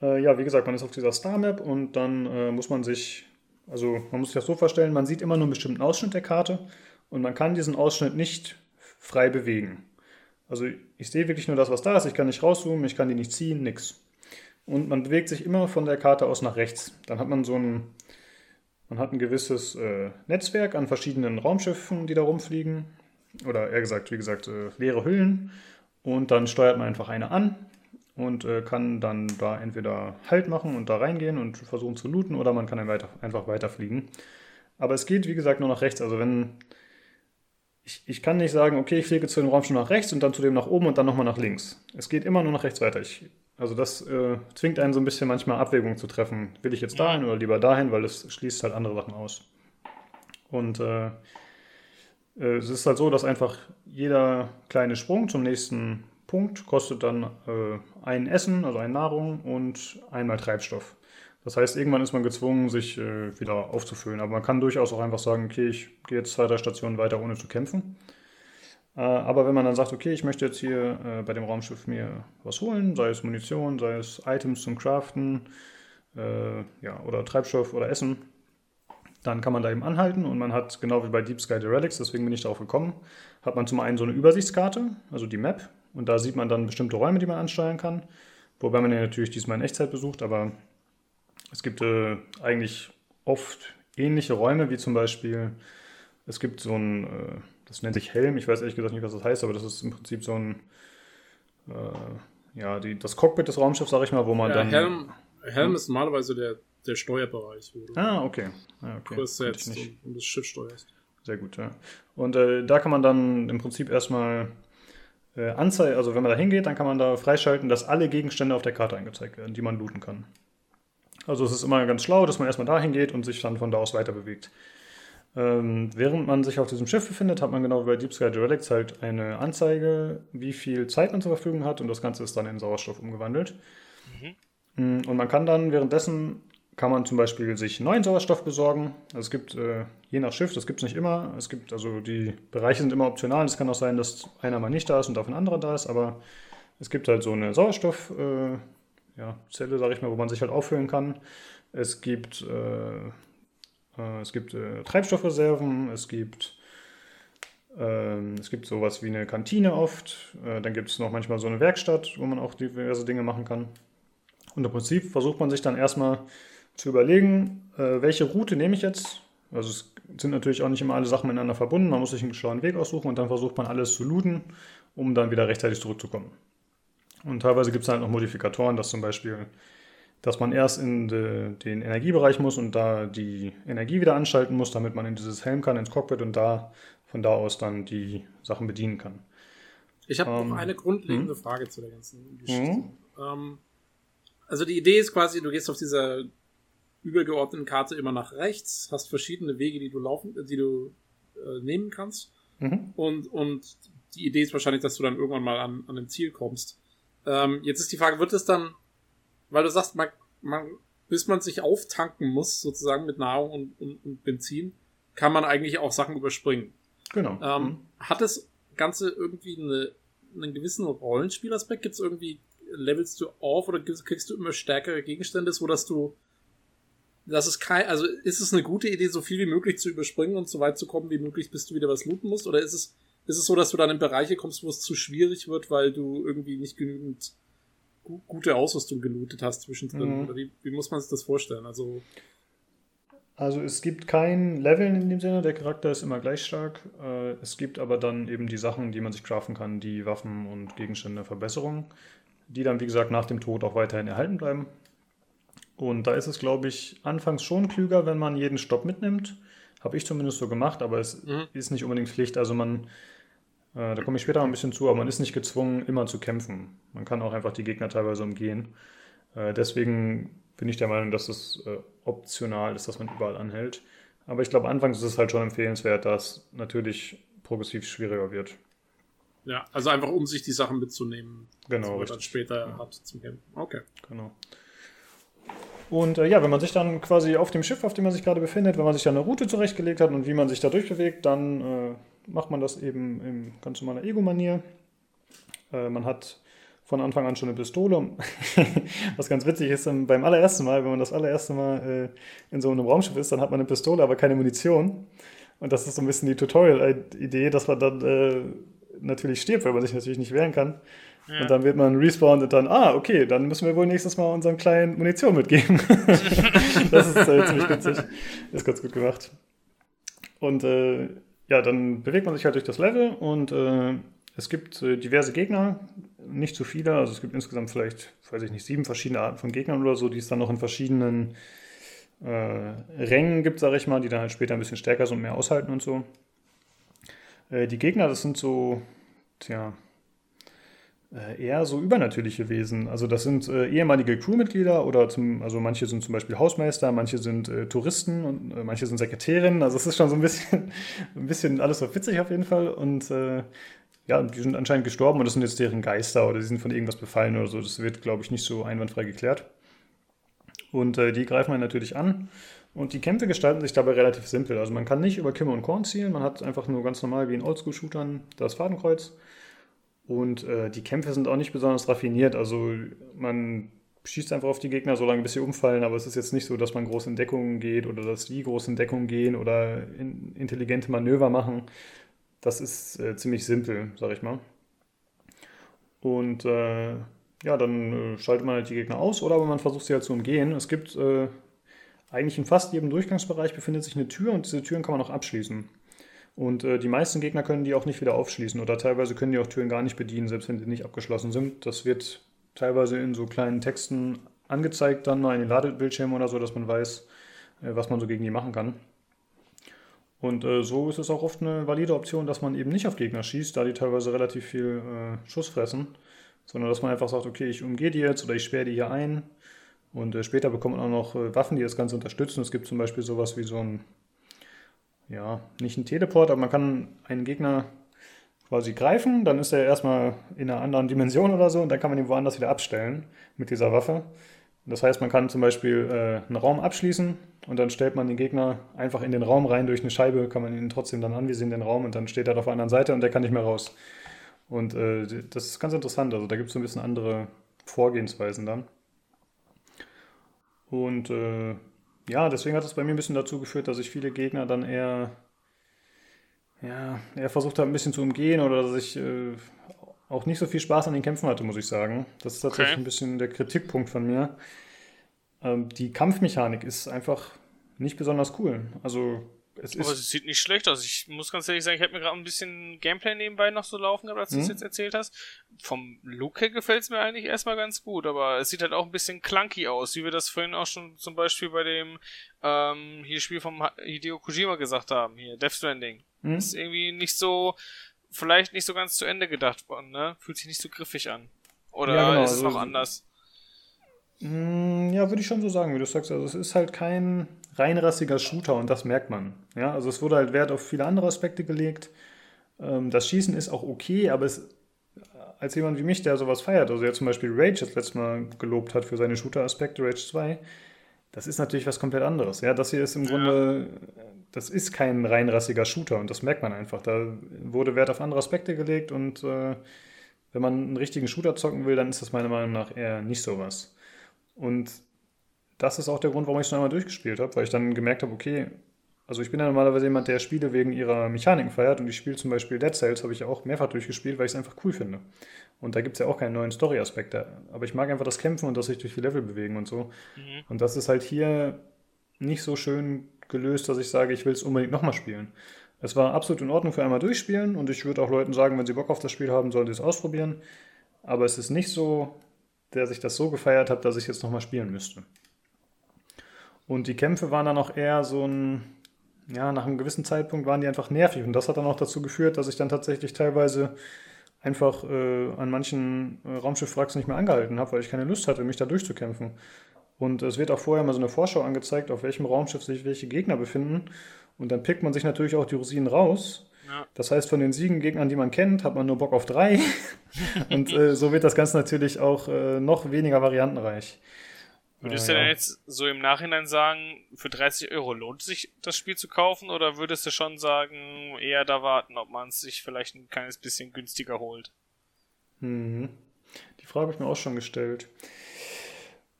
Äh, ja, wie gesagt, man ist auf dieser Star Map und dann äh, muss man sich, also man muss sich das so vorstellen, man sieht immer nur einen bestimmten Ausschnitt der Karte und man kann diesen Ausschnitt nicht frei bewegen. Also ich sehe wirklich nur das, was da ist. Ich kann nicht rauszoomen, ich kann die nicht ziehen, nix. Und man bewegt sich immer von der Karte aus nach rechts. Dann hat man so ein, man hat ein gewisses äh, Netzwerk an verschiedenen Raumschiffen, die da rumfliegen. Oder eher gesagt, wie gesagt, äh, leere Hüllen. Und dann steuert man einfach eine an und äh, kann dann da entweder Halt machen und da reingehen und versuchen zu looten oder man kann dann weiter, einfach weiterfliegen. Aber es geht, wie gesagt, nur nach rechts. Also wenn ich, ich kann nicht sagen, okay, ich fliege zu dem Raumschiff nach rechts und dann zu dem nach oben und dann nochmal nach links. Es geht immer nur nach rechts weiter. Ich, also das äh, zwingt einen so ein bisschen manchmal Abwägungen zu treffen. Will ich jetzt dahin oder lieber dahin, weil es schließt halt andere Sachen aus. Und äh, äh, es ist halt so, dass einfach jeder kleine Sprung zum nächsten Punkt kostet dann äh, ein Essen, also eine Nahrung und einmal Treibstoff. Das heißt, irgendwann ist man gezwungen, sich äh, wieder aufzufüllen. Aber man kann durchaus auch einfach sagen, okay, ich gehe jetzt zwei, drei Stationen weiter, ohne zu kämpfen. Äh, aber wenn man dann sagt, okay, ich möchte jetzt hier äh, bei dem Raumschiff mir was holen, sei es Munition, sei es Items zum Craften, äh, ja, oder Treibstoff oder Essen, dann kann man da eben anhalten und man hat, genau wie bei Deep Sky Relics, deswegen bin ich darauf gekommen, hat man zum einen so eine Übersichtskarte, also die Map, und da sieht man dann bestimmte Räume, die man ansteuern kann. Wobei man ja natürlich diesmal in Echtzeit besucht, aber es gibt äh, eigentlich oft ähnliche Räume, wie zum Beispiel, es gibt so ein, äh, das nennt sich Helm, ich weiß ehrlich gesagt nicht, was das heißt, aber das ist im Prinzip so ein, äh, ja, die, das Cockpit des Raumschiffs, sag ich mal, wo man Ja, dann. Helm, Helm ist normalerweise der, der Steuerbereich, wo du Ah, okay. Ah, okay. Kurs setzt nicht. und, und das Schiff steuerst. Sehr gut, ja. Und äh, da kann man dann im Prinzip erstmal äh, anzeigen, also wenn man da hingeht, dann kann man da freischalten, dass alle Gegenstände auf der Karte angezeigt werden, die man looten kann. Also es ist immer ganz schlau, dass man erstmal dahin geht und sich dann von da aus weiter bewegt. Ähm, während man sich auf diesem Schiff befindet, hat man genau wie bei Deep Sky Relics halt eine Anzeige, wie viel Zeit man zur Verfügung hat und das Ganze ist dann in Sauerstoff umgewandelt. Mm, Und man kann dann währenddessen, kann man zum Beispiel sich neuen Sauerstoff besorgen. Also es gibt, äh, je nach Schiff, das gibt es nicht immer. Es gibt, also die Bereiche sind immer optional. Es kann auch sein, dass einer mal nicht da ist und dafür ein anderer da ist, aber es gibt halt so eine Sauerstoffzelle, äh, ja, Zelle, sag ich mal, wo man sich halt auffüllen kann. Es gibt, äh, es gibt äh, Treibstoffreserven, es gibt Ähm, es gibt sowas wie eine Kantine oft. Äh, dann gibt es noch manchmal so eine Werkstatt, wo man auch diverse Dinge machen kann. Und im Prinzip versucht man sich dann erstmal zu überlegen, äh, welche Route nehme ich jetzt. Also es sind natürlich auch nicht immer alle Sachen miteinander verbunden. Man muss sich einen schlauen Weg aussuchen und dann versucht man alles zu looten, um dann wieder rechtzeitig zurückzukommen. Und teilweise gibt es halt noch Modifikatoren, dass zum Beispiel, dass man erst in de, den Energiebereich muss und da die Energie wieder anschalten muss, damit man in dieses Helm kann, ins Cockpit und da von da aus dann die Sachen bedienen kann. Ich habe ähm, noch eine grundlegende hm? Frage zu der ganzen Geschichte. Hm? Ähm, also die Idee ist quasi, du gehst auf dieser übergeordneten Karte immer nach rechts, hast verschiedene Wege, die du laufen, die du äh, nehmen kannst. Mhm. Und, und die Idee ist wahrscheinlich, dass du dann irgendwann mal an, an ein Ziel kommst. Ähm, jetzt ist die Frage, wird es dann, weil du sagst, man, man, bis man sich auftanken muss, sozusagen mit Nahrung und, und, und Benzin, kann man eigentlich auch Sachen überspringen. Genau. Ähm, mhm. Hat das Ganze irgendwie eine, einen gewissen Rollenspielaspekt? Gibt es irgendwie, levelst du auf oder kriegst du immer stärkere Gegenstände, so dass du das ist kein, also ist es eine gute Idee, so viel wie möglich zu überspringen und so weit zu kommen wie möglich, bis du wieder was looten musst? Oder ist es, ist es so, dass du dann in Bereiche kommst, wo es zu schwierig wird, weil du irgendwie nicht genügend gu gute Ausrüstung gelootet hast zwischendrin? Mhm. Oder wie, wie muss man sich das vorstellen? Also. Also es gibt kein Level in dem Sinne, der Charakter ist immer gleich stark. Äh, es gibt aber dann eben die Sachen, die man sich craften kann, die Waffen und Gegenstände Verbesserungen, die dann wie gesagt nach dem Tod auch weiterhin erhalten bleiben. Und da ist es, glaube ich, anfangs schon klüger, wenn man jeden Stopp mitnimmt. Habe ich zumindest so gemacht, aber es mhm. ist nicht unbedingt Pflicht. Also man, äh, da komme ich später noch ein bisschen zu, aber man ist nicht gezwungen, immer zu kämpfen. Man kann auch einfach die Gegner teilweise umgehen. Äh, deswegen bin ich der Meinung, dass es äh, optional ist, dass man überall anhält. Aber ich glaube, anfangs ist es halt schon empfehlenswert, dass natürlich progressiv schwieriger wird. Ja, also einfach um sich die Sachen mitzunehmen. Genau. Man dann später ja. hat zum Kämpfen. Okay. Genau. Und äh, ja, wenn man sich dann quasi auf dem Schiff, auf dem man sich gerade befindet, wenn man sich dann eine Route zurechtgelegt hat und wie man sich da durchbewegt, dann äh, macht man das eben in ganz normaler Ego-Manier. Äh, man hat von Anfang an schon eine Pistole. Was ganz witzig ist, beim allerersten Mal, wenn man das allererste Mal äh, in so einem Raumschiff ist, dann hat man eine Pistole, aber keine Munition. Und das ist so ein bisschen die Tutorial-Idee, dass man dann äh, natürlich stirbt, weil man sich natürlich nicht wehren kann. Ja. Und dann wird man respawned und dann, ah, okay, dann müssen wir wohl nächstes Mal unseren kleinen Munition mitgeben. das ist äh, ziemlich witzig. Ist ganz gut gemacht. Und äh, ja, dann bewegt man sich halt durch das Level und äh, es gibt äh, diverse Gegner, nicht zu viele, also es gibt insgesamt vielleicht, weiß ich nicht, sieben verschiedene Arten von Gegnern oder so, die es dann noch in verschiedenen äh, Rängen gibt, sage ich mal, die dann halt später ein bisschen stärker sind und mehr aushalten und so. Äh, die Gegner, das sind so, tja, eher so übernatürliche Wesen. Also das sind äh, ehemalige Crewmitglieder oder zum, also manche sind zum Beispiel Hausmeister, manche sind äh, Touristen und äh, manche sind Sekretärinnen. Also es ist schon so ein bisschen, ein bisschen alles so witzig auf jeden Fall. Und äh, ja, die sind anscheinend gestorben und das sind jetzt deren Geister oder die sind von irgendwas befallen oder so. Das wird, glaube ich, nicht so einwandfrei geklärt. Und äh, die greifen einen natürlich an. Und die Kämpfe gestalten sich dabei relativ simpel. Also man kann nicht über Kimmer und Korn zielen, man hat einfach nur ganz normal wie in Oldschool-Shootern das Fadenkreuz. Und äh, die Kämpfe sind auch nicht besonders raffiniert. Also man schießt einfach auf die Gegner, solange bis sie umfallen, aber es ist jetzt nicht so, dass man groß in Deckung geht oder dass die groß in Deckung gehen oder in, intelligente Manöver machen. Das ist äh, ziemlich simpel, sag ich mal. Und äh, ja, dann äh, schaltet man halt die Gegner aus oder aber man versucht sie halt zu umgehen. Es gibt äh, eigentlich in fast jedem Durchgangsbereich befindet sich eine Tür und diese Türen kann man auch abschließen. Und äh, die meisten Gegner können die auch nicht wieder aufschließen oder teilweise können die auch Türen gar nicht bedienen, selbst wenn sie nicht abgeschlossen sind. Das wird teilweise in so kleinen Texten angezeigt, dann mal in den Ladebildschirmen oder so, dass man weiß, äh, was man so gegen die machen kann. Und äh, so ist es auch oft eine valide Option, dass man eben nicht auf Gegner schießt, da die teilweise relativ viel äh, Schuss fressen, sondern dass man einfach sagt, okay, ich umgehe die jetzt oder ich sperre die hier ein. Und äh, später bekommt man auch noch äh, Waffen, die das Ganze unterstützen. Es gibt zum Beispiel sowas wie so ein ja, nicht ein Teleport, aber man kann einen Gegner quasi greifen, dann ist er erstmal in einer anderen Dimension oder so und dann kann man ihn woanders wieder abstellen mit dieser Waffe. Das heißt, man kann zum Beispiel äh, einen Raum abschließen und dann stellt man den Gegner einfach in den Raum rein durch eine Scheibe, kann man ihn trotzdem dann anvisieren, den Raum, und dann steht er auf der anderen Seite und der kann nicht mehr raus. Und äh, das ist ganz interessant, also da gibt es so ein bisschen andere Vorgehensweisen dann. Und äh, ja, deswegen hat es bei mir ein bisschen dazu geführt, dass ich viele Gegner dann eher ja, er versucht da ein bisschen zu umgehen oder dass ich äh, auch nicht so viel Spaß an den Kämpfen hatte, muss ich sagen. Das ist tatsächlich okay. ein bisschen der Kritikpunkt von mir. Ähm, die Kampfmechanik ist einfach nicht besonders cool. Also es ist. Aber es sieht nicht schlecht aus. Ich muss ganz ehrlich sagen, ich habe mir gerade ein bisschen Gameplay nebenbei noch so laufen gehabt, als du es mhm. jetzt erzählt hast. Vom Look her gefällt es mir eigentlich erstmal ganz gut, aber es sieht halt auch ein bisschen clunky aus, wie wir das vorhin auch schon zum Beispiel bei dem ähm, hier Spiel vom Hideo Kojima gesagt haben, hier, Death Stranding. Mhm. Ist irgendwie nicht so, vielleicht nicht so ganz zu Ende gedacht worden, ne? Fühlt sich nicht so griffig an. Oder ja, genau, ist es also, noch anders? Mm, ja, würde ich schon so sagen, wie du sagst. Also es ist halt kein reinrassiger Shooter und das merkt man. Ja, also es wurde halt Wert auf viele andere Aspekte gelegt. Ähm, das Schießen ist auch okay, aber es, als jemand wie mich, der sowas feiert, also der zum Beispiel Rage das letzte Mal gelobt hat für seine Shooter-Aspekte, Rage 2, das ist natürlich was komplett anderes. Ja, das hier ist im ja. Grunde, das ist kein reinrassiger Shooter und das merkt man einfach. Da wurde Wert auf andere Aspekte gelegt und äh, wenn man einen richtigen Shooter zocken will, dann ist das meiner Meinung nach eher nicht sowas. Und das ist auch der Grund, warum ich es noch einmal durchgespielt habe, weil ich dann gemerkt habe, okay, also ich bin ja normalerweise jemand, der Spiele wegen ihrer Mechaniken feiert und ich spiele zum Beispiel Dead Cells, habe ich auch mehrfach durchgespielt, weil ich es einfach cool finde. Und da gibt es ja auch keinen neuen Story-Aspekt. Aber ich mag einfach das Kämpfen und das sich durch die Level bewegen und so. Mhm. Und das ist halt hier nicht so schön gelöst, dass ich sage, ich will es unbedingt nochmal spielen. Es war absolut in Ordnung für einmal durchspielen und ich würde auch Leuten sagen, wenn sie Bock auf das Spiel haben, sollen sie es ausprobieren. Aber es ist nicht so, der sich das so gefeiert hat, dass ich jetzt nochmal spielen müsste. Und die Kämpfe waren dann auch eher so ein, ja, nach einem gewissen Zeitpunkt waren die einfach nervig. Und das hat dann auch dazu geführt, dass ich dann tatsächlich teilweise einfach äh, an manchen äh, Raumschiffwracks nicht mehr angehalten habe, weil ich keine Lust hatte, mich da durchzukämpfen. Und es wird auch vorher mal so eine Vorschau angezeigt, auf welchem Raumschiff sich welche Gegner befinden. Und dann pickt man sich natürlich auch die Rosinen raus. Ja. Das heißt, von den sieben Gegnern, die man kennt, hat man nur Bock auf drei. und äh, so wird das Ganze natürlich auch äh, noch weniger variantenreich. Würdest ja, du denn jetzt so im Nachhinein sagen, für 30 Euro lohnt sich das Spiel zu kaufen oder würdest du schon sagen, eher da warten, ob man es sich vielleicht ein kleines bisschen günstiger holt? Mhm. Die Frage habe ich mir auch schon gestellt.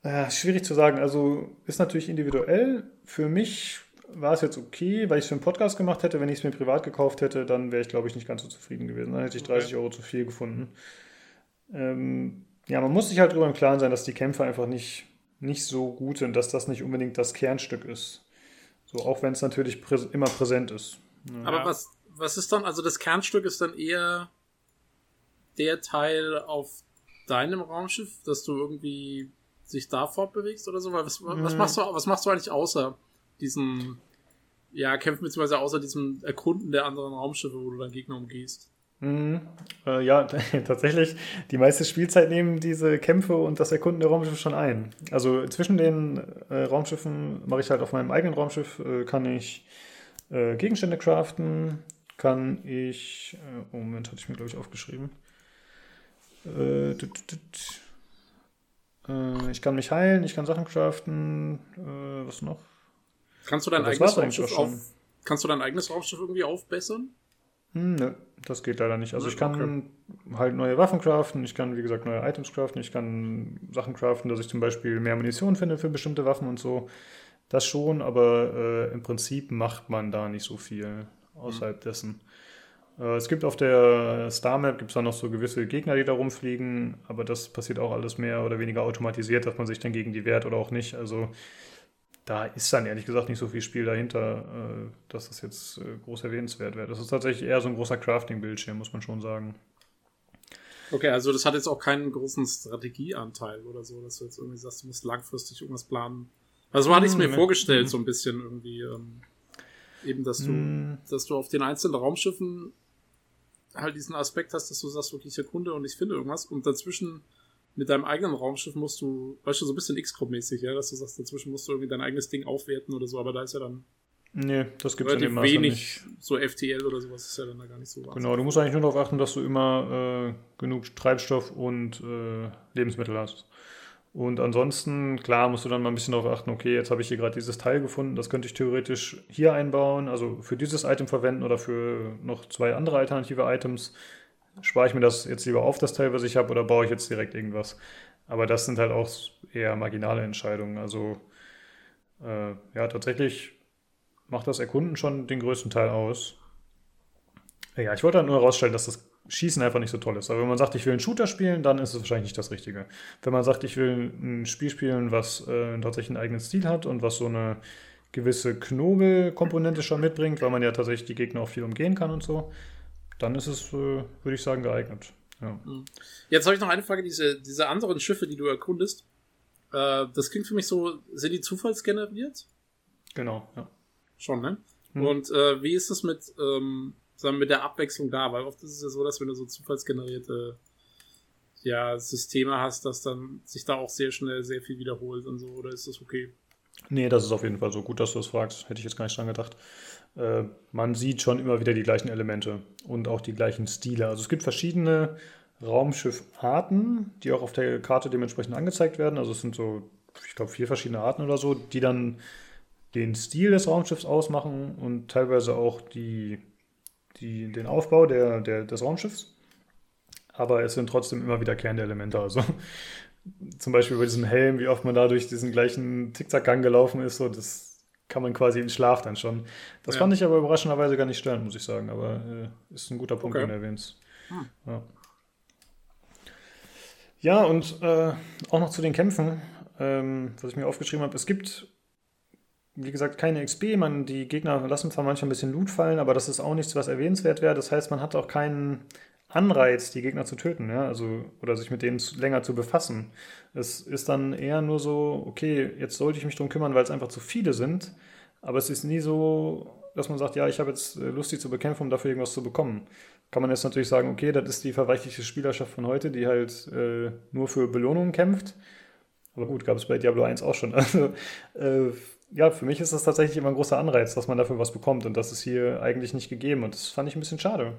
Äh, schwierig zu sagen. Also ist natürlich individuell. Für mich war es jetzt okay, weil ich es für einen Podcast gemacht hätte. Wenn ich es mir privat gekauft hätte, dann wäre ich, glaube ich, nicht ganz so zufrieden gewesen. Dann hätte ich 30 okay. Euro zu viel gefunden. Ähm, ja, man muss sich halt darüber im Klaren sein, dass die Kämpfe einfach nicht nicht so gut sind, dass das nicht unbedingt das Kernstück ist. So, auch wenn es natürlich prä immer präsent ist. Ja. Aber was, was ist dann, also das Kernstück ist dann eher der Teil auf deinem Raumschiff, dass du irgendwie sich da fortbewegst oder so? Was, was, mhm. machst du, was machst du eigentlich außer diesen, ja, kämpfen beziehungsweise außer diesem Erkunden der anderen Raumschiffe, wo du dann Gegner umgehst? Mhm. Äh, ja, tatsächlich. Die meiste Spielzeit nehmen diese Kämpfe und das Erkunden der Raumschiffe schon ein. Also zwischen den äh, Raumschiffen mache ich halt auf meinem eigenen Raumschiff, äh, kann ich äh, Gegenstände craften, kann ich, oh Moment, hatte ich mir glaube ich aufgeschrieben. Äh, ich kann mich heilen, ich kann Sachen craften, was noch? Kannst du dein eigenes Raumschiff auf, kannst du dein eigenes Raumschiff irgendwie aufbessern? Hm, ne, das geht leider nicht. Also ich kann okay. halt neue Waffen craften, ich kann, wie gesagt, neue Items craften, ich kann Sachen craften, dass ich zum Beispiel mehr Munition finde für bestimmte Waffen und so. Das schon, aber äh, im Prinzip macht man da nicht so viel außerhalb mhm. dessen. Äh, es gibt auf der Star Map gibt's dann noch so gewisse Gegner, die da rumfliegen, aber das passiert auch alles mehr oder weniger automatisiert, dass man sich dann gegen die wehrt oder auch nicht. Also da ist dann ehrlich gesagt nicht so viel Spiel dahinter, äh, dass das jetzt äh, groß erwähnenswert wäre. Das ist tatsächlich eher so ein großer Crafting-Bildschirm, muss man schon sagen. Okay, also das hat jetzt auch keinen großen Strategieanteil oder so, dass du jetzt irgendwie sagst, du musst langfristig irgendwas planen. Also so hatte ich es mir hm, vorgestellt, so ein bisschen irgendwie. Ähm, eben, dass du, hm. dass du auf den einzelnen Raumschiffen halt diesen Aspekt hast, dass du sagst, okay, ich erkunde und ich finde irgendwas und dazwischen mit deinem eigenen Raumschiff musst du, weißt du, so ein bisschen X-Com-mäßig, ja, dass du sagst, dazwischen musst du irgendwie dein eigenes Ding aufwerten oder so, aber da ist ja dann. Nee, das gibt es ja wenig. Nicht. So FTL oder sowas ist ja dann da gar nicht so. Genau, du musst eigentlich nur darauf achten, dass du immer äh, genug Treibstoff und äh, Lebensmittel hast. Und ansonsten, klar, musst du dann mal ein bisschen darauf achten, okay, jetzt habe ich hier gerade dieses Teil gefunden, das könnte ich theoretisch hier einbauen, also für dieses Item verwenden oder für noch zwei andere alternative Items spare ich mir das jetzt lieber auf, das Teil, was ich habe, oder baue ich jetzt direkt irgendwas? Aber das sind halt auch eher marginale Entscheidungen. Also äh, ja, tatsächlich macht das Erkunden schon den größten Teil aus. Ja, ich wollte halt nur herausstellen, dass das Schießen einfach nicht so toll ist. Aber wenn man sagt, ich will einen Shooter spielen, dann ist es wahrscheinlich nicht das Richtige. Wenn man sagt, ich will ein Spiel spielen, was äh, tatsächlich einen eigenen Stil hat und was so eine gewisse Knobelkomponente schon mitbringt, weil man ja tatsächlich die Gegner auch viel umgehen kann und so, dann ist es, äh, würde ich sagen, geeignet. Ja. Hm. Jetzt habe ich noch eine Frage, diese, diese anderen Schiffe, die du erkundest, äh, das klingt für mich so, sind die zufallsgeneriert? Genau, ja. Schon, ne? Hm. Und äh, wie ist das mit, ähm, sagen wir, mit der Abwechslung da? Weil oft ist es ja so, dass wenn du so zufallsgenerierte ja, Systeme hast, dass dann sich da auch sehr schnell sehr viel wiederholt und so, oder ist das okay? Nee, das ist auf jeden Fall so. Gut, dass du das fragst. Hätte ich jetzt gar nicht dran gedacht. Äh, man sieht schon immer wieder die gleichen Elemente und auch die gleichen Stile. Also es gibt verschiedene Raumschiffarten, die auch auf der Karte dementsprechend angezeigt werden. Also es sind so, ich glaube, vier verschiedene Arten oder so, die dann den Stil des Raumschiffs ausmachen und teilweise auch die, die, den Aufbau der, der, des Raumschiffs. Aber es sind trotzdem immer wiederkehrende Elemente. Also zum Beispiel bei diesem Helm, wie oft man da durch diesen gleichen Zickzackgang gelaufen ist, so das kann man quasi im Schlaf dann schon. Das ja. fand ich aber überraschenderweise gar nicht störend, muss ich sagen. Aber äh, ist ein guter Punkt, okay. den du erwähnst. Hm. Ja. ja. und äh, auch noch zu den Kämpfen, ähm, was ich mir aufgeschrieben habe. Es gibt, wie gesagt, keine XP. Man, die Gegner lassen zwar manchmal ein bisschen Loot fallen, aber das ist auch nichts, was erwähnenswert wäre. Das heißt, man hat auch keinen Anreiz, die Gegner zu töten, ja, also oder sich mit denen länger zu befassen. Es ist dann eher nur so, okay, jetzt sollte ich mich darum kümmern, weil es einfach zu viele sind, aber es ist nie so, dass man sagt, ja, ich habe jetzt äh, Lust, die zu bekämpfen, um dafür irgendwas zu bekommen. Kann man jetzt natürlich sagen, okay, das ist die verweichliche Spielerschaft von heute, die halt äh, nur für Belohnungen kämpft. Aber gut, gab es bei Diablo 1 auch schon. Also, äh, ja, für mich ist das tatsächlich immer ein großer Anreiz, dass man dafür was bekommt. Und das ist hier eigentlich nicht gegeben. Und das fand ich ein bisschen schade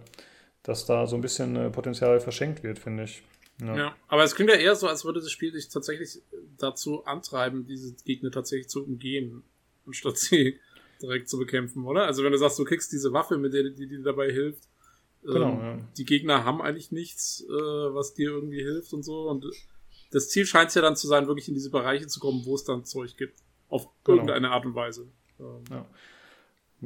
dass da so ein bisschen äh, Potenzial verschenkt wird, finde ich. Ja. ja. aber es klingt ja eher so, als würde das Spiel dich tatsächlich dazu antreiben, diese Gegner tatsächlich zu umgehen, anstatt sie direkt zu bekämpfen, oder? Also wenn du sagst, du kriegst diese Waffe, mit der die dir dabei hilft, genau, ähm, ja. die Gegner haben eigentlich nichts, äh, was dir irgendwie hilft und so. Und das Ziel scheint es ja dann zu sein, wirklich in diese Bereiche zu kommen, wo es dann Zeug gibt. Auf genau. irgendeine Art und Weise. Ähm, ja.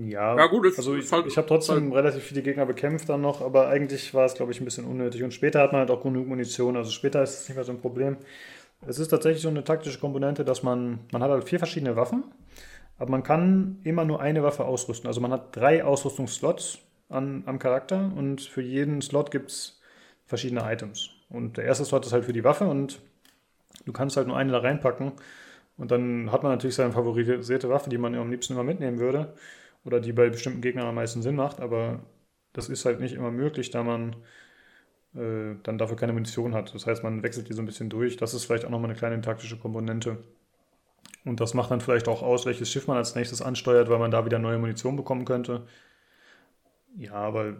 Ja, ja gut, also ich, halt, ich habe trotzdem halt. relativ viele Gegner bekämpft dann noch, aber eigentlich war es, glaube ich, ein bisschen unnötig. Und später hat man halt auch genug Munition, also später ist es nicht mehr so ein Problem. Es ist tatsächlich so eine taktische Komponente, dass man, man hat halt vier verschiedene Waffen, aber man kann immer nur eine Waffe ausrüsten. Also man hat drei Ausrüstungsslots an, am Charakter und für jeden Slot gibt es verschiedene Items. Und der erste Slot ist halt für die Waffe und du kannst halt nur eine da reinpacken. Und dann hat man natürlich seine favorisierte Waffe, die man am liebsten immer mitnehmen würde oder die bei bestimmten Gegnern am meisten Sinn macht, aber das ist halt nicht immer möglich, da man äh, dann dafür keine Munition hat. Das heißt, man wechselt die so ein bisschen durch. Das ist vielleicht auch nochmal eine kleine taktische Komponente. Und das macht dann vielleicht auch aus, welches Schiff man als nächstes ansteuert, weil man da wieder neue Munition bekommen könnte. Ja, aber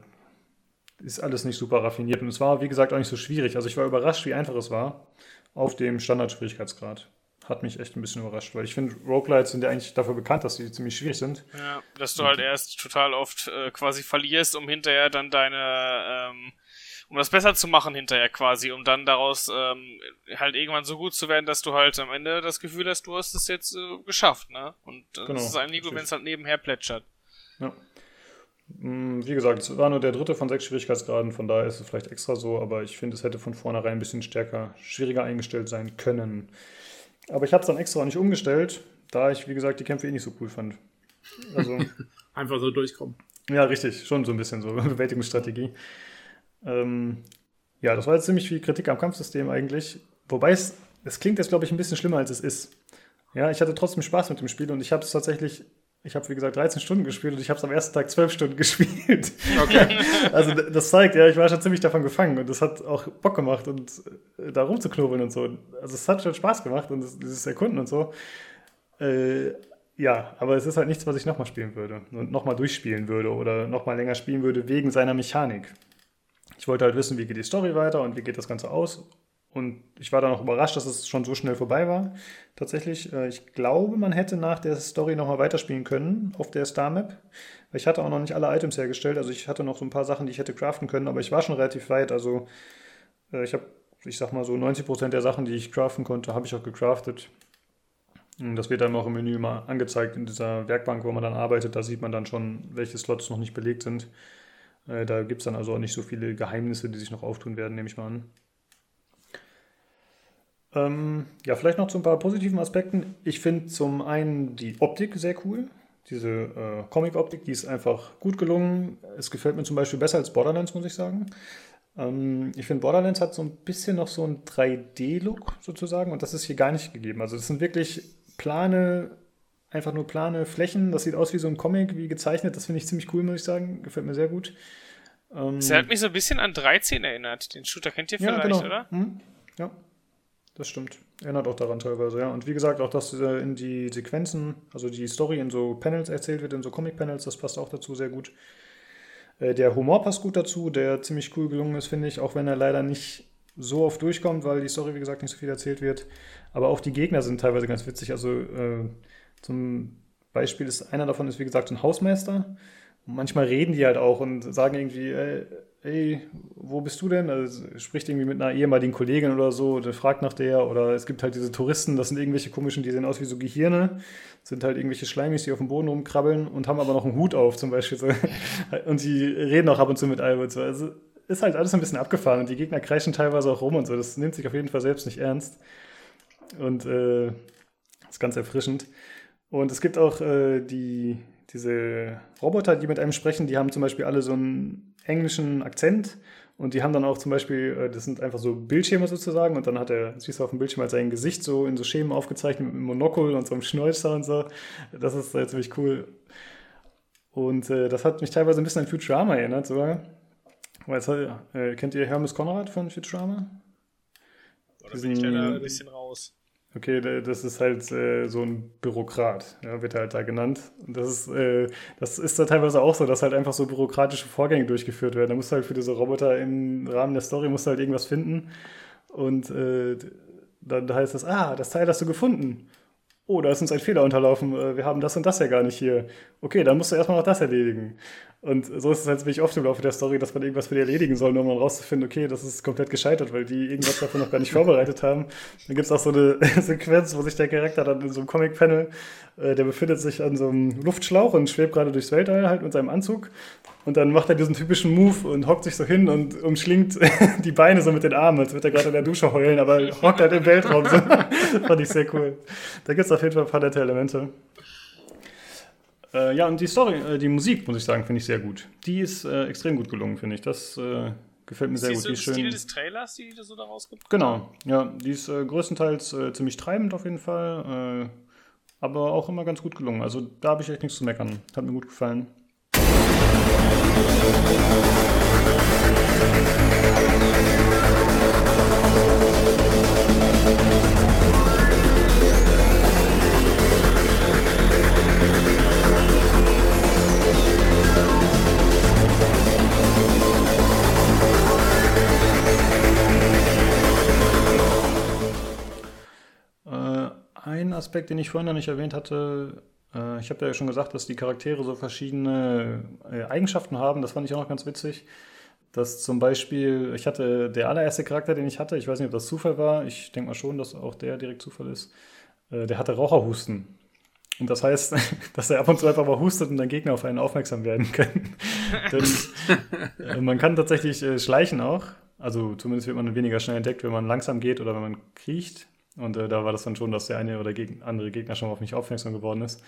ist alles nicht super raffiniert. Und es war, wie gesagt, auch nicht so schwierig. Also ich war überrascht, wie einfach es war auf dem Standardschwierigkeitsgrad hat mich echt ein bisschen überrascht, weil ich finde, Roguelites sind ja eigentlich dafür bekannt, dass sie ziemlich schwierig sind. Ja, dass du halt erst total oft äh, quasi verlierst, um hinterher dann deine, ähm, um das besser zu machen hinterher quasi, um dann daraus ähm, halt irgendwann so gut zu werden, dass du halt am Ende das Gefühl hast, du hast es jetzt äh, geschafft, ne? Und äh, genau, das ist eigentlich gut, wenn es halt nebenher plätschert. Ja. Mm, wie gesagt, es war nur der dritte von sechs Schwierigkeitsgraden, von daher ist es vielleicht extra so, aber ich finde, es hätte von vornherein ein bisschen stärker, schwieriger eingestellt sein können. Aber ich habe es dann extra nicht umgestellt, da ich, wie gesagt, die Kämpfe eh nicht so cool fand. Also, Einfach so durchkommen. Ja, richtig, schon so ein bisschen so Bewältigungsstrategie. Ähm, ja, das war jetzt ziemlich viel Kritik am Kampfsystem eigentlich. Wobei es, es klingt jetzt, glaube ich, ein bisschen schlimmer, als es ist. Ja, ich hatte trotzdem Spaß mit dem Spiel und ich habe es tatsächlich ich habe, wie gesagt, 13 Stunden gespielt und ich habe es am ersten Tag 12 Stunden gespielt. Okay. also das zeigt, ja, ich war schon ziemlich davon gefangen und es hat auch Bock gemacht und äh, da rumzuknobeln und so. Also es hat schon Spaß gemacht und das, dieses Erkunden und so. Äh, ja, aber es ist halt nichts, was ich nochmal spielen würde und nochmal durchspielen würde oder nochmal länger spielen würde wegen seiner Mechanik. Ich wollte halt wissen, wie geht die Story weiter und wie geht das Ganze aus und ich war dann auch überrascht, dass es schon so schnell vorbei war. Tatsächlich, äh, ich glaube, man hätte nach der Story nochmal weiterspielen können auf der Star Map. Ich hatte auch noch nicht alle Items hergestellt, also ich hatte noch so ein paar Sachen, die ich hätte craften können, aber ich war schon relativ weit. Also äh, ich habe, ich sag mal so 90% der Sachen, die ich craften konnte, habe ich auch gecraftet. Und das wird dann auch im Menü mal angezeigt in dieser Werkbank, wo man dann arbeitet. Da sieht man dann schon, welche Slots noch nicht belegt sind. Äh, da gibt es dann also auch nicht so viele Geheimnisse, die sich noch auftun werden, nehme ich mal an. Ähm, ja, vielleicht noch zu ein paar positiven Aspekten. Ich finde zum einen die Optik sehr cool. Diese äh, Comic-Optik, die ist einfach gut gelungen. Es gefällt mir zum Beispiel besser als Borderlands, muss ich sagen. Ähm, ich finde, Borderlands hat so ein bisschen noch so einen 3D-Look sozusagen und das ist hier gar nicht gegeben. Also, das sind wirklich plane, einfach nur plane Flächen. Das sieht aus wie so ein Comic, wie gezeichnet. Das finde ich ziemlich cool, muss ich sagen. Gefällt mir sehr gut. Ähm, das hat mich so ein bisschen an 13 erinnert. Den Shooter kennt ihr vielleicht, ja, genau. oder? Hm? Ja das stimmt. Erinnert auch daran teilweise, ja. Und wie gesagt, auch, dass äh, in die Sequenzen, also die Story in so Panels erzählt wird, in so Comic-Panels, das passt auch dazu sehr gut. Äh, der Humor passt gut dazu, der ziemlich cool gelungen ist, finde ich, auch wenn er leider nicht so oft durchkommt, weil die Story, wie gesagt, nicht so viel erzählt wird. Aber auch die Gegner sind teilweise ganz witzig. Also äh, zum Beispiel ist einer davon ist, wie gesagt, ein Hausmeister. Und manchmal reden die halt auch und sagen irgendwie, äh, ey, wo bist du denn? Also spricht irgendwie mit einer ehemaligen Kollegin oder so, der fragt nach der. Oder es gibt halt diese Touristen, das sind irgendwelche komischen, die sehen aus wie so Gehirne. sind halt irgendwelche Schleimis, die auf dem Boden rumkrabbeln und haben aber noch einen Hut auf zum Beispiel. Und die reden auch ab und zu mit Albert. So. Also ist halt alles ein bisschen abgefahren und die Gegner kreischen teilweise auch rum und so. Das nimmt sich auf jeden Fall selbst nicht ernst. Und äh, ist ganz erfrischend. Und es gibt auch äh, die, diese Roboter, die mit einem sprechen, die haben zum Beispiel alle so einen englischen Akzent und die haben dann auch zum Beispiel, äh, das sind einfach so Bildschirme sozusagen und dann hat er, siehst du auf dem Bildschirm halt sein Gesicht so in so Schemen aufgezeichnet mit einem Monokel und so einem Schnäuzer und so. Das ist äh, ziemlich cool. Und äh, das hat mich teilweise ein bisschen an Futurama erinnert sogar. Weil äh, kennt ihr Hermes Konrad von Futurama? Oder bin ich da ein bisschen raus? Okay, das ist halt äh, so ein Bürokrat, ja, wird er halt da genannt. Und das ist, äh, das ist da teilweise auch so, dass halt einfach so bürokratische Vorgänge durchgeführt werden. Da musst du halt für diese Roboter im Rahmen der Story musst du halt irgendwas finden. Und äh, dann heißt es, ah, das Teil hast du gefunden. Oh, da ist uns ein Fehler unterlaufen. Äh, wir haben das und das ja gar nicht hier. Okay, dann musst du erstmal noch das erledigen. Und so ist es halt ziemlich oft im Laufe der Story, dass man irgendwas für die erledigen soll, nur um rauszufinden, okay, das ist komplett gescheitert, weil die irgendwas davon noch gar nicht vorbereitet haben. Dann gibt es auch so eine Sequenz, wo sich der Charakter dann in so einem Comic-Panel, äh, der befindet sich an so einem Luftschlauch und schwebt gerade durchs Weltall halt mit seinem Anzug. Und dann macht er diesen typischen Move und hockt sich so hin und umschlingt die Beine so mit den Armen, als würde er gerade in der Dusche heulen, aber hockt halt im Weltraum. So. Fand ich sehr cool. Da gibt es auf jeden Fall ein paar nette Elemente. Äh, ja, und die Story, äh, die Musik, muss ich sagen, finde ich sehr gut. Die ist äh, extrem gut gelungen, finde ich. Das äh, gefällt mir sehr gut. Die ist schön. Stil des Trailers, die du so da rausgebracht Genau, ja. Die ist äh, größtenteils äh, ziemlich treibend auf jeden Fall, aber auch immer ganz gut gelungen. Also da habe ich echt nichts zu meckern. Hat mir gut gefallen. Ein Aspekt, den ich vorhin noch nicht erwähnt hatte. Äh, ich habe ja schon gesagt, dass die Charaktere so verschiedene äh, Eigenschaften haben. Das fand ich auch noch ganz witzig. Dass zum Beispiel, ich hatte der allererste Charakter, den ich hatte, ich weiß nicht, ob das Zufall war, ich denke mal schon, dass auch der direkt Zufall ist, äh, der hatte Raucherhusten. Und das heißt, dass er ab und zu einfach mal hustet und dann Gegner auf einen aufmerksam werden können. Denn man kann tatsächlich schleichen auch. Also zumindest wird man weniger schnell entdeckt, wenn man langsam geht oder wenn man kriecht. Und äh, da war das dann schon, dass der eine oder geg andere Gegner schon mal auf mich aufmerksam geworden ist.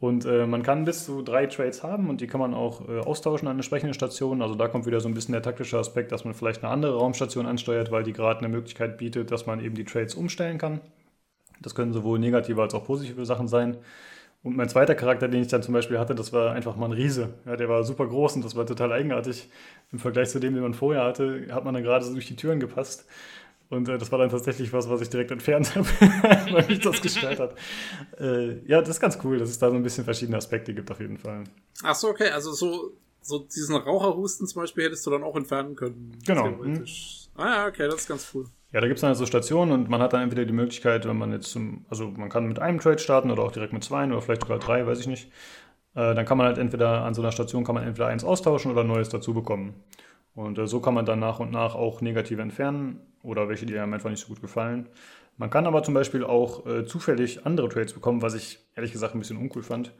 Und äh, man kann bis zu drei Trades haben und die kann man auch äh, austauschen an entsprechenden Stationen. Also da kommt wieder so ein bisschen der taktische Aspekt, dass man vielleicht eine andere Raumstation ansteuert, weil die gerade eine Möglichkeit bietet, dass man eben die Trades umstellen kann. Das können sowohl negative als auch positive Sachen sein. Und mein zweiter Charakter, den ich dann zum Beispiel hatte, das war einfach mal ein Riese. Ja, der war super groß und das war total eigenartig. Im Vergleich zu dem, den man vorher hatte, hat man dann gerade so durch die Türen gepasst. Und äh, das war dann tatsächlich was, was ich direkt entfernt habe, weil mich das gestört hat. Äh, ja, das ist ganz cool, dass es da so ein bisschen verschiedene Aspekte gibt, auf jeden Fall. Ach so, okay. Also so, so diesen Raucherhusten zum Beispiel hättest du dann auch entfernen können. Genau. Hm. Ah ja, okay, das ist ganz cool. Ja, da gibt es dann so Stationen und man hat dann entweder die Möglichkeit, wenn man jetzt zum, also man kann mit einem Trade starten oder auch direkt mit zwei oder vielleicht sogar drei, weiß ich nicht. Äh, dann kann man halt entweder an so einer Station kann man entweder eins austauschen oder neues dazu bekommen. Und äh, so kann man dann nach und nach auch negative entfernen oder welche, die einem einfach nicht so gut gefallen. Man kann aber zum Beispiel auch äh, zufällig andere Trades bekommen, was ich ehrlich gesagt ein bisschen uncool fand.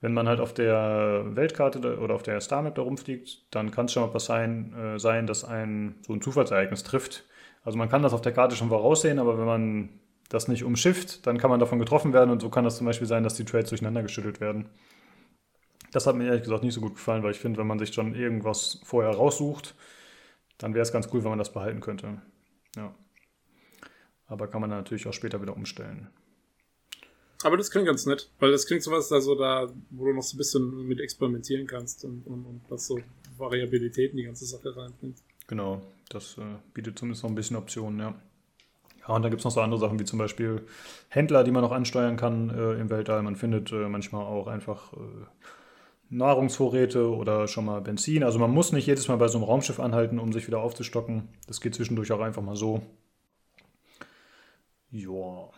wenn man halt auf der Weltkarte oder auf der Star Map da rumfliegt, dann kann es schon mal was sein, äh, sein, dass ein so ein Zufallsereignis trifft. Also man kann das auf der Karte schon voraussehen, aber wenn man das nicht umschifft, dann kann man davon getroffen werden und so kann das zum Beispiel sein, dass die Trades durcheinander geschüttelt werden. Das hat mir ehrlich gesagt nicht so gut gefallen, weil ich finde, wenn man sich schon irgendwas vorher raussucht, dann wäre es ganz cool, wenn man das behalten könnte. Ja. Aber kann man dann natürlich auch später wieder umstellen. Aber das klingt ganz nett, weil das klingt so was, also da, wo du noch so ein bisschen mit experimentieren kannst und, und, und was so Variabilität in die ganze Sache reinbringt. Genau, das äh, bietet zumindest noch ein bisschen Optionen, ja. Ja, und da gibt es noch so andere Sachen wie zum Beispiel Händler, die man noch ansteuern kann äh, im Weltall. Man findet äh, manchmal auch einfach äh, Nahrungsvorräte oder schon mal Benzin. Also man muss nicht jedes Mal bei so einem Raumschiff anhalten, um sich wieder aufzustocken. Das geht zwischendurch auch einfach mal so. Ja.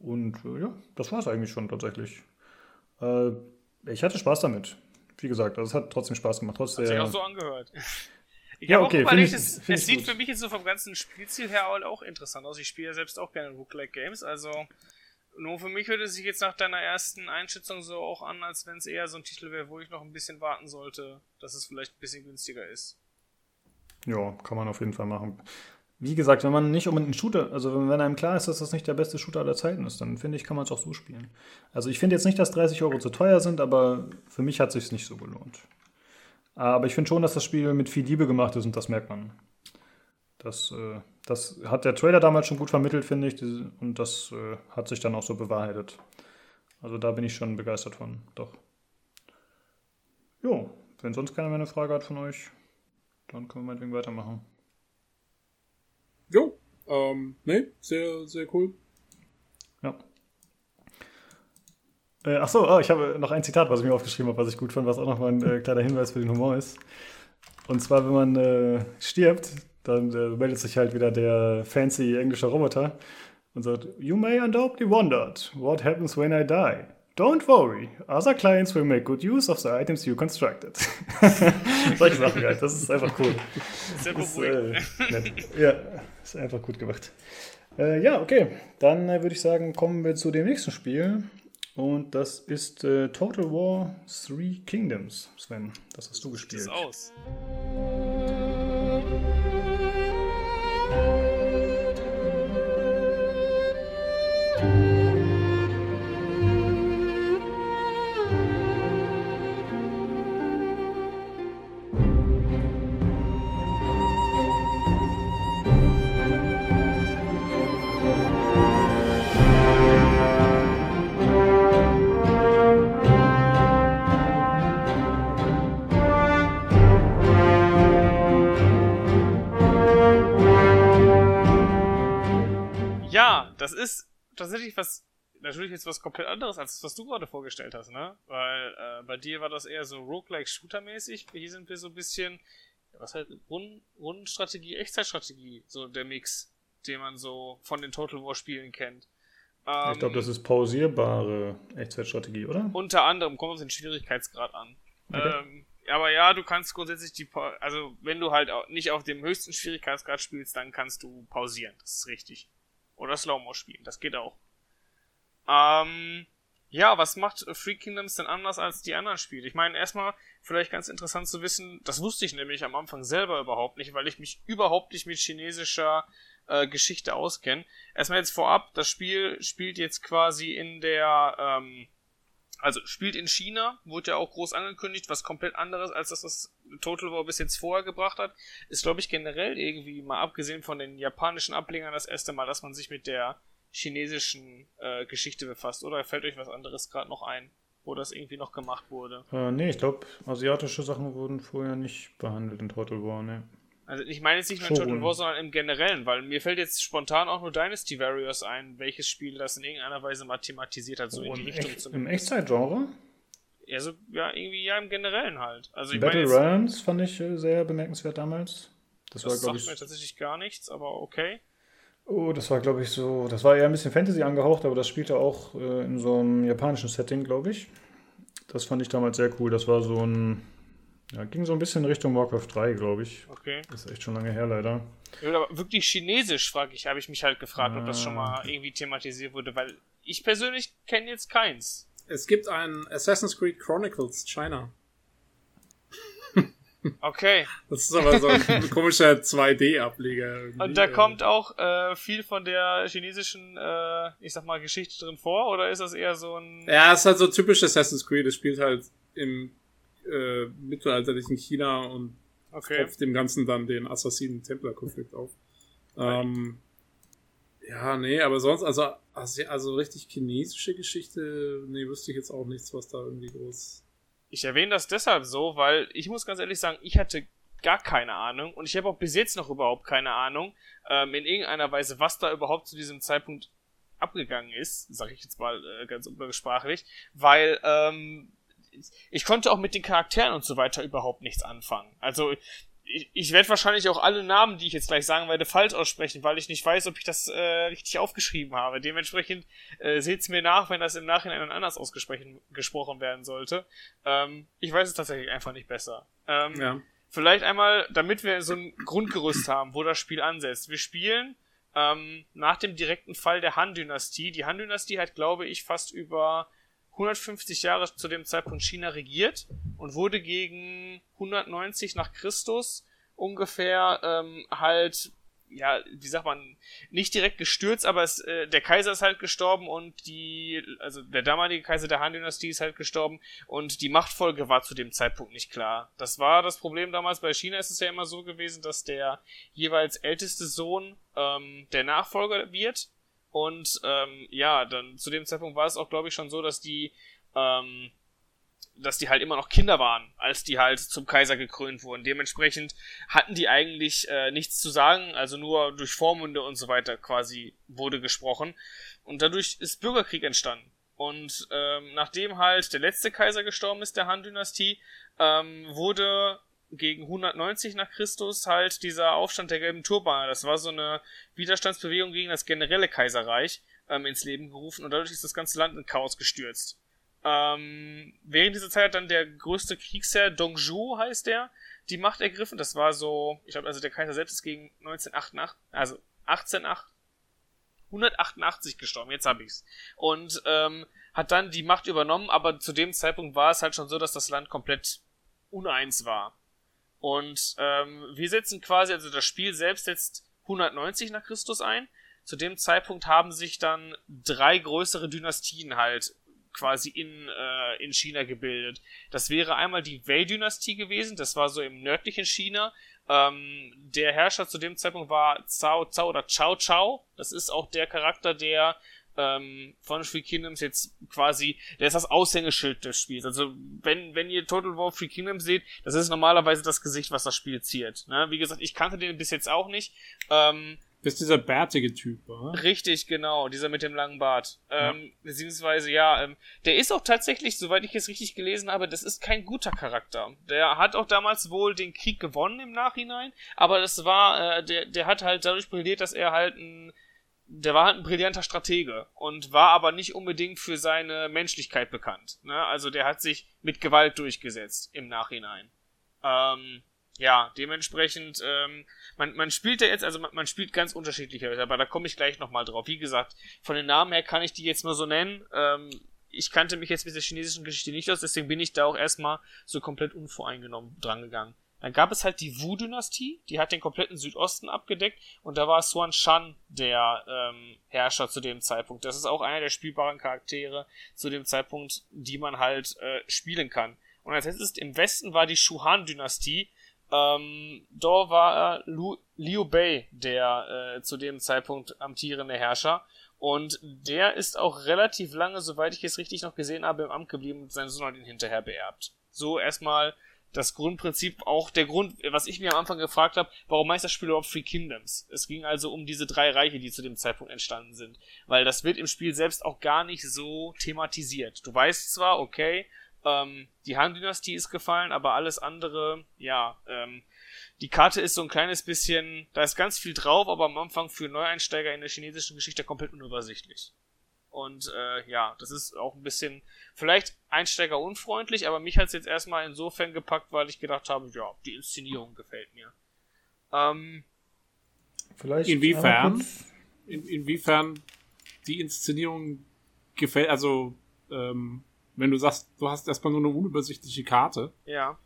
Und äh, ja, das war es eigentlich schon tatsächlich. Äh, ich hatte Spaß damit. Wie gesagt, also es hat trotzdem Spaß gemacht. Trotz Hat sich auch so angehört. Ich Ja, okay, auch überlegt, ich- es, es sieht gut. für mich jetzt so vom ganzen Spielziel her auch interessant aus. Ich spiele ja selbst auch gerne Roguelike Games, also nur für mich hört es sich jetzt nach deiner ersten Einschätzung so auch an, als wenn es eher so ein Titel wäre, wo ich noch ein bisschen warten sollte, dass es vielleicht ein bisschen günstiger ist. Ja, kann man auf jeden Fall machen. Wie gesagt, wenn man nicht unbedingt einen Shooter, also wenn einem klar ist, dass das nicht der beste Shooter aller Zeiten ist, dann finde ich, kann man es auch so spielen. Also ich finde jetzt nicht, dass 30 Euro zu teuer sind, aber für mich hat es sich nicht so gelohnt. Aber ich finde schon, dass das Spiel mit viel Liebe gemacht ist und das merkt man. Das, äh, das hat der Trailer damals schon gut vermittelt, finde ich, und das äh, hat sich dann auch so bewahrheitet. Also da bin ich schon begeistert von, doch. Jo, wenn sonst keiner mehr eine Frage hat von euch, dann können wir meinetwegen weitermachen. Jo, ähm, nee, sehr, sehr cool. Ja. Äh, ach so, oh, ich habe noch ein Zitat, was ich mir aufgeschrieben habe, was ich gut fand, was auch noch mal ein äh, kleiner Hinweis für den Humor ist. Und zwar, wenn man äh, stirbt, dann äh, meldet sich halt wieder der fancy englische Roboter und sagt, You may undoubtedly wondered, what happens when I die? Don't worry, other clients will make good use of the items you constructed. Solche Sachen halt, das ist einfach cool. Sehr Das äh. Ja, ist einfach gut gemacht. Äh, ja, okay. Dann äh, würde ich sagen, kommen wir zu dem nächsten Spiel. Und das ist äh, Total War Three Kingdoms. Sven, das hast du gespielt. das aus. Das ist tatsächlich was, natürlich jetzt was komplett anderes, als was du gerade vorgestellt hast, ne? Weil äh, bei dir war das eher so Roguelike-Shooter-mäßig. Hier sind wir so ein bisschen, was halt, Runden- Rundenstrategie, Echtzeitstrategie, so der Mix, den man so von den Total War-Spielen kennt. Ähm, Ich glaube, das ist pausierbare Echtzeitstrategie, oder? unter anderem kommt es den Schwierigkeitsgrad an. Okay. Ähm, aber ja, du kannst grundsätzlich die, Pa- also wenn du halt auch nicht auf dem höchsten Schwierigkeitsgrad spielst, dann kannst du pausieren. Das ist richtig. Oder Slow-Mo spielen, das geht auch. Ähm, ja, was macht Free Kingdoms denn anders als die anderen Spiele? Ich meine, erstmal vielleicht ganz interessant zu wissen, das wusste ich nämlich am Anfang selber überhaupt nicht, weil ich mich überhaupt nicht mit chinesischer äh, Geschichte auskenne. Erstmal jetzt vorab, das Spiel spielt jetzt quasi in der, ähm, also spielt in China, wurde ja auch groß angekündigt, was komplett anderes als das, was Total War bis jetzt vorher gebracht hat. Ist, glaube ich, generell irgendwie, mal abgesehen von den japanischen Ablegern, das erste Mal, dass man sich mit der chinesischen äh, Geschichte befasst. Oder fällt euch was anderes gerade noch ein, wo das irgendwie noch gemacht wurde? Äh, nee, ich glaube, asiatische Sachen wurden vorher nicht behandelt in Total War, ne? Also ich meine jetzt nicht nur in. Total War, sondern im Generellen, weil mir fällt jetzt spontan auch nur Dynasty Warriors ein, welches Spiel das in irgendeiner Weise mal thematisiert hat, so in Oh, die im, Richtung Echt, zu Im Echtzeitgenre? Ja, so, ja, irgendwie ja im Generellen halt. Also ich Battle Realms fand ich äh, sehr bemerkenswert damals. Das, das war, glaube sagt mir ich. tatsächlich gar nichts, aber okay. Oh, das war, glaube ich, so. Das war eher ein bisschen Fantasy angehaucht, aber das spielte auch äh, in so einem japanischen Setting, glaube ich. Das fand ich damals sehr cool. Das war so ein. Ja, ging so ein bisschen in Richtung Warcraft 3, glaube ich. Okay. Ist echt schon lange her, leider. Ja, aber wirklich chinesisch, frage ich, habe ich mich halt gefragt, ob das schon mal irgendwie thematisiert wurde, weil ich persönlich kenne jetzt keins. es gibt ein Assassin's Creed Chronicles China. Okay. Das ist aber so ein komischer 2D-Ableger. Und da kommt auch äh, viel von der chinesischen, äh, ich sag mal, Geschichte drin vor, oder ist das eher so ein. Ja, es ist halt so typisch Assassin's Creed. Es spielt halt im äh, mittelalterlichen China und Okay. auf dem Ganzen dann den Assassinen-Templer-Konflikt auf. Ähm, ja, nee, aber sonst, also, also, richtig chinesische Geschichte, nee, wüsste ich jetzt auch nichts, was da irgendwie groß. Ich erwähne das deshalb so, weil ich muss ganz ehrlich sagen, ich hatte gar keine Ahnung und ich habe auch bis jetzt noch überhaupt keine Ahnung ähm, in irgendeiner Weise, was da überhaupt zu diesem Zeitpunkt abgegangen ist, sage ich jetzt mal äh, ganz umgangssprachlich, weil ähm, ich konnte auch mit den Charakteren und so weiter überhaupt nichts anfangen. Also ich, ich werde wahrscheinlich auch alle Namen, die ich jetzt gleich sagen werde, falsch aussprechen, weil ich nicht weiß, ob ich das äh, richtig aufgeschrieben habe. Dementsprechend äh, seht's mir nach, wenn das im Nachhinein anders ausgesprochen gesprochen werden sollte. Ähm, ich weiß es tatsächlich einfach nicht besser. Ähm, Ja. Vielleicht einmal, damit wir so ein Grundgerüst haben, wo das Spiel ansetzt. Wir spielen ähm, nach dem direkten Fall der Han-Dynastie. Die Han-Dynastie hat, glaube ich, fast über 150 Jahre zu dem Zeitpunkt China regiert und wurde gegen 190 nach Christus ungefähr ähm, halt, ja, wie sagt man, nicht direkt gestürzt, aber es, äh, der Kaiser ist halt gestorben und die, also der damalige Kaiser der Han-Dynastie ist halt gestorben und die Machtfolge war zu dem Zeitpunkt nicht klar. Das war das Problem damals. Bei China ist es ja immer so gewesen, dass der jeweils älteste Sohn ähm, der Nachfolger wird und ähm, ja, dann zu dem Zeitpunkt war es auch, glaube ich, schon so, dass die, ähm, dass die halt immer noch Kinder waren, als die halt zum Kaiser gekrönt wurden. Dementsprechend hatten die eigentlich äh, nichts zu sagen, also nur durch Vormunde und so weiter quasi wurde gesprochen. Und dadurch ist Bürgerkrieg entstanden. Und ähm, nachdem halt der letzte Kaiser gestorben ist, der Han-Dynastie, ähm, wurde gegen 190 nach Christus halt dieser Aufstand der gelben Turbaner. Das war so eine Widerstandsbewegung gegen das generelle Kaiserreich ähm, ins Leben gerufen und dadurch ist das ganze Land in Chaos gestürzt. Ähm, während dieser Zeit hat dann der größte Kriegsherr, Dongzhou heißt der, die Macht ergriffen. Das war so, ich glaube, also der Kaiser selbst ist gegen 1988, also 188, 188 gestorben, jetzt hab ich's. Und ähm, hat dann die Macht übernommen, aber zu dem Zeitpunkt war es halt schon so, dass das Land komplett uneins war. Und ähm, wir setzen quasi, also das Spiel selbst setzt 190 nach Christus ein. Zu dem Zeitpunkt haben sich dann drei größere Dynastien halt quasi in, äh, in China gebildet. Das wäre einmal die Wei-Dynastie gewesen, das war so im nördlichen China. Ähm, der Herrscher zu dem Zeitpunkt war Cao Cao oder Chao Chao. Das ist auch der Charakter, der ähm, von Free Kingdoms jetzt quasi, der ist das Aushängeschild des Spiels. Also wenn, wenn ihr Total War Free Kingdoms seht, das ist normalerweise das Gesicht, was das Spiel ziert. Ne? Wie gesagt, ich kannte den bis jetzt auch nicht. Ähm, Das ist dieser bärtige Typ, oder? Richtig, genau, dieser mit dem langen Bart. Ähm, beziehungsweise, ja, ähm, der ist auch tatsächlich, soweit ich es richtig gelesen habe, das ist kein guter Charakter. Der hat auch damals wohl den Krieg gewonnen im Nachhinein, aber das war, äh, der, der hat halt dadurch brilliert, dass er halt ein, der war halt ein brillanter Stratege und war aber nicht unbedingt für seine Menschlichkeit bekannt. Ne? Also der hat sich mit Gewalt durchgesetzt im Nachhinein. Ähm, ja, dementsprechend, ähm, man, man spielt ja jetzt, also man, man spielt ganz unterschiedliche, aber da komme ich gleich nochmal drauf. Wie gesagt, von den Namen her kann ich die jetzt nur so nennen. Ähm, ich kannte mich jetzt mit der chinesischen Geschichte nicht aus, deswegen bin ich da auch erstmal so komplett unvoreingenommen drangegangen. Dann gab es halt die Wu-Dynastie, die hat den kompletten Südosten abgedeckt und da war Suan Shan der ähm, Herrscher zu dem Zeitpunkt. Das ist auch einer der spielbaren Charaktere zu dem Zeitpunkt, die man halt äh, spielen kann. Und als letztes im Westen war die Shuhan-Dynastie, ähm, da war äh, Lu, Liu Bei der äh, zu dem Zeitpunkt amtierende Herrscher. Und der ist auch relativ lange, soweit ich es richtig noch gesehen habe, im Amt geblieben und sein Sohn hat ihn hinterher beerbt. So erstmal das Grundprinzip, auch der Grund, was ich mir am Anfang gefragt habe, warum heißt das Spiel überhaupt Free Kingdoms? Es ging also um diese drei Reiche, die zu dem Zeitpunkt entstanden sind. Weil das wird im Spiel selbst auch gar nicht so thematisiert. Du weißt zwar, okay, ähm, die Han-Dynastie ist gefallen, aber alles andere, ja, ähm, die Karte ist so ein kleines bisschen, da ist ganz viel drauf, aber am Anfang für Neueinsteiger in der chinesischen Geschichte komplett unübersichtlich. Und äh, ja, das ist auch ein bisschen vielleicht Einsteiger unfreundlich, aber mich hat es jetzt erstmal insofern gepackt, weil ich gedacht habe, ja, die Inszenierung gefällt mir. Ähm, Vielleicht Inwiefern? In, inwiefern die Inszenierung gefällt, also ähm, wenn du sagst, du hast erstmal nur eine unübersichtliche Karte. Ja.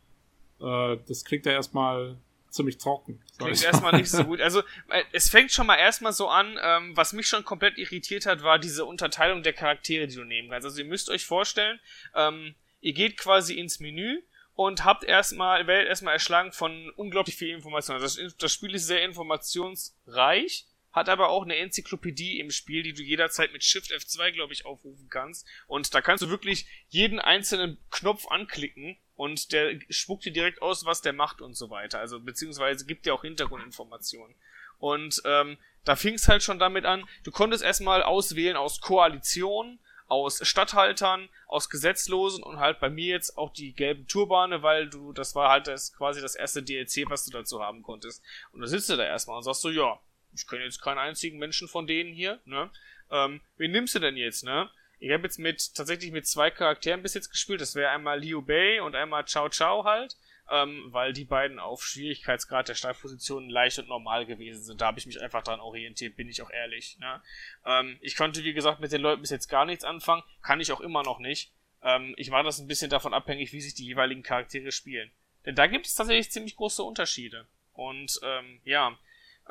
Äh, das klingt ja erstmal ziemlich trocken. Klingt erstmal nicht so gut. Also äh, es fängt schon mal erstmal so an, ähm, was mich schon komplett irritiert hat, war diese Unterteilung der Charaktere, die du nehmen kannst. Also ihr müsst euch vorstellen, ähm, ihr geht quasi ins Menü und habt erstmal, werdet erstmal erschlagen von unglaublich viel Information. Also das, das Spiel ist sehr informationsreich hat aber auch eine Enzyklopädie im Spiel, die du jederzeit mit Shift F2, glaube ich, aufrufen kannst. Und da kannst du wirklich jeden einzelnen Knopf anklicken und der spuckt dir direkt aus, was der macht und so weiter. Also beziehungsweise gibt dir auch Hintergrundinformationen. Und ähm, da fing es halt schon damit an, du konntest erstmal auswählen aus Koalition, aus Stadthaltern, aus Gesetzlosen und halt bei mir jetzt auch die gelben Turbane, weil du, das war halt das quasi das erste DLC, was du dazu haben konntest. Und da sitzt du da erstmal und sagst so, ja, ich kenne jetzt keinen einzigen Menschen von denen hier, ne? Ähm, wen nimmst du denn jetzt, ne? Ich habe jetzt mit tatsächlich mit zwei Charakteren bis jetzt gespielt. Das wäre einmal Liu Bei und einmal Chao Chao halt, ähm, weil die beiden auf Schwierigkeitsgrad der Startpositionen leicht und normal gewesen sind. Da habe ich mich einfach dran orientiert, bin ich auch ehrlich. Ne? Ähm, ich konnte wie gesagt mit den Leuten bis jetzt gar nichts anfangen, kann ich auch immer noch nicht. Ähm, ich war das ein bisschen davon abhängig, wie sich die jeweiligen Charaktere spielen. Denn da gibt es tatsächlich ziemlich große Unterschiede. Und ähm, ja,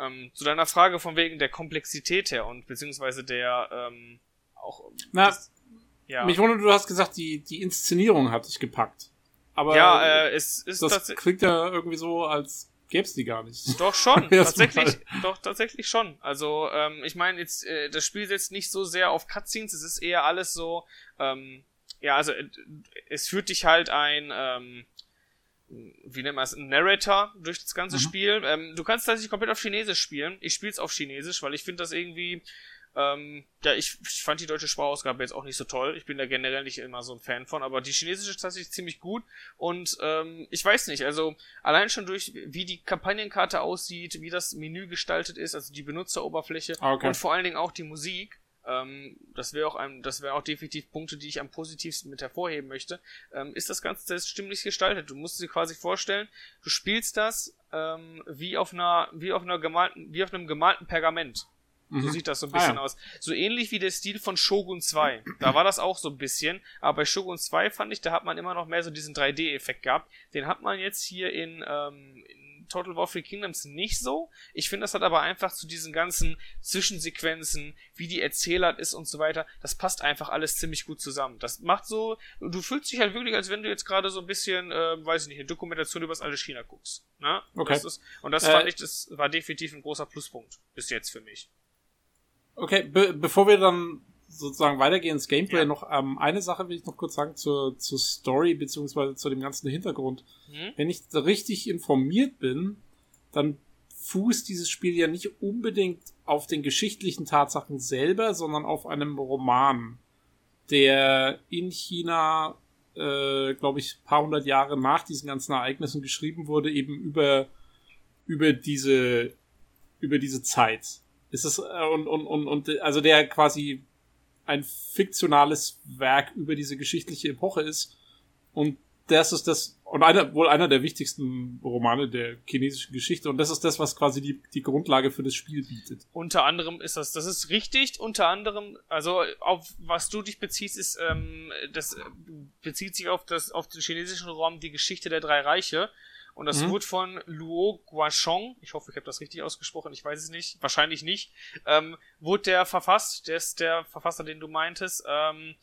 ähm, zu deiner Frage von wegen der Komplexität her und beziehungsweise der ähm, auch. Na, das, ja. mich wundert, du hast gesagt, die, die Inszenierung hat dich gepackt. Aber ja, äh, es ist das klingt ja irgendwie so, als gäb's die gar nicht. Doch schon, tatsächlich, doch tatsächlich schon. Also ähm, ich meine jetzt, äh, das Spiel setzt nicht so sehr auf Cutscenes, es ist eher alles so, ähm, ja, also äh, es führt dich halt ein, ähm, wie nennt man es, ein Narrator durch das ganze mhm. Spiel. Ähm, du kannst tatsächlich komplett auf Chinesisch spielen. Ich spiele es auf Chinesisch, weil ich finde das irgendwie, ähm, ja, ich, ich fand die deutsche Sprachausgabe jetzt auch nicht so toll. Ich bin da generell nicht immer so ein Fan von, aber die chinesische ist tatsächlich ziemlich gut. Und ähm, ich weiß nicht, also allein schon durch, wie die Kampagnenkarte aussieht, wie das Menü gestaltet ist, also die Benutzeroberfläche ah, okay. und vor allen Dingen auch die Musik, ähm, das wäre auch ein, das wäre auch definitiv Punkte, die ich am positivsten mit hervorheben möchte, ähm, ist das Ganze sehr stimmlich gestaltet. Du musst dir quasi vorstellen, du spielst das ähm, wie auf einer, wie auf einer gemalten, wie auf einem gemalten Pergament. Mhm. So sieht das so ein bisschen ah, ja. aus. So ähnlich wie der Stil von Shogun 2. Da war das auch so ein bisschen. Aber bei Shogun 2 fand ich, da hat man immer noch mehr so diesen 3D-Effekt gehabt. Den hat man jetzt hier in, ähm, in Total War Free Kingdoms nicht so. Ich finde, das hat aber einfach zu diesen ganzen Zwischensequenzen, wie die Erzählart ist und so weiter, das passt einfach alles ziemlich gut zusammen. Das macht so, du fühlst dich halt wirklich, als wenn du jetzt gerade so ein bisschen, äh, weiß ich nicht, eine Dokumentation über das alte China guckst. Ne? Okay. Das ist, und das äh, fand ich, das war definitiv ein großer Pluspunkt bis jetzt für mich. Okay, be bevor wir dann sozusagen weitergehen ins Gameplay, ja. noch ähm, eine Sache will ich noch kurz sagen zur, zur Story beziehungsweise zu dem ganzen Hintergrund. Mhm. Wenn ich richtig informiert bin, dann fußt dieses Spiel ja nicht unbedingt auf den geschichtlichen Tatsachen selber, sondern auf einem Roman, der in China, äh, glaube ich, paar hundert Jahre nach diesen ganzen Ereignissen geschrieben wurde, eben über über diese über diese Zeit. Ist es äh, und und und und also der quasi ein fiktionales Werk über diese geschichtliche Epoche ist. Und das ist das, und einer, wohl einer der wichtigsten Romane der chinesischen Geschichte. Und das ist das, was quasi die, die Grundlage für das Spiel bietet. Unter anderem ist das, das ist richtig, unter anderem, also auf was du dich beziehst, ist, ähm, das bezieht sich auf das, auf den chinesischen Raum die Geschichte der drei Reiche. Und das mhm. wurde von Luo Guashong, ich hoffe, ich habe das richtig ausgesprochen, ich weiß es nicht, wahrscheinlich nicht, ähm, wurde der verfasst, der ist der Verfasser, den du meintest. Ähm,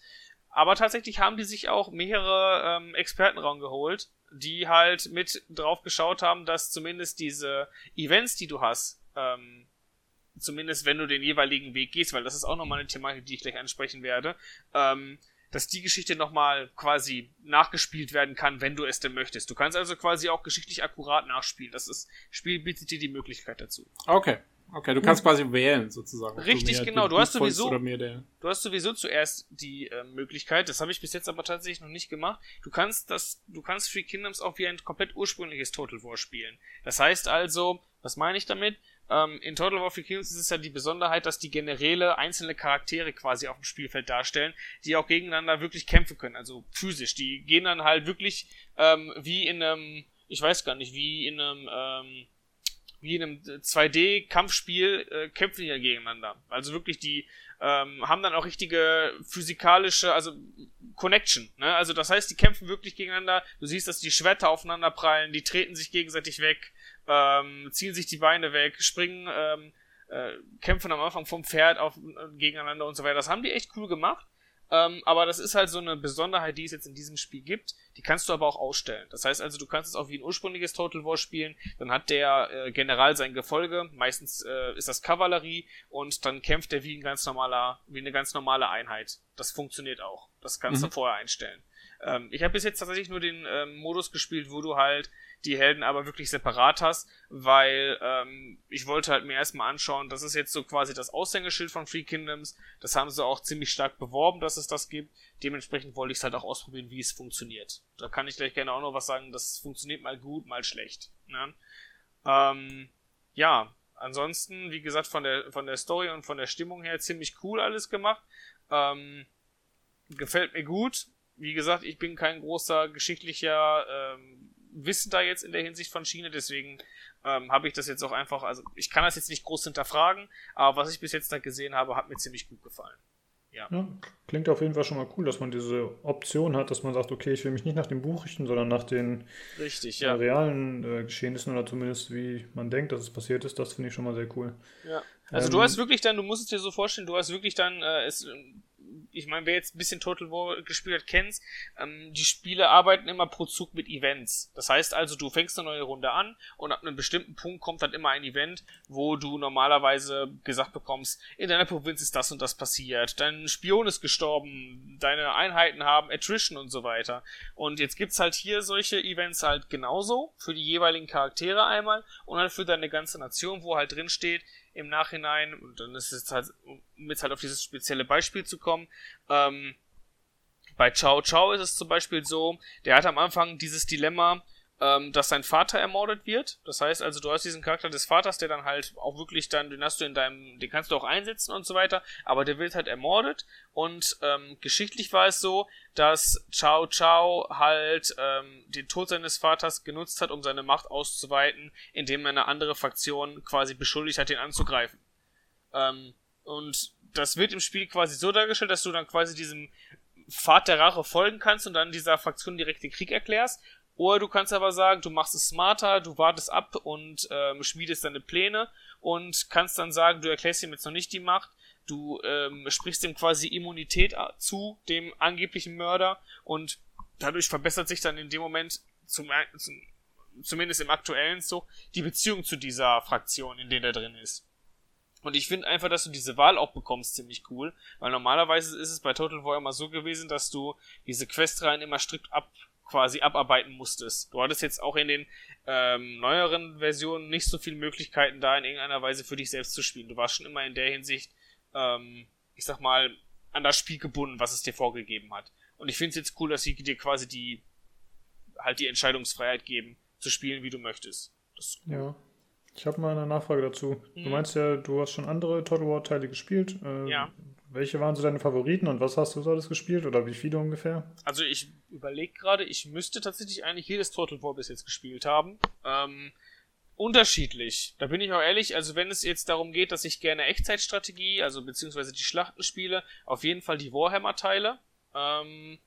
aber tatsächlich haben die sich auch mehrere ähm, Experten rangeholt, die halt mit drauf geschaut haben, dass zumindest diese Events, die du hast, ähm, zumindest wenn du den jeweiligen Weg gehst, weil das ist auch nochmal eine Thematik, die ich gleich ansprechen werde, ähm, dass die Geschichte nochmal quasi nachgespielt werden kann, wenn du es denn möchtest. Du kannst also quasi auch geschichtlich akkurat nachspielen. Das ist, Spiel bietet dir die Möglichkeit dazu. Okay. Okay, du kannst quasi wählen sozusagen. Richtig, genau. Du hast sowieso, du hast sowieso zuerst die äh, Möglichkeit. Das habe ich bis jetzt aber tatsächlich noch nicht gemacht. Du kannst das, du kannst Free Kingdoms auch wie ein komplett ursprüngliches Total War spielen. Das heißt also, was meine ich damit? Ähm, in Total War Kingdoms ist es ja die Besonderheit, dass die Generäle einzelne Charaktere quasi auf dem Spielfeld darstellen, die auch gegeneinander wirklich kämpfen können, also physisch. Die gehen dann halt wirklich ähm, wie in einem, ich weiß gar nicht, wie in einem, ähm, wie in einem 2D-Kampfspiel äh, kämpfen die ja gegeneinander. Also wirklich die ähm, haben dann auch richtige physikalische, also Connection. Ne? Also das heißt, die kämpfen wirklich gegeneinander. Du siehst, dass die Schwerter aufeinander prallen, die treten sich gegenseitig weg, ähm, ziehen sich die Beine weg, springen, ähm, äh, kämpfen am Anfang vom Pferd auf, äh, gegeneinander und so weiter. Das haben die echt cool gemacht. Ähm, aber das ist halt so eine Besonderheit, die es jetzt in diesem Spiel gibt. Die kannst du aber auch ausstellen. Das heißt also, du kannst es auch wie ein ursprüngliches Total War spielen. Dann hat der äh, General sein Gefolge. Meistens äh, ist das Kavallerie und dann kämpft er wie ein ganz normaler, wie eine ganz normale Einheit. Das funktioniert auch. Das kannst mhm. du vorher einstellen. Ähm, ich habe bis jetzt tatsächlich nur den ähm, Modus gespielt, wo du halt die Helden aber wirklich separat hast, weil ähm, ich wollte halt mir erstmal anschauen, das ist jetzt so quasi das Aushängeschild von Free Kingdoms. Das haben sie auch ziemlich stark beworben, dass es das gibt. Dementsprechend wollte ich es halt auch ausprobieren, wie es funktioniert. Da kann ich gleich gerne auch noch was sagen, das funktioniert mal gut, mal schlecht. Ne? Ähm, ja, ansonsten, wie gesagt, von der, von der Story und von der Stimmung her ziemlich cool alles gemacht. Ähm, gefällt mir gut. Wie gesagt, ich bin kein großer geschichtlicher ähm, Wissen da jetzt in der Hinsicht von Schiene, deswegen ähm, habe ich das jetzt auch einfach, also ich kann das jetzt nicht groß hinterfragen, aber was ich bis jetzt da gesehen habe, hat mir ziemlich gut gefallen. Ja. ja. Klingt auf jeden Fall schon mal cool, dass man diese Option hat, dass man sagt, okay, ich will mich nicht nach dem Buch richten, sondern nach den Richtig, ja. realen äh, Geschehnissen oder zumindest wie man denkt, dass es passiert ist. Das finde ich schon mal sehr cool. Ja. Also ähm, du hast wirklich dann, du musst es dir so vorstellen, du hast wirklich dann, äh, es, ich meine, wer jetzt ein bisschen Total War gespielt hat, kennt's. Ähm, die Spiele arbeiten immer pro Zug mit Events. Das heißt also, du fängst eine neue Runde an und ab einem bestimmten Punkt kommt dann immer ein Event, wo du normalerweise gesagt bekommst, in deiner Provinz ist das und das passiert, dein Spion ist gestorben, deine Einheiten haben Attrition und so weiter. Und jetzt gibt's halt hier solche Events halt genauso, für die jeweiligen Charaktere einmal und halt für deine ganze Nation, wo halt drin steht, im Nachhinein, und dann ist es halt, um jetzt halt auf dieses spezielle Beispiel zu kommen, ähm, bei Ciao Ciao ist es zum Beispiel so, der hat am Anfang dieses Dilemma, ähm, dass sein Vater ermordet wird. Das heißt also, du hast diesen Charakter des Vaters, der dann halt auch wirklich dann, den hast du in deinem, den kannst du auch einsetzen und so weiter, aber der wird halt ermordet. Und ähm, geschichtlich war es so, dass Chao Chao halt ähm, den Tod seines Vaters genutzt hat, um seine Macht auszuweiten, indem er eine andere Fraktion quasi beschuldigt hat, ihn anzugreifen. Ähm, und das wird im Spiel quasi so dargestellt, dass du dann quasi diesem Pfad der Rache folgen kannst und dann dieser Fraktion direkt den Krieg erklärst. Oder du kannst aber sagen, du machst es smarter, du wartest ab und ähm, schmiedest deine Pläne und kannst dann sagen, du erklärst ihm jetzt noch nicht die Macht, du ähm, sprichst ihm quasi Immunität zu, dem angeblichen Mörder, und dadurch verbessert sich dann in dem Moment, zum, zum, zumindest im aktuellen so, die Beziehung zu dieser Fraktion, in der er drin ist. Und ich finde einfach, dass du diese Wahl auch bekommst, ziemlich cool, weil normalerweise ist es bei Total War immer so gewesen, dass du diese Questreihen immer strikt ab quasi abarbeiten musstest. Du hattest jetzt auch in den ähm, neueren Versionen nicht so viele Möglichkeiten, da in irgendeiner Weise für dich selbst zu spielen. Du warst schon immer in der Hinsicht, ähm, ich sag mal, an das Spiel gebunden, was es dir vorgegeben hat. Und ich finde es jetzt cool, dass sie dir quasi die halt die Entscheidungsfreiheit geben, zu spielen, wie du möchtest. Cool. Ja. Ich habe mal eine Nachfrage dazu. Mhm. Du meinst ja, du hast schon andere Total War Teile gespielt. Äh, ja. Welche waren so deine Favoriten und was hast du so alles gespielt oder wie viele ungefähr? Also ich überlege gerade, ich müsste tatsächlich eigentlich jedes Total War bis jetzt gespielt haben. Ähm, unterschiedlich. Da bin ich auch ehrlich, also wenn es jetzt darum geht, dass ich gerne Echtzeitstrategie, also beziehungsweise die Schlachten spiele, auf jeden Fall die Warhammer-Teile. Ähm,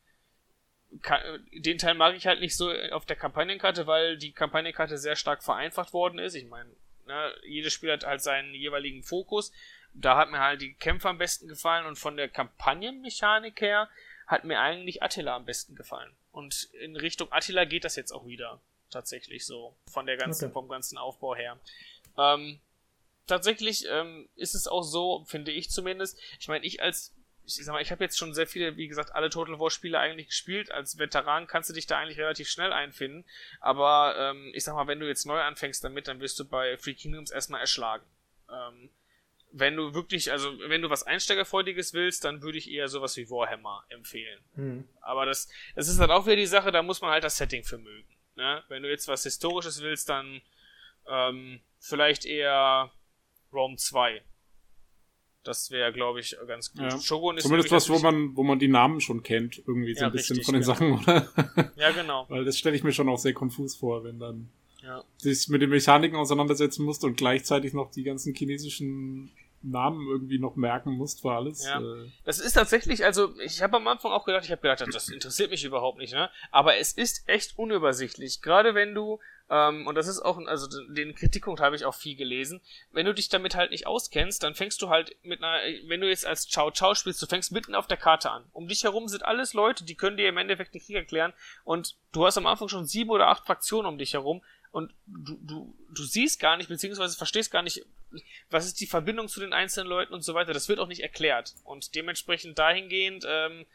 den Teil mag ich halt nicht so auf der Kampagnenkarte, weil die Kampagnenkarte sehr stark vereinfacht worden ist. Ich meine, ne, jedes Spiel hat halt seinen jeweiligen Fokus. Da hat mir halt die Kämpfe am besten gefallen und von der Kampagnenmechanik her hat mir eigentlich Attila am besten gefallen. Und in Richtung Attila geht das jetzt auch wieder. Tatsächlich so. Von der ganzen, okay. vom ganzen Aufbau her. Ähm, tatsächlich ähm, ist es auch so, finde ich zumindest. Ich meine, ich als ich sag mal, ich habe jetzt schon sehr viele, wie gesagt, alle Total War Spiele eigentlich gespielt. Als Veteran kannst du dich da eigentlich relativ schnell einfinden. Aber ähm, ich sag mal, wenn du jetzt neu anfängst damit, dann wirst du bei Free Kingdoms erstmal erschlagen. Ähm, wenn du wirklich, also wenn du was Einsteigerfreudiges willst, dann würde ich eher sowas wie Warhammer empfehlen. Hm. Aber das, das ist halt auch wieder die Sache, da muss man halt das Setting für mögen. Ne? Wenn du jetzt was Historisches willst, dann ähm, vielleicht eher Rome 2. Das wäre, glaube ich, ganz gut. Ja. Shogun ist Zumindest was, wo man, wo man die Namen schon kennt, irgendwie so ja, ein bisschen richtig, von den genau. Sachen, oder? Ja, genau. Weil das stelle ich mir schon auch sehr konfus vor, wenn dann ja. sich mit den Mechaniken auseinandersetzen musst und gleichzeitig noch die ganzen chinesischen Namen irgendwie noch merken musst für alles. Ja. Äh. Das ist tatsächlich, also ich habe am Anfang auch gedacht, ich habe gedacht, das interessiert mich überhaupt nicht, ne? Aber es ist echt unübersichtlich. Gerade wenn du, ähm, und das ist auch, also den Kritikpunkt habe ich auch viel gelesen, wenn du dich damit halt nicht auskennst, dann fängst du halt mit einer, wenn du jetzt als Ciao Ciao spielst, du fängst mitten auf der Karte an. Um dich herum sind alles Leute, die können dir im Endeffekt den Krieg erklären und du hast am Anfang schon sieben oder acht Fraktionen um dich herum und du, du, du siehst gar nicht, beziehungsweise verstehst gar nicht, was ist die Verbindung zu den einzelnen Leuten und so weiter. Das wird auch nicht erklärt. Und dementsprechend dahingehend ähm,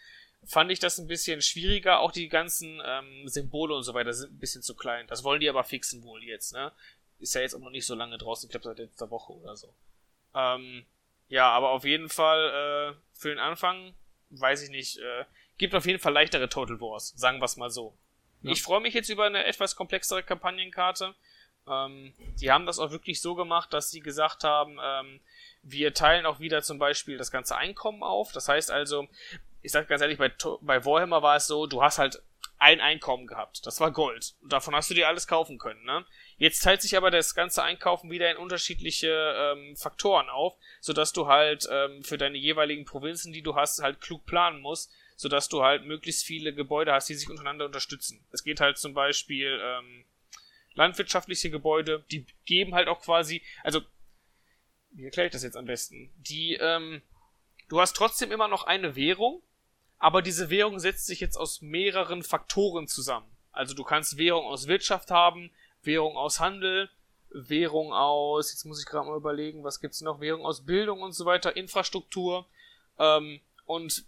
fand ich das ein bisschen schwieriger. Auch die ganzen ähm, Symbole und so weiter sind ein bisschen zu klein. Das wollen die aber fixen wohl jetzt, ne? Ist ja jetzt auch noch nicht so lange draußen, ich glaube seit letzter Woche oder so. Ähm, ja, aber auf jeden Fall äh, für den Anfang, weiß ich nicht, äh, gibt auf jeden Fall leichtere Total Wars, sagen wir es mal so. Ja. Ich freue mich jetzt über eine etwas komplexere Kampagnenkarte. Ähm, die haben das auch wirklich so gemacht, dass sie gesagt haben, ähm, wir teilen auch wieder zum Beispiel das ganze Einkommen auf. Das heißt also, ich sag ganz ehrlich, bei, bei Warhammer war es so, du hast halt ein Einkommen gehabt. Das war Gold. Und davon hast du dir alles kaufen können. Ne? Jetzt teilt sich aber das ganze Einkaufen wieder in unterschiedliche ähm, Faktoren auf, sodass du halt ähm, für deine jeweiligen Provinzen, die du hast, halt klug planen musst, sodass du halt möglichst viele Gebäude hast, die sich untereinander unterstützen. Es geht halt zum Beispiel ähm, landwirtschaftliche Gebäude, die geben halt auch quasi, also wie erkläre ich das jetzt am besten? Die, ähm, du hast trotzdem immer noch eine Währung, aber diese Währung setzt sich jetzt aus mehreren Faktoren zusammen. Also du kannst Währung aus Wirtschaft haben, Währung aus Handel, Währung aus, jetzt muss ich gerade mal überlegen, was gibt's noch, Währung aus Bildung und so weiter, Infrastruktur. Ähm, und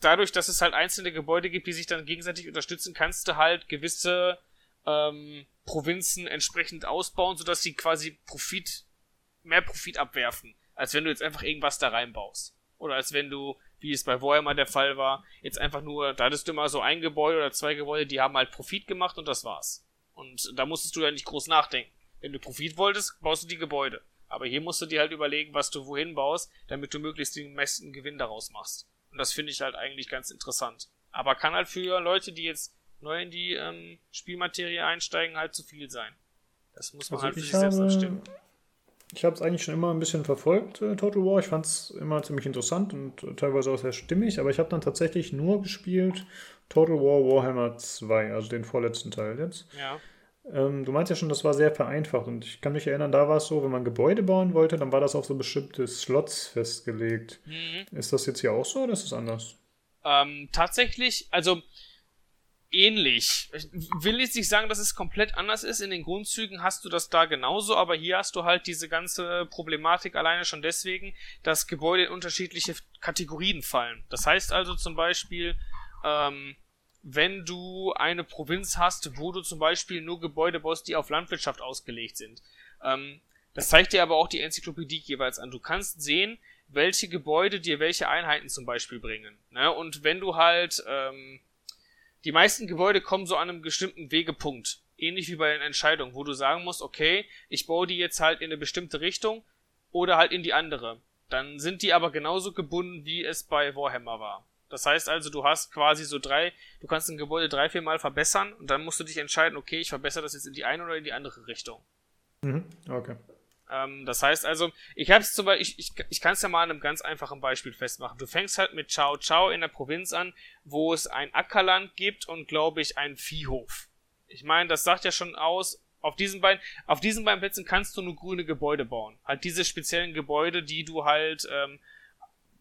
dadurch, dass es halt einzelne Gebäude gibt, die sich dann gegenseitig unterstützen, kannst du halt gewisse ähm, Provinzen entsprechend ausbauen, sodass sie quasi Profit, mehr Profit abwerfen, als wenn du jetzt einfach irgendwas da reinbaust. Oder als wenn du, wie es bei Warhammer der Fall war, jetzt einfach nur, da hattest du immer so ein Gebäude oder zwei Gebäude, die haben halt Profit gemacht und das war's. Und da musstest du ja nicht groß nachdenken. Wenn du Profit wolltest, baust du die Gebäude. Aber hier musst du dir halt überlegen, was du wohin baust, damit du möglichst den meisten Gewinn daraus machst. Und das finde ich halt eigentlich ganz interessant. Aber kann halt für Leute, die jetzt neu in die ähm, Spielmaterie einsteigen, halt zu viel sein. Das muss man also halt für sich habe, selbst abstimmen. Ich habe es eigentlich schon immer ein bisschen verfolgt, äh, Total War. Ich fand es immer ziemlich interessant und äh, teilweise auch sehr stimmig, aber ich habe dann tatsächlich nur gespielt Total War Warhammer 2, also den vorletzten Teil jetzt. Ja. Ähm, du meinst ja schon, das war sehr vereinfacht und ich kann mich erinnern, da war es so, wenn man Gebäude bauen wollte, dann war das auf so bestimmte Slots festgelegt. Mhm. Ist das jetzt hier auch so oder ist es anders? Ähm, tatsächlich, also ähnlich. Ich will jetzt nicht sagen, dass es komplett anders ist. In den Grundzügen hast du das da genauso, aber hier hast du halt diese ganze Problematik alleine schon deswegen, dass Gebäude in unterschiedliche Kategorien fallen. Das heißt also zum Beispiel, ähm, wenn du eine Provinz hast, wo du zum Beispiel nur Gebäude baust, die auf Landwirtschaft ausgelegt sind. Ähm, das zeigt dir aber auch die Enzyklopädie jeweils an. Du kannst sehen, welche Gebäude dir welche Einheiten zum Beispiel bringen. Ne? Und wenn du halt ähm, die meisten Gebäude kommen so an einem bestimmten Wegepunkt. Ähnlich wie bei den Entscheidungen, wo du sagen musst, okay, ich baue die jetzt halt in eine bestimmte Richtung oder halt in die andere. Dann sind die aber genauso gebunden, wie es bei Warhammer war. Das heißt also, du hast quasi so drei, du kannst ein Gebäude drei, vier Mal verbessern und dann musst du dich entscheiden, okay, ich verbessere das jetzt in die eine oder in die andere Richtung. Mhm, okay. Ähm, das heißt also, ich habe es zum Beispiel, ich, ich, ich kann es ja mal an einem ganz einfachen Beispiel festmachen. Du fängst halt mit Ciao Ciao in der Provinz an, wo es ein Ackerland gibt und glaube ich einen Viehhof. Ich meine, das sagt ja schon aus, auf diesen beiden, auf diesen beiden Plätzen kannst du nur grüne Gebäude bauen. Halt diese speziellen Gebäude, die du halt, ähm,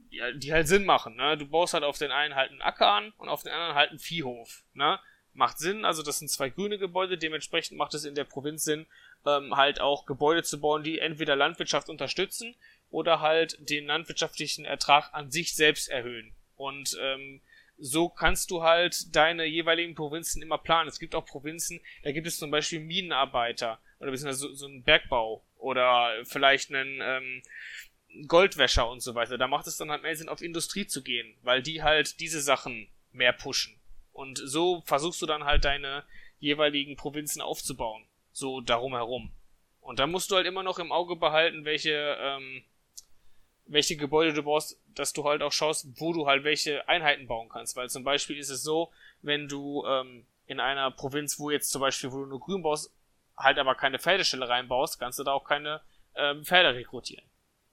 ja, die halt Sinn machen, ne? Du baust halt auf den einen halt einen Acker an und auf den anderen halt einen Viehhof, ne? Macht Sinn, also das sind zwei grüne Gebäude, dementsprechend macht es in der Provinz Sinn, ähm, halt auch Gebäude zu bauen, die entweder Landwirtschaft unterstützen oder halt den landwirtschaftlichen Ertrag an sich selbst erhöhen. Und ähm, so kannst du halt deine jeweiligen Provinzen immer planen. Es gibt auch Provinzen, da gibt es zum Beispiel Minenarbeiter oder beziehungsweise so, so einen Bergbau oder vielleicht einen ähm, Goldwäscher und so weiter. Da macht es dann halt mehr Sinn, auf Industrie zu gehen, weil die halt diese Sachen mehr pushen. Und so versuchst du dann halt deine jeweiligen Provinzen aufzubauen so darum herum. Und dann musst du halt immer noch im Auge behalten, welche, ähm, welche Gebäude du baust, dass du halt auch schaust, wo du halt welche Einheiten bauen kannst. Weil zum Beispiel ist es so, wenn du ähm, in einer Provinz, wo jetzt zum Beispiel, wo du nur grün baust, halt aber keine Pferdestelle reinbaust, kannst du da auch keine ähm, Pferde rekrutieren.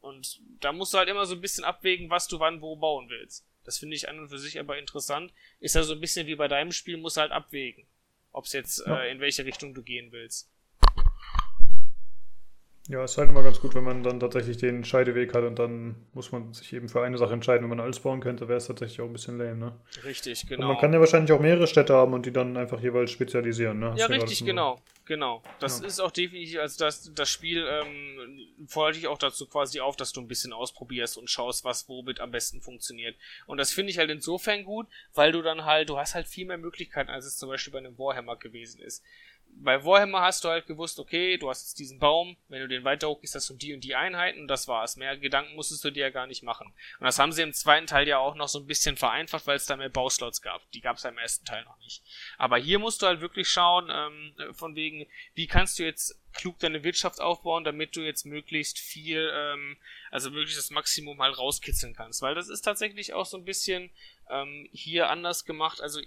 Und da musst du halt immer so ein bisschen abwägen, was du wann wo bauen willst. Das finde ich an und für sich aber interessant. Ist ja so ein bisschen wie bei deinem Spiel, musst du halt abwägen, ob es jetzt ja. äh, in welche Richtung du gehen willst. Ja, es ist halt immer ganz gut, wenn man dann tatsächlich den Scheideweg hat und dann muss man sich eben für eine Sache entscheiden. Wenn man alles bauen könnte, wäre es tatsächlich auch ein bisschen lame, ne? Richtig, genau. Und man kann ja wahrscheinlich auch mehrere Städte haben und die dann einfach jeweils spezialisieren, ne? Hast ja, richtig, genau. Genau. Das ja. ist auch definitiv, also das, das Spiel ähm, fordert dich auch dazu quasi auf, dass du ein bisschen ausprobierst und schaust, was womit am besten funktioniert. Und das finde ich halt insofern gut, weil du dann halt, du hast halt viel mehr Möglichkeiten, als es zum Beispiel bei einem Warhammer gewesen ist bei Warhammer hast du halt gewusst, okay, du hast jetzt diesen Baum, wenn du den weiter hochgehst, hast du die und die Einheiten und das war's. Mehr Gedanken musstest du dir ja gar nicht machen. Und das haben sie im zweiten Teil ja auch noch so ein bisschen vereinfacht, weil es da mehr Bauslots gab. Die gab es ja im ersten Teil noch nicht. Aber hier musst du halt wirklich schauen, ähm, von wegen, wie kannst du jetzt klug deine Wirtschaft aufbauen, damit du jetzt möglichst viel, ähm, also möglichst das Maximum halt rauskitzeln kannst. Weil das ist tatsächlich auch so ein bisschen ähm, hier anders gemacht. Also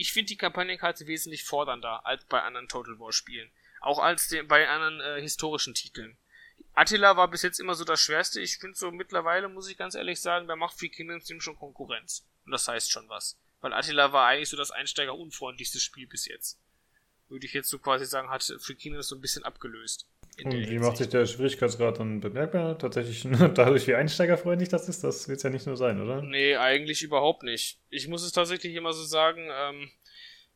ich finde die Kampagnenkarte wesentlich fordernder als bei anderen Total War Spielen. Auch als den, bei anderen äh, historischen Titeln. Attila war bis jetzt immer so das Schwerste. Ich finde so mittlerweile, muss ich ganz ehrlich sagen, da macht Free Kingdoms ihm schon Konkurrenz. Und das heißt schon was. Weil Attila war eigentlich so das einsteigerunfreundlichste Spiel bis jetzt. Würde ich jetzt so quasi sagen, hat Free Kingdoms so ein bisschen abgelöst. Und wie macht sich der Schwierigkeitsgrad dann bemerkbar? Tatsächlich dadurch, wie einsteigerfreundlich das ist? Das wird es ja nicht nur sein, oder? Nee, eigentlich überhaupt nicht. Ich muss es tatsächlich immer so sagen, ähm,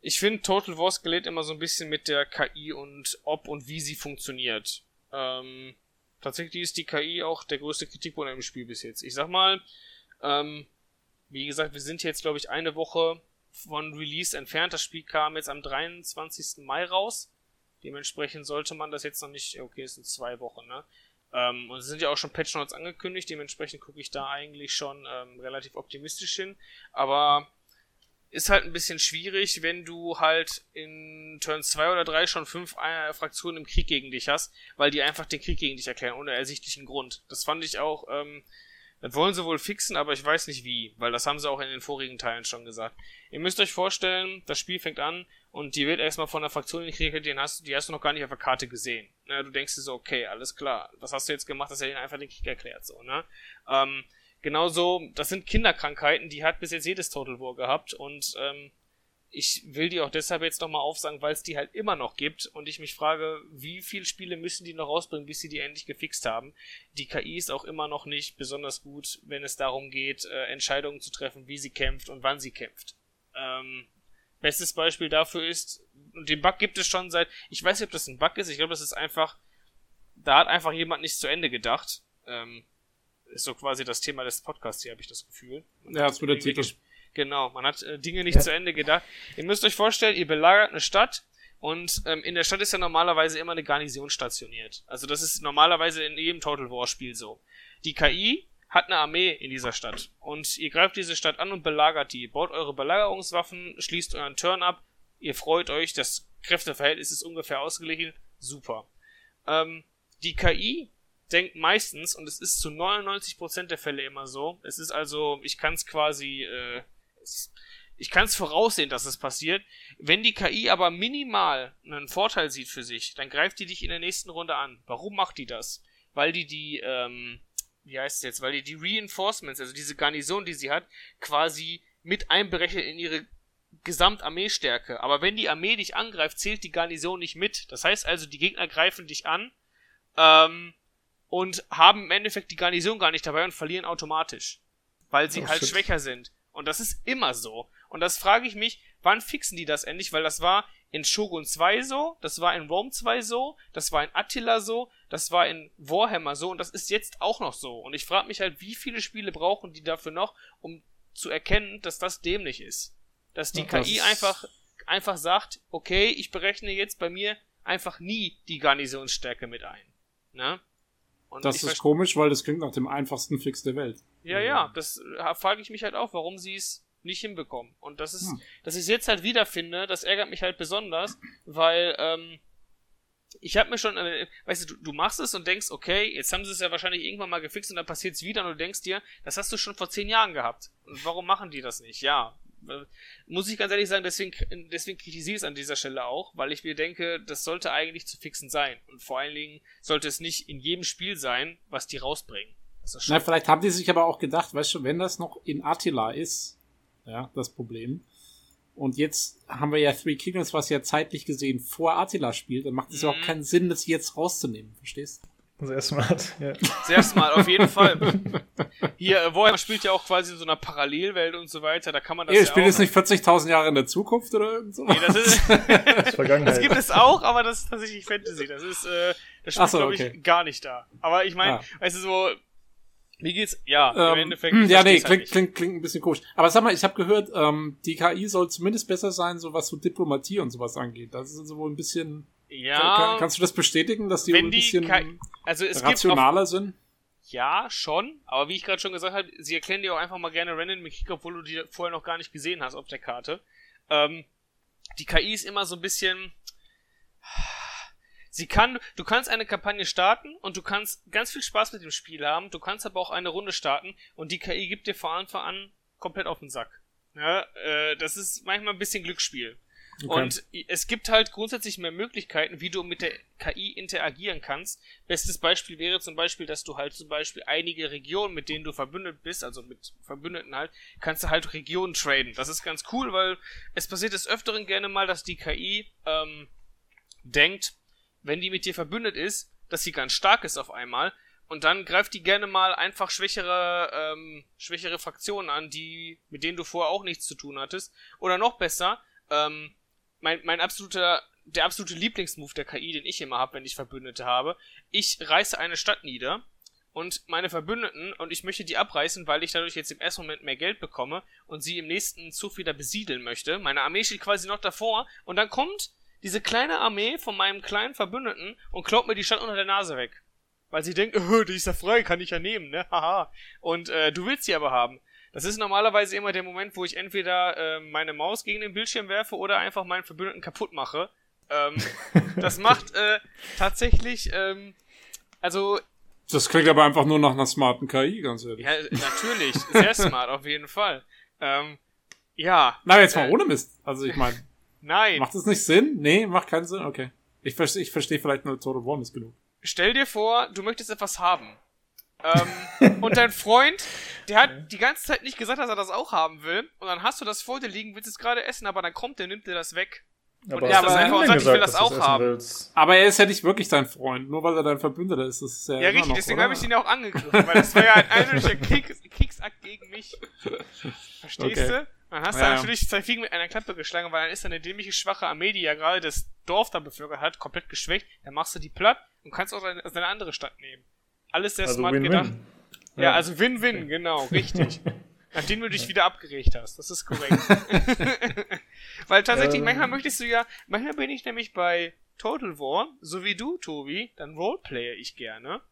ich finde Total War Skelett immer so ein bisschen mit der KI und ob und wie sie funktioniert. Ähm, tatsächlich ist die KI auch der größte Kritikpunkt im Spiel bis jetzt. Ich sag mal, ähm, wie gesagt, wir sind jetzt, glaube ich, eine Woche von Release entfernt. Das Spiel kam jetzt am 23. Mai raus. Dementsprechend sollte man das jetzt noch nicht, okay, es sind zwei Wochen, ne? Ähm, und es sind ja auch schon Patch Notes angekündigt, dementsprechend gucke ich da eigentlich schon ähm, relativ optimistisch hin. Aber ist halt ein bisschen schwierig, wenn du halt in Turn 2 oder 3 schon fünf äh, Fraktionen im Krieg gegen dich hast, weil die einfach den Krieg gegen dich erklären, ohne ersichtlichen Grund. Das fand ich auch, ähm, das wollen sie wohl fixen, aber ich weiß nicht wie, weil das haben sie auch in den vorigen Teilen schon gesagt. Ihr müsst euch vorstellen, das Spiel fängt an und die wird erstmal von einer Fraktion Krieg die hast, die hast du noch gar nicht auf der Karte gesehen. Na, du denkst dir so, okay, alles klar, was hast du jetzt gemacht, dass er ihnen einfach den Krieg erklärt, so, ne? Ähm, genauso, das sind Kinderkrankheiten, die hat bis jetzt jedes Total War gehabt und ähm, ich will die auch deshalb jetzt nochmal aufsagen, weil es die halt immer noch gibt und ich mich frage, wie viele Spiele müssen die noch rausbringen, bis sie die endlich gefixt haben. Die KI ist auch immer noch nicht besonders gut, wenn es darum geht, äh, Entscheidungen zu treffen, wie sie kämpft und wann sie kämpft. Ähm, Bestes Beispiel dafür ist, und den Bug gibt es schon seit, ich weiß nicht, ob das ein Bug ist, ich glaube, das ist einfach, da hat einfach jemand nicht zu Ende gedacht. Ähm, ist so quasi das Thema des Podcasts hier, habe ich das Gefühl. Man ja, das wird der Titel. Genau, man hat äh, Dinge nicht ja. zu Ende gedacht. Ihr müsst euch vorstellen, ihr belagert eine Stadt und ähm, in der Stadt ist ja normalerweise immer eine Garnison stationiert. Also das ist normalerweise in jedem Total War Spiel so. Die KI hat eine Armee in dieser Stadt. Und ihr greift diese Stadt an und belagert die. Baut eure Belagerungswaffen, schließt euren Turn ab. Ihr freut euch, das Kräfteverhältnis ist ungefähr ausgeglichen. Super. Ähm, die KI denkt meistens, und es ist zu 99% der Fälle immer so, es ist also, ich kann es quasi, äh, ich kann es voraussehen, dass es passiert. Wenn die KI aber minimal einen Vorteil sieht für sich, dann greift die dich in der nächsten Runde an. Warum macht die das? Weil die die, ähm, wie heißt es jetzt, weil die die Reinforcements, also diese Garnison, die sie hat, quasi mit einberechnet in ihre Gesamtarmeestärke. Aber wenn die Armee dich angreift, zählt die Garnison nicht mit. Das heißt also, die Gegner greifen dich an ähm, und haben im Endeffekt die Garnison gar nicht dabei und verlieren automatisch. Weil sie oh, halt shit. schwächer sind. Und das ist immer so. Und das frage ich mich, wann fixen die das endlich? Weil das war in Shogun 2 so, das war in Rome 2 so, das war in Attila so, das war in Warhammer so und das ist jetzt auch noch so. Und ich frage mich halt, wie viele Spiele brauchen die dafür noch, um zu erkennen, dass das dämlich ist. Dass die ja, KI einfach, einfach sagt, okay, ich berechne jetzt bei mir einfach nie die Garnisonsstärke mit ein. Ne? Und das ist komisch, weil das klingt nach dem einfachsten Fix der Welt. Ja, ja, das äh, frage ich mich halt auch, warum sie es nicht hinbekommen. Und das ist, hm. dass ich es jetzt halt wiederfinde, das ärgert mich halt besonders, weil ähm, ich habe mir schon, äh, weißt du, du, du machst es und denkst, okay, jetzt haben sie es ja wahrscheinlich irgendwann mal gefixt und dann passiert es wieder und du denkst dir, das hast du schon vor zehn Jahren gehabt. Und warum machen die das nicht? Ja, muss ich ganz ehrlich sagen, deswegen, deswegen kritisiere ich es an dieser Stelle auch, weil ich mir denke, das sollte eigentlich zu fixen sein. Und vor allen Dingen sollte es nicht in jedem Spiel sein, was die rausbringen. Na, vielleicht haben die sich aber auch gedacht, weißt du, wenn das noch in Attila ist, ja, das Problem. Und jetzt haben wir ja Three Kingdoms, was ja zeitlich gesehen vor Attila spielt, dann macht es mhm. überhaupt keinen Sinn, das jetzt rauszunehmen, verstehst du? Sehr smart, ja. Sehr smart, auf jeden Fall. Hier, äh, Warhammer spielt ja auch quasi in so einer Parallelwelt und so weiter, da kann man das Ey, ja spielt jetzt nicht 40.000 Jahre in der Zukunft oder irgend so? Nee, das ist, das ist Vergangenheit. Das gibt es auch, aber das ist tatsächlich Fantasy. Das ist, äh, das spielt, so, glaube ich, gar nicht da. Aber ich meine, ah. weißt du, so, wie geht's? Ja, ähm, im Endeffekt. Ja, nee, halt klingt, klingt, klingt ein bisschen komisch. Aber sag mal, ich habe gehört, ähm, die KI soll zumindest besser sein, so was so Diplomatie und sowas angeht. Das ist also wohl ein bisschen. Ja. Kann, kannst du das bestätigen, dass die, ein bisschen KI, also es rationaler auf, sind? Ja, schon. Aber wie ich gerade schon gesagt habe, sie erklären dir auch einfach mal gerne Rennen mit Kick, obwohl du die vorher noch gar nicht gesehen hast auf der Karte. Ähm, die KI ist immer so ein bisschen Sie kann, du kannst eine Kampagne starten und du kannst ganz viel Spaß mit dem Spiel haben. Du kannst aber auch eine Runde starten und die KI gibt dir vor Anfang an komplett auf den Sack. Ja, äh, das ist manchmal ein bisschen Glücksspiel. Okay. Und es gibt halt grundsätzlich mehr Möglichkeiten, wie du mit der KI interagieren kannst. Bestes Beispiel wäre zum Beispiel, dass du halt zum Beispiel einige Regionen, mit denen du verbündet bist, also mit Verbündeten halt, kannst du halt Regionen traden. Das ist ganz cool, weil es passiert des Öfteren gerne mal, dass die KI ähm, denkt, wenn die mit dir verbündet ist, dass sie ganz stark ist auf einmal. Und dann greift die gerne mal einfach schwächere, ähm, schwächere Fraktionen an, die, mit denen du vorher auch nichts zu tun hattest. Oder noch besser, ähm, mein, mein absoluter, der absolute Lieblingsmove der KI, den ich immer habe, wenn ich Verbündete habe. Ich reiße eine Stadt nieder und meine Verbündeten und ich möchte die abreißen, weil ich dadurch jetzt im ersten Moment mehr Geld bekomme und sie im nächsten Zug wieder besiedeln möchte. Meine Armee steht quasi noch davor und dann kommt diese kleine Armee von meinem kleinen Verbündeten und klaut mir die Stadt unter der Nase weg. Weil sie denkt, oh, die ist ja frei, kann ich ja nehmen, ne? Haha. Und äh, du willst sie aber haben. Das ist normalerweise immer der Moment, wo ich entweder äh, meine Maus gegen den Bildschirm werfe oder einfach meinen Verbündeten kaputt mache. Ähm, das macht äh, tatsächlich, ähm, also das klingt aber einfach nur nach einer smarten KI, ganz ehrlich. Ja, natürlich. Sehr smart, auf jeden Fall. Ähm, ja. Na, jetzt mal äh, ohne Mist. Also ich meine. Nein. Macht das nicht Sinn? Nee, macht keinen Sinn? Okay. Ich verstehe ich versteh vielleicht nur Total War ist genug. Stell dir vor, du möchtest etwas haben. ähm, und dein Freund, der hat die ganze Zeit nicht gesagt, dass er das auch haben will. Und dann hast du das vor dir liegen, willst es gerade essen, aber dann kommt der, nimmt dir das weg. Aber und er das einfach und sagt, ich will das auch haben. Willst. Aber er ist ja nicht wirklich dein Freund, nur weil er dein Verbündeter ist. Das ist ja, ja richtig, noch, deswegen habe ich ihn ja auch angegriffen, weil das war ja ein eindeutiger Kriegsakt gegen mich. Verstehst okay. du? Dann hast ja, du natürlich zwei Fliegen mit einer Klappe geschlagen, weil dann ist eine dämliche, schwache Armee, die ja gerade das Dorf da bevölkert hat, komplett geschwächt. Dann machst du die platt und kannst auch deine, deine andere Stadt nehmen. Alles sehr also smart win -win. gedacht. Ja, ja also Win-Win, okay. genau, richtig. Nachdem du dich wieder abgeregt hast. Das ist korrekt. weil tatsächlich, ähm. manchmal möchtest du ja, manchmal bin ich nämlich bei Total War, so wie du, Tobi, dann roleplaye ich gerne.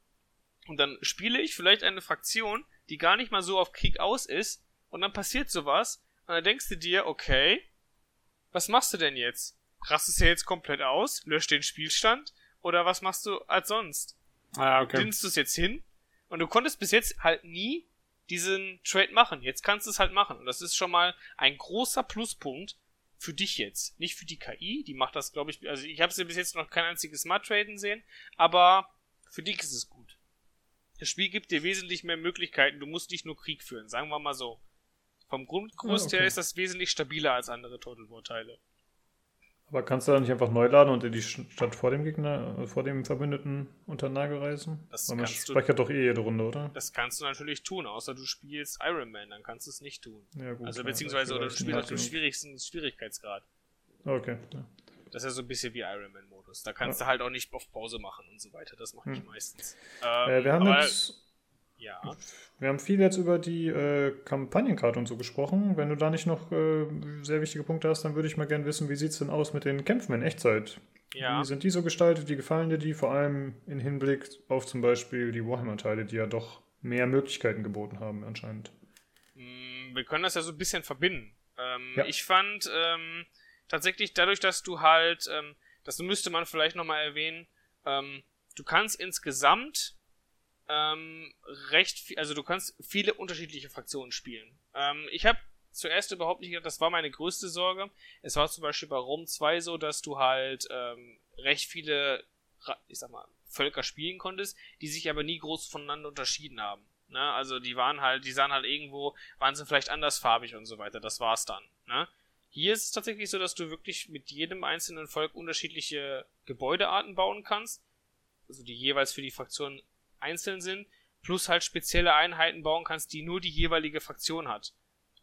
Und dann spiele ich vielleicht eine Fraktion, die gar nicht mal so auf Krieg aus ist. Und dann passiert sowas und dann denkst du dir, okay, was machst du denn jetzt? Rastest du jetzt komplett aus, löscht den Spielstand oder was machst du als sonst? Ah, okay. Dinnst du es jetzt hin? Und du konntest bis jetzt halt nie diesen Trade machen. Jetzt kannst du es halt machen. Und das ist schon mal ein großer Pluspunkt für dich jetzt. Nicht für die KI, die macht das, glaube ich, also ich habe sie bis jetzt noch kein einziges Smart Traden sehen, aber für dich ist es gut. Das Spiel gibt dir wesentlich mehr Möglichkeiten. Du musst nicht nur Krieg führen, sagen wir mal so. Vom Grundgerüst ah, okay. her ist das wesentlich stabiler als andere Total War Teile. Aber kannst du da nicht einfach neu laden und in die Stadt vor dem Gegner, vor dem Verbündeten unter Nagel reißen? Das Weil man speichert doch eh jede Runde, oder? Das kannst du natürlich tun, außer du spielst Iron Man, dann kannst du es nicht tun. Ja, gut, also beziehungsweise, oder du spielst auf dem schwierigsten Schwierigkeitsgrad. Okay, ja. Das ist ja so ein bisschen wie Iron Man-Modus. Da kannst ja. du halt auch nicht auf Pause machen und so weiter. Das mache ich hm. meistens. Ähm, äh, wir haben jetzt ja. Wir haben viel jetzt über die äh, Kampagnenkarte und so gesprochen. Wenn du da nicht noch äh, sehr wichtige Punkte hast, dann würde ich mal gerne wissen, wie sieht es denn aus mit den Kämpfen in Echtzeit? Ja. Wie sind die so gestaltet? Wie gefallen dir die? Vor allem im Hinblick auf zum Beispiel die Warhammer-Teile, die ja doch mehr Möglichkeiten geboten haben anscheinend. Mm, wir können das ja so ein bisschen verbinden. Ähm, ja. Ich fand ähm, tatsächlich dadurch, dass du halt, ähm, das müsste man vielleicht nochmal erwähnen, ähm, du kannst insgesamt ähm, recht viel, also du kannst viele unterschiedliche Fraktionen spielen. Ähm, ich habe zuerst überhaupt nicht gedacht, das war meine größte Sorge. Es war zum Beispiel bei Rom 2 so, dass du halt ähm, recht viele, ich sag mal, Völker spielen konntest, die sich aber nie groß voneinander unterschieden haben. Ne? Also die waren halt, die sahen halt irgendwo, waren sie vielleicht andersfarbig und so weiter. Das war's dann. Ne? Hier ist es tatsächlich so, dass du wirklich mit jedem einzelnen Volk unterschiedliche Gebäudearten bauen kannst. Also die jeweils für die Fraktion einzeln sind. Plus halt spezielle Einheiten bauen kannst, die nur die jeweilige Fraktion hat.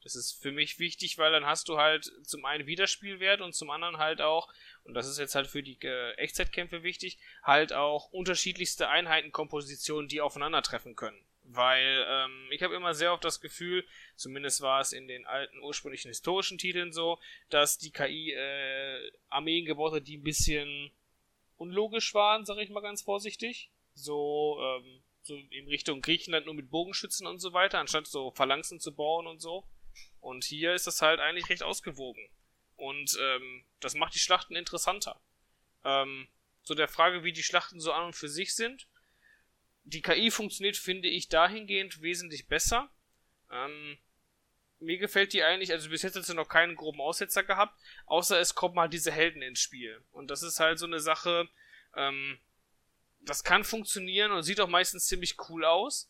Das ist für mich wichtig, weil dann hast du halt zum einen Wiederspielwert und zum anderen halt auch, und das ist jetzt halt für die äh, Echtzeitkämpfe wichtig, halt auch unterschiedlichste Einheitenkompositionen, die aufeinandertreffen können. Weil ähm, ich habe immer sehr oft das Gefühl, zumindest war es in den alten ursprünglichen historischen Titeln so, dass die KI äh, Armeen gebaut hat, die ein bisschen unlogisch waren, sage ich mal ganz vorsichtig. So, ähm, so in Richtung Griechenland nur mit Bogenschützen und so weiter, anstatt so Phalanxen zu bauen und so. Und hier ist das halt eigentlich recht ausgewogen. Und ähm, das macht die Schlachten interessanter. Ähm, so der Frage, wie die Schlachten so an und für sich sind. Die KI funktioniert, finde ich, dahingehend wesentlich besser. Ähm, mir gefällt die eigentlich, also bis jetzt hat sie noch keinen groben Aussetzer gehabt, außer es kommen halt diese Helden ins Spiel. Und das ist halt so eine Sache, ähm, das kann funktionieren und sieht auch meistens ziemlich cool aus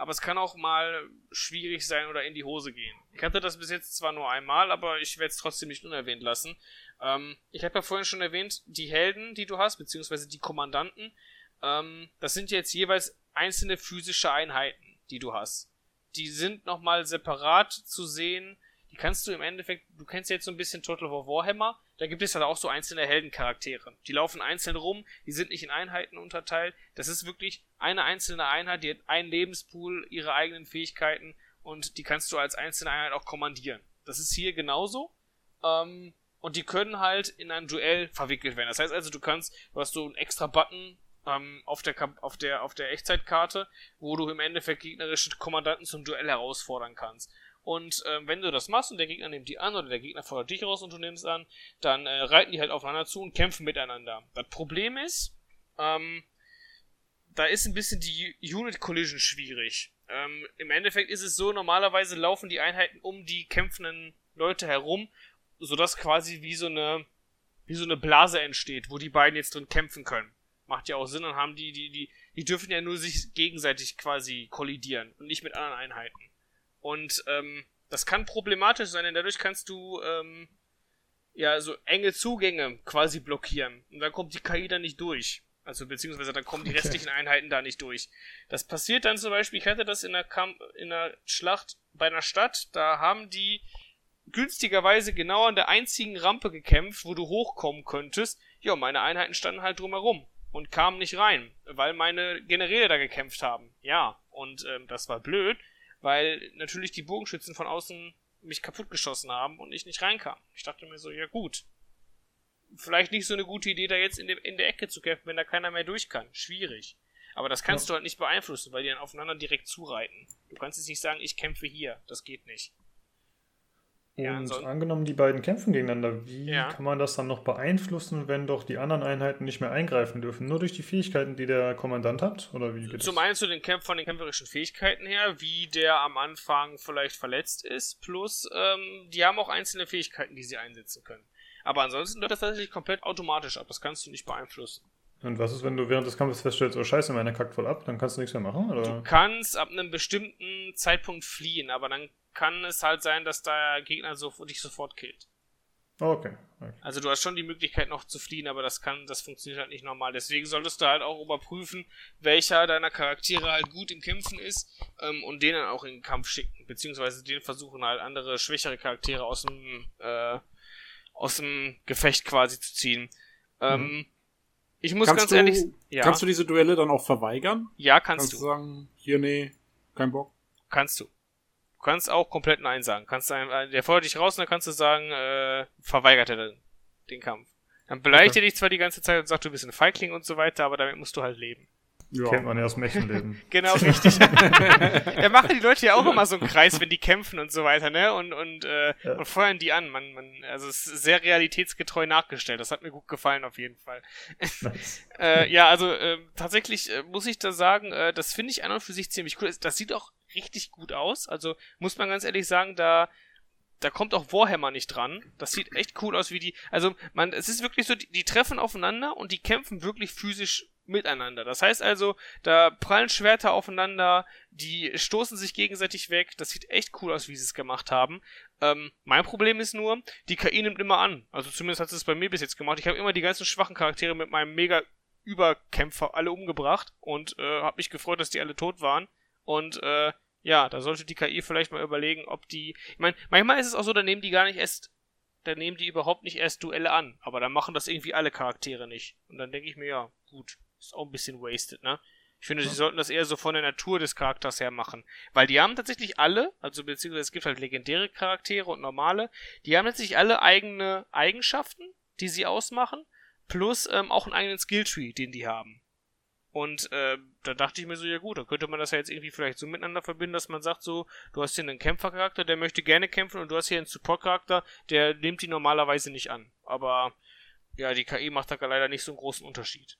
aber es kann auch mal schwierig sein oder in die Hose gehen. Ich hatte das bis jetzt zwar nur einmal, aber ich werde es trotzdem nicht unerwähnt lassen. Ähm, ich habe ja vorhin schon erwähnt, die Helden, die du hast, beziehungsweise die Kommandanten, ähm, das sind jetzt jeweils einzelne physische Einheiten, die du hast. Die sind nochmal separat zu sehen. Die kannst du im Endeffekt, du kennst jetzt so ein bisschen Total War Warhammer, da gibt es halt auch so einzelne Heldencharaktere. Die laufen einzeln rum, die sind nicht in Einheiten unterteilt. Das ist wirklich eine einzelne Einheit, die hat einen Lebenspool, ihre eigenen Fähigkeiten und die kannst du als einzelne Einheit auch kommandieren. Das ist hier genauso. Ähm, und die können halt in ein Duell verwickelt werden. Das heißt also, du kannst, du hast so einen extra Button ähm, auf, der, auf, der, auf der Echtzeitkarte, wo du im Endeffekt gegnerische Kommandanten zum Duell herausfordern kannst. Und ähm, wenn du das machst und der Gegner nimmt die an oder der Gegner fordert dich raus und du nimmst an, dann äh, reiten die halt aufeinander zu und kämpfen miteinander. Das Problem ist, ähm, da ist ein bisschen die Unit Collision schwierig. Ähm, Im Endeffekt ist es so, normalerweise laufen die Einheiten um die kämpfenden Leute herum, sodass quasi wie so eine wie so eine Blase entsteht, wo die beiden jetzt drin kämpfen können. Macht ja auch Sinn, dann haben die, die, die, die dürfen ja nur sich gegenseitig quasi kollidieren und nicht mit anderen Einheiten. Und ähm, das kann problematisch sein, denn dadurch kannst du ähm, ja so enge Zugänge quasi blockieren. Und dann kommt die KI da nicht durch. Also beziehungsweise dann kommen die restlichen. Einheiten da nicht durch. Das passiert dann zum Beispiel, ich hatte das in einer, Kamp in einer Schlacht bei einer Stadt, da haben die günstigerweise genau an der einzigen Rampe gekämpft, wo du hochkommen könntest. Ja, meine Einheiten standen halt drumherum und kamen nicht rein, weil meine Generäle da gekämpft haben. Ja, und ähm, das war blöd, weil natürlich die Bogenschützen von außen mich kaputt geschossen haben und ich nicht reinkam. Ich dachte mir so, ja gut. Vielleicht nicht so eine gute Idee, da jetzt in, der, in der Ecke zu kämpfen, wenn da keiner mehr durch kann. Schwierig. Aber das kannst ja. du halt nicht beeinflussen, weil die dann aufeinander direkt zureiten. Du kannst jetzt nicht sagen, ich kämpfe hier. Das geht nicht. Und ja, angenommen, die beiden kämpfen gegeneinander, wie ja. kann man das dann noch beeinflussen, wenn doch die anderen Einheiten nicht mehr eingreifen dürfen? Nur durch die Fähigkeiten, die der Kommandant hat? Oder wie Zum einen zu den Kämpf von den kämpferischen Fähigkeiten her, wie der am Anfang vielleicht verletzt ist, plus ähm, die haben auch einzelne Fähigkeiten, die sie einsetzen können. Aber ansonsten läuft das tatsächlich komplett automatisch ab, das kannst du nicht beeinflussen. Und was ist, wenn du während des Kampfes feststellst, oh scheiße, meine kackt voll ab, dann kannst du nichts mehr machen? Oder? Du kannst ab einem bestimmten Zeitpunkt fliehen, aber dann kann es halt sein, dass der Gegner so, dich sofort killt. Okay. okay. Also du hast schon die Möglichkeit noch zu fliehen, aber das kann, das funktioniert halt nicht normal. Deswegen solltest du halt auch überprüfen, welcher deiner Charaktere halt gut im Kämpfen ist ähm, und den dann auch in den Kampf schicken. Beziehungsweise den versuchen halt andere schwächere Charaktere aus dem, äh, aus dem Gefecht quasi zu ziehen. Ähm, mhm. Ich muss kannst ganz ehrlich. Ja. Kannst du diese Duelle dann auch verweigern? Ja, kannst, kannst du. du sagen, hier, nee, kein Bock. Kannst du. Du kannst auch komplett Nein sagen. Kannst einem, äh, der fordert dich raus und dann kannst du sagen, äh, verweigert er den, den Kampf. Dann beleidigt okay. er dich zwar die ganze Zeit und sagt, du bist ein Feigling und so weiter, aber damit musst du halt leben. Ja. Kennt man ja aus dem Märchenleben. genau, richtig. da machen die Leute ja auch immer so einen Kreis, wenn die kämpfen und so weiter, ne? Und, und, äh, ja. und feuern die an. Man, man, also es ist sehr realitätsgetreu nachgestellt. Das hat mir gut gefallen auf jeden Fall. Nice. äh, ja, also äh, tatsächlich äh, muss ich da sagen, äh, das finde ich an und für sich ziemlich cool. Das sieht auch richtig gut aus. Also muss man ganz ehrlich sagen, da da kommt auch Warhammer nicht dran. Das sieht echt cool aus, wie die. Also, man, es ist wirklich so, die, die treffen aufeinander und die kämpfen wirklich physisch miteinander. Das heißt also, da prallen Schwerter aufeinander, die stoßen sich gegenseitig weg. Das sieht echt cool aus, wie sie es gemacht haben. Ähm, mein Problem ist nur, die KI nimmt immer an. Also zumindest hat es bei mir bis jetzt gemacht. Ich habe immer die ganzen schwachen Charaktere mit meinem mega Überkämpfer alle umgebracht und äh, habe mich gefreut, dass die alle tot waren. Und äh, ja, da sollte die KI vielleicht mal überlegen, ob die. Ich meine, manchmal ist es auch so, da nehmen die gar nicht erst. Da nehmen die überhaupt nicht erst Duelle an. Aber dann machen das irgendwie alle Charaktere nicht. Und dann denke ich mir, ja, gut. Ist auch ein bisschen wasted, ne? Ich finde, sie sollten das eher so von der Natur des Charakters her machen. Weil die haben tatsächlich alle, also beziehungsweise es gibt halt legendäre Charaktere und normale, die haben tatsächlich alle eigene Eigenschaften, die sie ausmachen, plus ähm, auch einen eigenen Skilltree, den die haben. Und äh, da dachte ich mir so, ja gut, da könnte man das ja jetzt irgendwie vielleicht so miteinander verbinden, dass man sagt so, du hast hier einen Kämpfercharakter, der möchte gerne kämpfen und du hast hier einen Support-Charakter, der nimmt die normalerweise nicht an. Aber ja, die KI macht da leider nicht so einen großen Unterschied.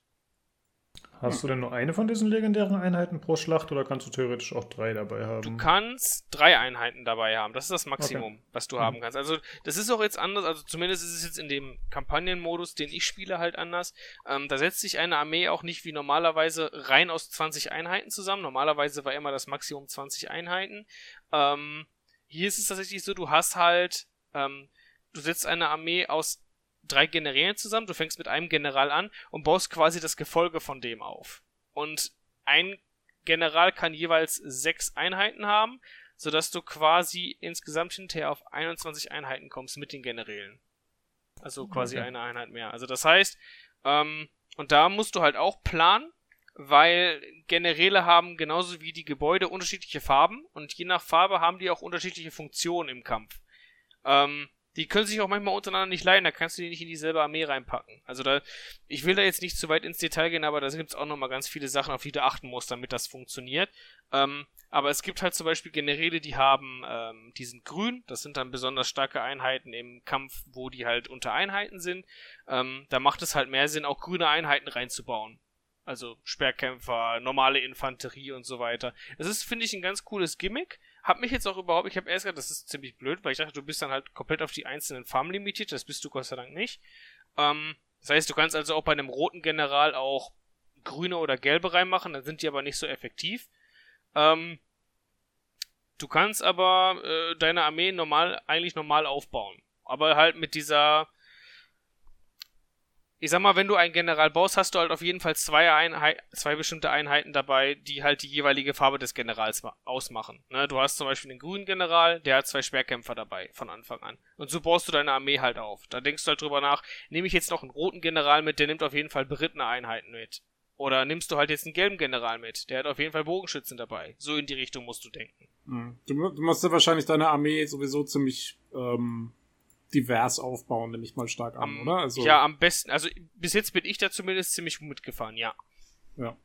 Hast du denn nur eine von diesen legendären Einheiten pro Schlacht oder kannst du theoretisch auch drei dabei haben? Du kannst drei Einheiten dabei haben. Das ist das Maximum, okay. was du mhm. haben kannst. Also das ist auch jetzt anders, also zumindest ist es jetzt in dem Kampagnenmodus, den ich spiele, halt anders. Ähm, da setzt sich eine Armee auch nicht wie normalerweise rein aus 20 Einheiten zusammen. Normalerweise war immer das Maximum 20 Einheiten. Ähm, hier ist es tatsächlich so, du hast halt, ähm, du setzt eine Armee aus drei Generälen zusammen. Du fängst mit einem General an und baust quasi das Gefolge von dem auf. Und ein General kann jeweils sechs Einheiten haben, sodass du quasi insgesamt hinterher auf 21 Einheiten kommst mit den Generälen. Also quasi okay. eine Einheit mehr. Also das heißt, ähm, und da musst du halt auch planen, weil Generäle haben genauso wie die Gebäude unterschiedliche Farben und je nach Farbe haben die auch unterschiedliche Funktionen im Kampf. Ähm, die können sich auch manchmal untereinander nicht leiden, da kannst du die nicht in dieselbe Armee reinpacken. Also da, ich will da jetzt nicht zu weit ins Detail gehen, aber da gibt es auch nochmal ganz viele Sachen, auf die du achten musst, damit das funktioniert. Ähm, aber es gibt halt zum Beispiel Generäle, die haben, ähm, die sind grün, das sind dann besonders starke Einheiten im Kampf, wo die halt unter Einheiten sind. Ähm, da macht es halt mehr Sinn, auch grüne Einheiten reinzubauen. Also Sperrkämpfer, normale Infanterie und so weiter. Das ist, finde ich, ein ganz cooles Gimmick. Hab mich jetzt auch überhaupt, ich habe erst gedacht, das ist ziemlich blöd, weil ich dachte, du bist dann halt komplett auf die einzelnen Farben limitiert. Das bist du Gott sei Dank nicht. Ähm, das heißt, du kannst also auch bei einem roten General auch grüne oder gelbe reinmachen, dann sind die aber nicht so effektiv. Ähm, du kannst aber äh, deine Armee normal, eigentlich normal aufbauen. Aber halt mit dieser ich sag mal, wenn du einen General baust, hast du halt auf jeden Fall zwei, Einheit, zwei bestimmte Einheiten dabei, die halt die jeweilige Farbe des Generals ausmachen. Ne? Du hast zum Beispiel den grünen General, der hat zwei Schwerkämpfer dabei von Anfang an. Und so baust du deine Armee halt auf. Da denkst du halt drüber nach, nehme ich jetzt noch einen roten General mit, der nimmt auf jeden Fall berittene Einheiten mit. Oder nimmst du halt jetzt einen gelben General mit, der hat auf jeden Fall Bogenschützen dabei. So in die Richtung musst du denken. Hm. Du, du musst ja wahrscheinlich deine Armee sowieso ziemlich ähm, divers aufbauen, nehme ich mal stark an, am, oder? Also, ja, am besten. Also bis jetzt bin ich da zumindest ziemlich gut mitgefahren, ja. Ja.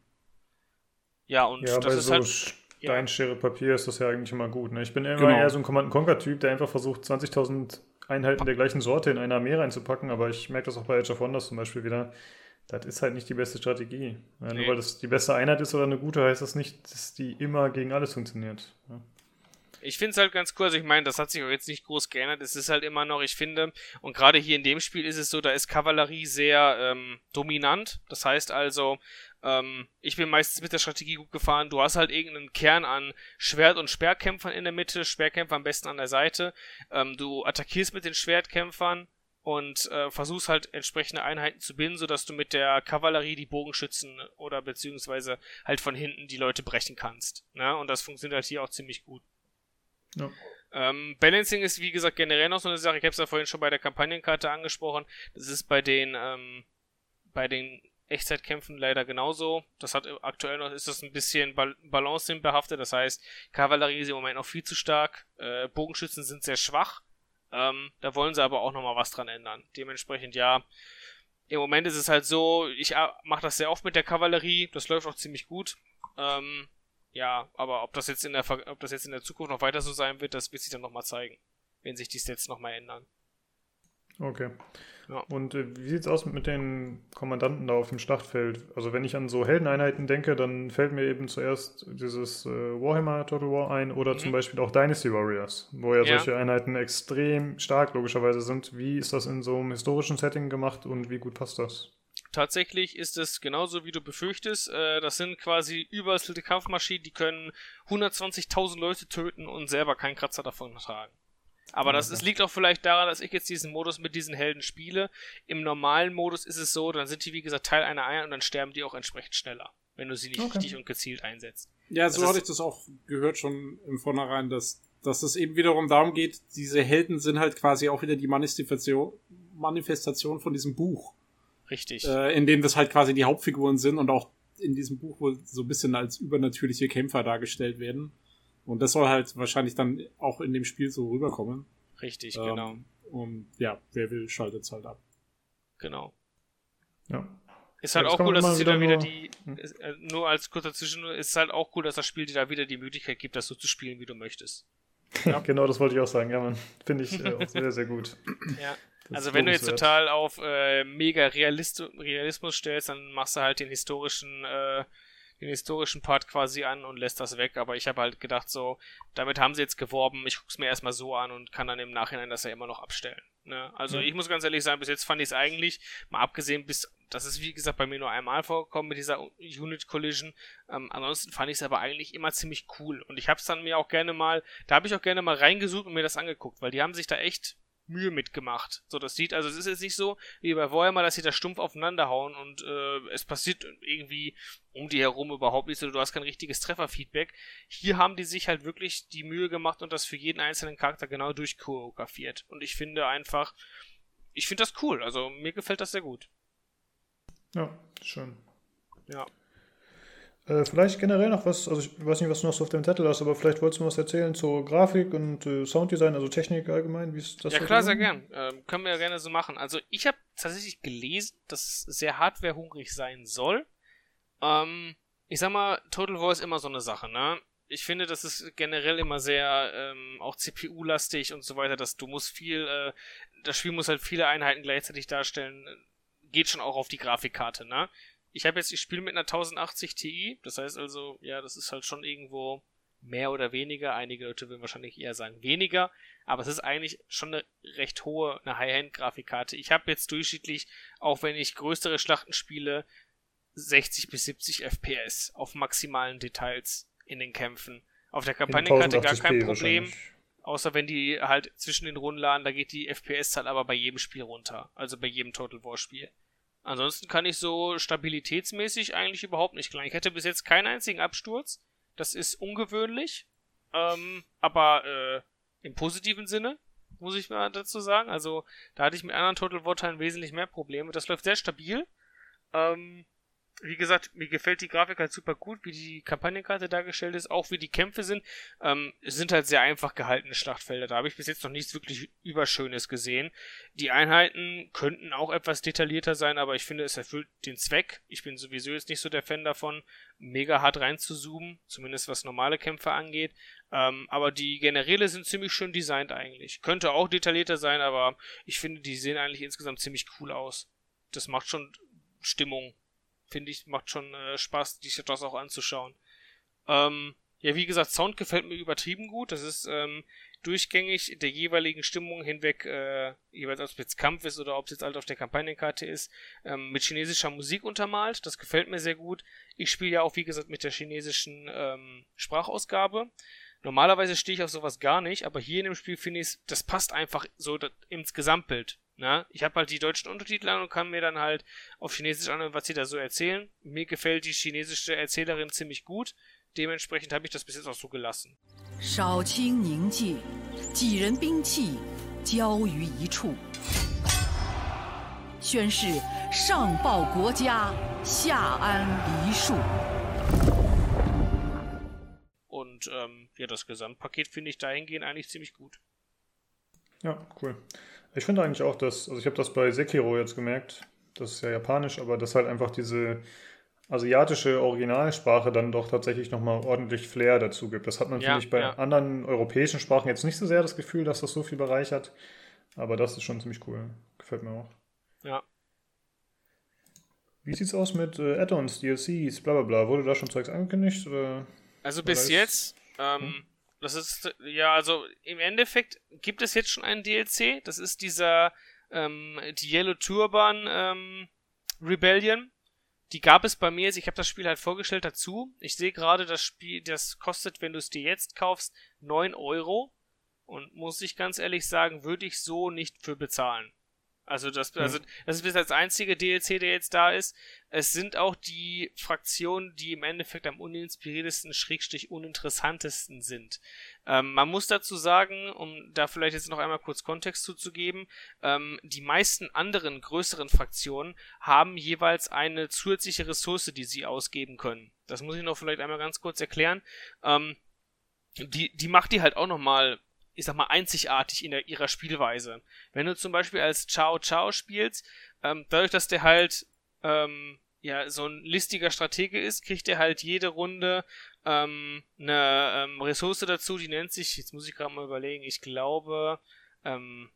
Ja, und ja, das bei ist so halt. Stein, Schere, Papier ist das ja eigentlich immer gut. Ne? Ich bin immer genau. eher so ein Command-Conquer-Typ, der einfach versucht, 20.000 Einheiten der gleichen Sorte in einer Armee reinzupacken, aber ich merke das auch bei Age of Wonders zum Beispiel wieder. Das ist halt nicht die beste Strategie. Nee. Nur weil das die beste Einheit ist oder eine gute, heißt das nicht, dass die immer gegen alles funktioniert. Ja. Ich finde es halt ganz cool, also ich meine, das hat sich auch jetzt nicht groß geändert. Es ist halt immer noch, ich finde, und gerade hier in dem Spiel ist es so, da ist Kavallerie sehr ähm, dominant. Das heißt also, ähm, ich bin meistens mit der Strategie gut gefahren. Du hast halt irgendeinen Kern an Schwert- und Speerkämpfern in der Mitte, Speerkämpfer am besten an der Seite. Ähm, du attackierst mit den Schwertkämpfern und äh, versuchst halt entsprechende Einheiten zu binden, sodass du mit der Kavallerie die Bogenschützen oder beziehungsweise halt von hinten die Leute brechen kannst. Ne? Und das funktioniert halt hier auch ziemlich gut. Ja. Ähm, Balancing ist, wie gesagt, generell noch so eine Sache. Ich habe es ja vorhin schon bei der Kampagnenkarte angesprochen. Das ist bei den, ähm, bei den Echtzeitkämpfen leider genauso. Das hat aktuell noch, ist das ein bisschen Bal Balance behaftet. Das heißt, Kavallerie ist im Moment noch viel zu stark. Äh, Bogenschützen sind sehr schwach. Ähm, da wollen sie aber auch nochmal was dran ändern. Dementsprechend, ja. Im Moment ist es halt so, ich mache das sehr oft mit der Kavallerie. Das läuft auch ziemlich gut. Ähm, ja, aber ob das jetzt in der ob das jetzt in der Zukunft noch weiter so sein wird, das wird sich dann nochmal zeigen, wenn sich die Stats nochmal ändern. Okay. Ja. Und äh, wie sieht es aus mit den Kommandanten da auf dem Schlachtfeld? Also wenn ich an so Heldeneinheiten denke, dann fällt mir eben zuerst dieses äh, Warhammer Total War ein oder mhm. zum Beispiel auch Dynasty Warriors, wo ja, ja, solche Einheiten extrem stark logischerweise sind. Wie ist das in so einem historischen Setting gemacht und wie gut passt das? Tatsächlich ist es genauso, wie du befürchtest. Äh, das sind quasi überrüstelte Kampfmaschinen, die können 120.000 Leute töten und selber keinen Kratzer davon tragen. Aber das ist, liegt auch vielleicht daran, dass ich jetzt diesen Modus mit diesen Helden spiele. Im normalen Modus ist es so, dann sind die wie gesagt Teil einer Einheit und dann sterben die auch entsprechend schneller, wenn du sie nicht okay. richtig und gezielt einsetzt. Ja, so hatte ich das auch gehört schon im Vornherein, dass, dass es eben wiederum darum geht, diese Helden sind halt quasi auch wieder die Manifestation, Manifestation von diesem Buch. Richtig. Äh, in dem das halt quasi die Hauptfiguren sind und auch in diesem Buch wohl so ein bisschen als übernatürliche Kämpfer dargestellt werden. Und das soll halt wahrscheinlich dann auch in dem Spiel so rüberkommen. Richtig, ähm, genau. Und ja, wer will, schaltet es halt ab. Genau. Ja. Ist halt auch cool, dass es wieder, wieder die, hm? äh, nur als kurzer Zwischen, ist halt auch cool, dass das Spiel dir da wieder die Möglichkeit gibt, das so zu spielen, wie du möchtest. Ja, genau, das wollte ich auch sagen. Ja, man, finde ich äh, auch sehr, sehr gut. Ja. Das also wenn du jetzt total auf äh, mega Realist Realismus stellst, dann machst du halt den historischen äh, den historischen Part quasi an und lässt das weg. Aber ich habe halt gedacht, so, damit haben sie jetzt geworben, ich guck's mir erstmal so an und kann dann im Nachhinein das ja immer noch abstellen. Ne? Also mhm. ich muss ganz ehrlich sagen, bis jetzt fand ich es eigentlich, mal abgesehen, bis, das ist wie gesagt bei mir nur einmal vorgekommen mit dieser Unit Collision. Ähm, ansonsten fand ich es aber eigentlich immer ziemlich cool. Und ich habe es dann mir auch gerne mal, da habe ich auch gerne mal reingesucht und mir das angeguckt, weil die haben sich da echt Mühe mitgemacht. So, das sieht, also es ist jetzt nicht so wie bei Warhammer, dass sie da stumpf aufeinander hauen und äh, es passiert irgendwie um die herum überhaupt nichts oder du hast kein richtiges Trefferfeedback. Hier haben die sich halt wirklich die Mühe gemacht und das für jeden einzelnen Charakter genau durchchoreografiert. Und ich finde einfach, ich finde das cool. Also mir gefällt das sehr gut. Ja, schön. Ja. Äh, vielleicht generell noch was, also ich weiß nicht, was du noch so auf dem Zettel hast, aber vielleicht wolltest du was erzählen zur Grafik und äh, Sounddesign, also Technik allgemein, wie ist das? Ja klar, sehr gern. Ähm, können wir ja gerne so machen. Also ich habe tatsächlich gelesen, dass es sehr hardwarehungrig sein soll. Ähm, ich sag mal, Total War ist immer so eine Sache, ne? Ich finde, das ist generell immer sehr ähm, auch CPU-lastig und so weiter, dass du musst viel, äh, das Spiel muss halt viele Einheiten gleichzeitig darstellen, geht schon auch auf die Grafikkarte, ne? Ich habe jetzt, ich spiele mit einer 1080 Ti, das heißt also, ja, das ist halt schon irgendwo mehr oder weniger. Einige Leute würden wahrscheinlich eher sagen weniger, aber es ist eigentlich schon eine recht hohe, eine High-End-Grafikkarte. Ich habe jetzt durchschnittlich, auch wenn ich größere Schlachten spiele, 60 bis 70 FPS auf maximalen Details in den Kämpfen. Auf der Kampagnenkarte gar kein Problem. Außer wenn die halt zwischen den Runden laden, da geht die FPS-Zahl aber bei jedem Spiel runter. Also bei jedem Total War-Spiel. Ansonsten kann ich so stabilitätsmäßig eigentlich überhaupt nicht klar. Ich hätte bis jetzt keinen einzigen Absturz. Das ist ungewöhnlich. Ähm, aber äh, im positiven Sinne, muss ich mal dazu sagen. Also da hatte ich mit anderen Total War Teilen wesentlich mehr Probleme. Das läuft sehr stabil. Ähm, wie gesagt, mir gefällt die Grafik halt super gut, wie die Kampagnenkarte dargestellt ist, auch wie die Kämpfe sind. Ähm, sind halt sehr einfach gehaltene Schlachtfelder. Da habe ich bis jetzt noch nichts wirklich Überschönes gesehen. Die Einheiten könnten auch etwas detaillierter sein, aber ich finde, es erfüllt den Zweck. Ich bin sowieso jetzt nicht so der Fan davon, mega hart reinzuzoomen, zumindest was normale Kämpfe angeht. Ähm, aber die Generäle sind ziemlich schön designt eigentlich. Könnte auch detaillierter sein, aber ich finde, die sehen eigentlich insgesamt ziemlich cool aus. Das macht schon Stimmung finde ich, macht schon äh, Spaß, sich das auch anzuschauen. Ähm, ja, wie gesagt, Sound gefällt mir übertrieben gut. Das ist ähm, durchgängig der jeweiligen Stimmung hinweg, äh, jeweils ob es jetzt Kampf ist oder ob es jetzt halt auf der Kampagnenkarte ist, ähm, mit chinesischer Musik untermalt. Das gefällt mir sehr gut. Ich spiele ja auch, wie gesagt, mit der chinesischen ähm, Sprachausgabe. Normalerweise stehe ich auf sowas gar nicht, aber hier in dem Spiel finde ich, das passt einfach so ins Gesamtbild. Na, ich habe halt die deutschen Untertitel an und kann mir dann halt auf Chinesisch anhören, was sie da so erzählen. Mir gefällt die chinesische Erzählerin ziemlich gut. Dementsprechend habe ich das bis jetzt auch so gelassen. 少卿宁静，几人兵器交于一处，宣誓上报国家，下安黎庶。Und ähm, ja, das Gesamtpaket finde ich dahingehend eigentlich ziemlich gut. Ja, cool. Ich finde eigentlich auch, dass, also ich habe das bei Sekiro jetzt gemerkt, das ist ja japanisch, aber dass halt einfach diese asiatische Originalsprache dann doch tatsächlich nochmal ordentlich Flair dazu gibt. Das hat man, ja, finde ich, bei ja. anderen europäischen Sprachen jetzt nicht so sehr das Gefühl, dass das so viel bereichert. Aber das ist schon ziemlich cool. Gefällt mir auch. Ja. Wie sieht's aus mit äh, Add-ons, DLCs, bla bla bla? Wurde da schon Zeugs angekündigt? Oder? Also bis jetzt, ähm, Hm? Das ist, ja, also im Endeffekt gibt es jetzt schon einen DLC. Das ist dieser, ähm, die Yellow Turban ähm, Rebellion. Die gab es bei mir, also ich habe das Spiel halt vorgestellt dazu. Ich sehe gerade, das Spiel, das kostet, wenn du es dir jetzt kaufst, 9 Euro. Und muss ich ganz ehrlich sagen, würde ich so nicht für bezahlen. Also das, Ja. also das ist bis als einzige DLC, der jetzt da ist. Es sind auch die Fraktionen, die im Endeffekt am uninspiriertesten, schrägstrich uninteressantesten sind. Ähm, man muss dazu sagen, um da vielleicht jetzt noch einmal kurz Kontext zuzugeben, ähm, die meisten anderen größeren Fraktionen haben jeweils eine zusätzliche Ressource, die sie ausgeben können. Das muss ich noch vielleicht einmal ganz kurz erklären. Ähm, die, die macht die halt auch nochmal, ich sag mal, einzigartig in der, ihrer Spielweise. Wenn du zum Beispiel als Chao Chao spielst, ähm, dadurch, dass der halt ähm, ja so ein listiger Stratege ist, kriegt er halt jede Runde ähm, eine ähm, Ressource dazu, die nennt sich, jetzt muss ich gerade mal überlegen, ich glaube, ähm,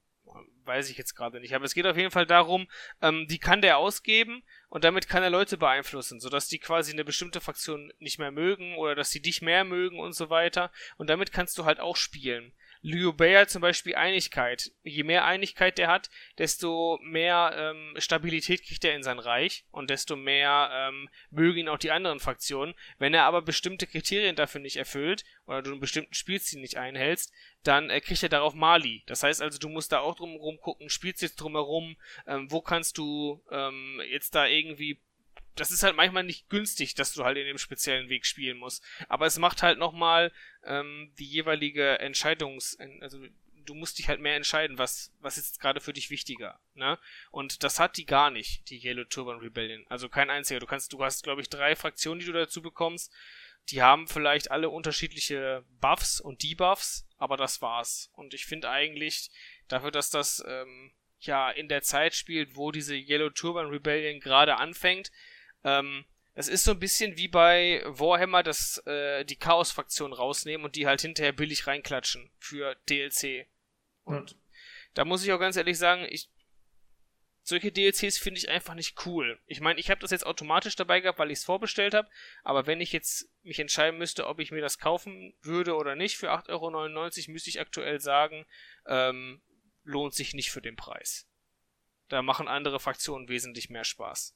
weiß ich jetzt gerade nicht, aber es geht auf jeden Fall darum, ähm, die kann der ausgeben und damit kann er Leute beeinflussen, sodass die quasi eine bestimmte Fraktion nicht mehr mögen oder dass sie dich mehr mögen und so weiter. Und damit kannst du halt auch spielen. Liu hat zum Beispiel Einigkeit. Je mehr Einigkeit der hat, desto mehr ähm, Stabilität kriegt er in sein Reich und desto mehr ähm, mögen ihn auch die anderen Fraktionen. Wenn er aber bestimmte Kriterien dafür nicht erfüllt oder du einen bestimmten Spielstil nicht einhältst, dann äh, kriegt er darauf Mali. Das heißt also, du musst da auch drum gucken, spielst jetzt drumherum, ähm, wo kannst du ähm, jetzt da irgendwie das ist halt manchmal nicht günstig, dass du halt in dem speziellen Weg spielen musst. Aber es macht halt nochmal ähm, die jeweilige Entscheidungs... Also du musst dich halt mehr entscheiden, was, was ist gerade für dich wichtiger. Ne? Und das hat die gar nicht, die Yellow Turban Rebellion. Also kein einziger. Du kannst, du hast, glaube ich, drei Fraktionen, die du dazu bekommst. Die haben vielleicht alle unterschiedliche Buffs und Debuffs, aber das war's. Und ich finde eigentlich, dafür, dass das ähm, ja in der Zeit spielt, wo diese Yellow Turban Rebellion gerade anfängt, ähm, es ist so ein bisschen wie bei Warhammer, dass äh, die Chaos-Fraktion rausnehmen und die halt hinterher billig reinklatschen für DLC. Und Ja. da muss ich auch ganz ehrlich sagen, ich solche DLCs finde ich einfach nicht cool. Ich meine, ich habe das jetzt automatisch dabei gehabt, weil ich es vorbestellt habe, aber wenn ich jetzt mich entscheiden müsste, ob ich mir das kaufen würde oder nicht für 8,99 Euro, müsste ich aktuell sagen, ähm, lohnt sich nicht für den Preis. Da machen andere Fraktionen wesentlich mehr Spaß.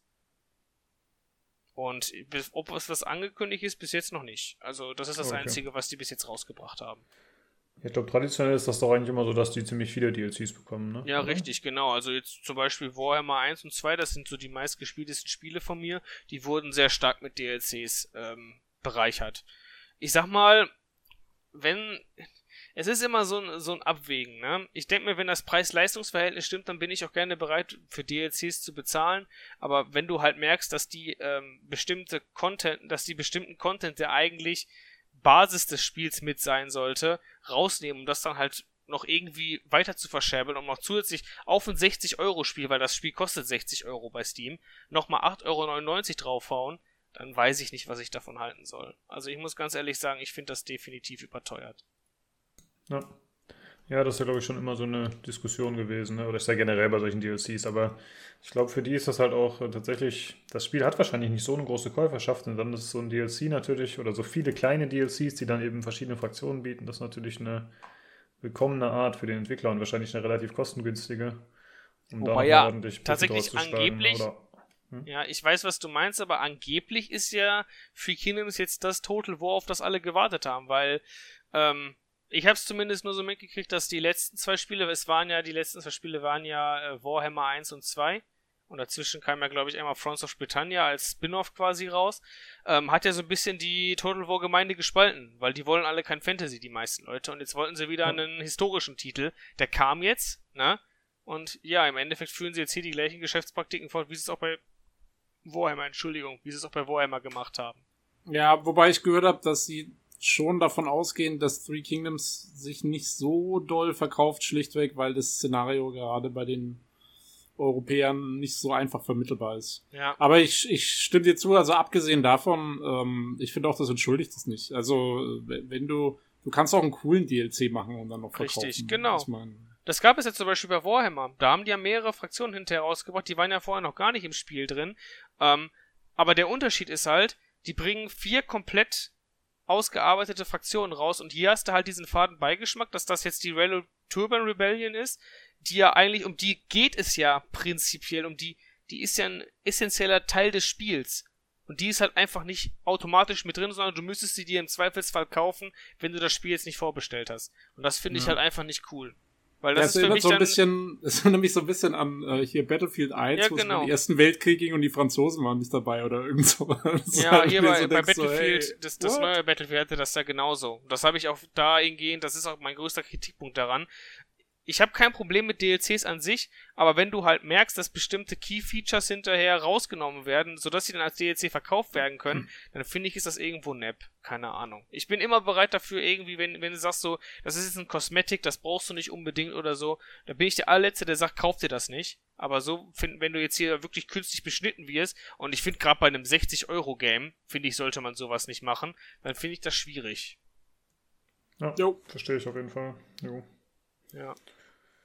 Und ob es was angekündigt ist, bis jetzt noch nicht. Also das ist das Okay. Einzige, was die bis jetzt rausgebracht haben. Ich glaube, traditionell ist das doch eigentlich immer so, dass die ziemlich viele DLCs bekommen, ne? Ja, Oder? richtig, genau. Also jetzt zum Beispiel Warhammer 1 und 2, das sind so die meistgespieltesten Spiele von mir. Die wurden sehr stark mit DLCs ähm, bereichert. Ich sag mal, wenn. Es ist immer so ein, so ein Abwägen, ne? Ich denke mir, wenn das Preis-Leistungs-Verhältnis stimmt, dann bin ich auch gerne bereit, für DLCs zu bezahlen. Aber wenn du halt merkst, dass die ähm, bestimmte Content, dass die bestimmten Content, der eigentlich Basis des Spiels mit sein sollte, rausnehmen, um das dann halt noch irgendwie weiter zu verscherbeln, um noch zusätzlich auf ein 60-Euro-Spiel, weil das Spiel kostet 60 Euro bei Steam, nochmal 8,99 Euro draufhauen, dann weiß ich nicht, was ich davon halten soll. Also ich muss ganz ehrlich sagen, ich finde das definitiv überteuert. Ja. Ja, das ist ja, glaube ich, schon immer so eine Diskussion gewesen, ne? Oder ist ja generell bei solchen DLCs, aber ich glaube, für die ist das halt auch äh, tatsächlich, das Spiel hat wahrscheinlich nicht so eine große Käuferschaft und dann ist so ein DLC natürlich, oder so viele kleine DLCs, die dann eben verschiedene Fraktionen bieten, das ist natürlich eine willkommene Art für den Entwickler und wahrscheinlich eine relativ kostengünstige, um Wobei da ja ordentlich tatsächlich angeblich- Oder, Ja, ich weiß, was du meinst, aber angeblich ist ja Free Kingdoms jetzt das Total, worauf das alle gewartet haben, weil ähm, ich habe es zumindest nur so mitgekriegt, dass die letzten zwei Spiele, es waren ja, die letzten zwei Spiele waren ja äh, Warhammer 1 und 2 und dazwischen kam ja, glaube ich, einmal Fronts of Britannia als Spin-off quasi raus, ähm, hat ja so ein bisschen die Total War Gemeinde gespalten, weil die wollen alle kein Fantasy, die meisten Leute, und jetzt wollten sie wieder einen historischen Titel, der kam jetzt, ne? Und ja, im Endeffekt führen sie jetzt hier die gleichen Geschäftspraktiken fort, wie sie es auch bei Warhammer, Entschuldigung, wie sie es auch bei Warhammer gemacht haben. Ja, wobei ich gehört habe, dass sie schon davon ausgehen, dass Three Kingdoms sich nicht so doll verkauft, schlichtweg, weil das Szenario gerade bei den Europäern nicht so einfach vermittelbar ist. Ja. Aber ich, ich stimme dir zu, also abgesehen davon, ähm, ich finde auch, das entschuldigt es nicht. Also, wenn du, du kannst auch einen coolen DLC machen und dann noch verkaufen. Richtig, genau. Ich mein, das gab es ja zum Beispiel bei Warhammer. Da haben die ja mehrere Fraktionen hinterher rausgebracht, die waren ja vorher noch gar nicht im Spiel drin. Ähm, aber der Unterschied ist halt, die bringen vier komplett ausgearbeitete Fraktionen raus und hier hast du halt diesen faden Beigeschmack, dass das jetzt die Relo Turban Rebellion ist, die ja eigentlich, um die geht es ja prinzipiell, um die, die ist ja ein essentieller Teil des Spiels. Und die ist halt einfach nicht automatisch mit drin, sondern du müsstest sie dir im Zweifelsfall kaufen, wenn du das Spiel jetzt nicht vorbestellt hast. Und das finde ich ja. halt einfach nicht cool. Weil das, ja, ist für mich so ein bisschen, es erinnert mich so ein bisschen an äh, hier Battlefield 1, ja, wo genau. es um den Ersten Weltkrieg ging und die Franzosen waren nicht dabei oder irgend sowas. Ja, hier bei, so bei Battlefield, so, hey, das, das neue Battlefield hatte das da genauso. Das habe ich auch da hingehend, das ist auch mein größter Kritikpunkt daran ich habe kein Problem mit DLCs an sich, aber wenn du halt merkst, dass bestimmte Key-Features hinterher rausgenommen werden, sodass sie dann als DLC verkauft werden können, hm. dann finde ich, ist das irgendwo nepp. Keine Ahnung. Ich bin immer bereit dafür, irgendwie, wenn, wenn du sagst so, das ist jetzt ein Kosmetik, das brauchst du nicht unbedingt oder so, dann bin ich der allerletzte, der sagt, kauf dir das nicht. Aber so, find, wenn du jetzt hier wirklich künstlich beschnitten wirst, und ich finde gerade bei einem 60-Euro-Game, finde ich, sollte man sowas nicht machen, dann finde ich das schwierig. Ja, jo. verstehe ich auf jeden Fall. Jo. Ja.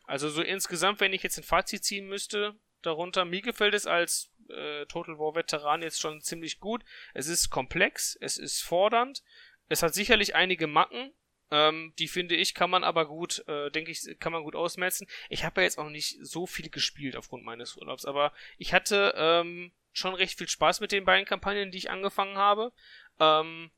Also so insgesamt, wenn ich jetzt ein Fazit ziehen müsste, darunter, mir gefällt es als äh, Total War Veteran jetzt schon ziemlich gut. Es ist komplex, es ist fordernd, es hat sicherlich einige Macken, ähm, die finde ich, kann man aber gut, äh, denke ich, kann man gut ausmerzen. Ich habe ja jetzt auch nicht so viel gespielt aufgrund meines Urlaubs, aber ich hatte ähm, schon recht viel Spaß mit den beiden Kampagnen, die ich angefangen habe. Ähm,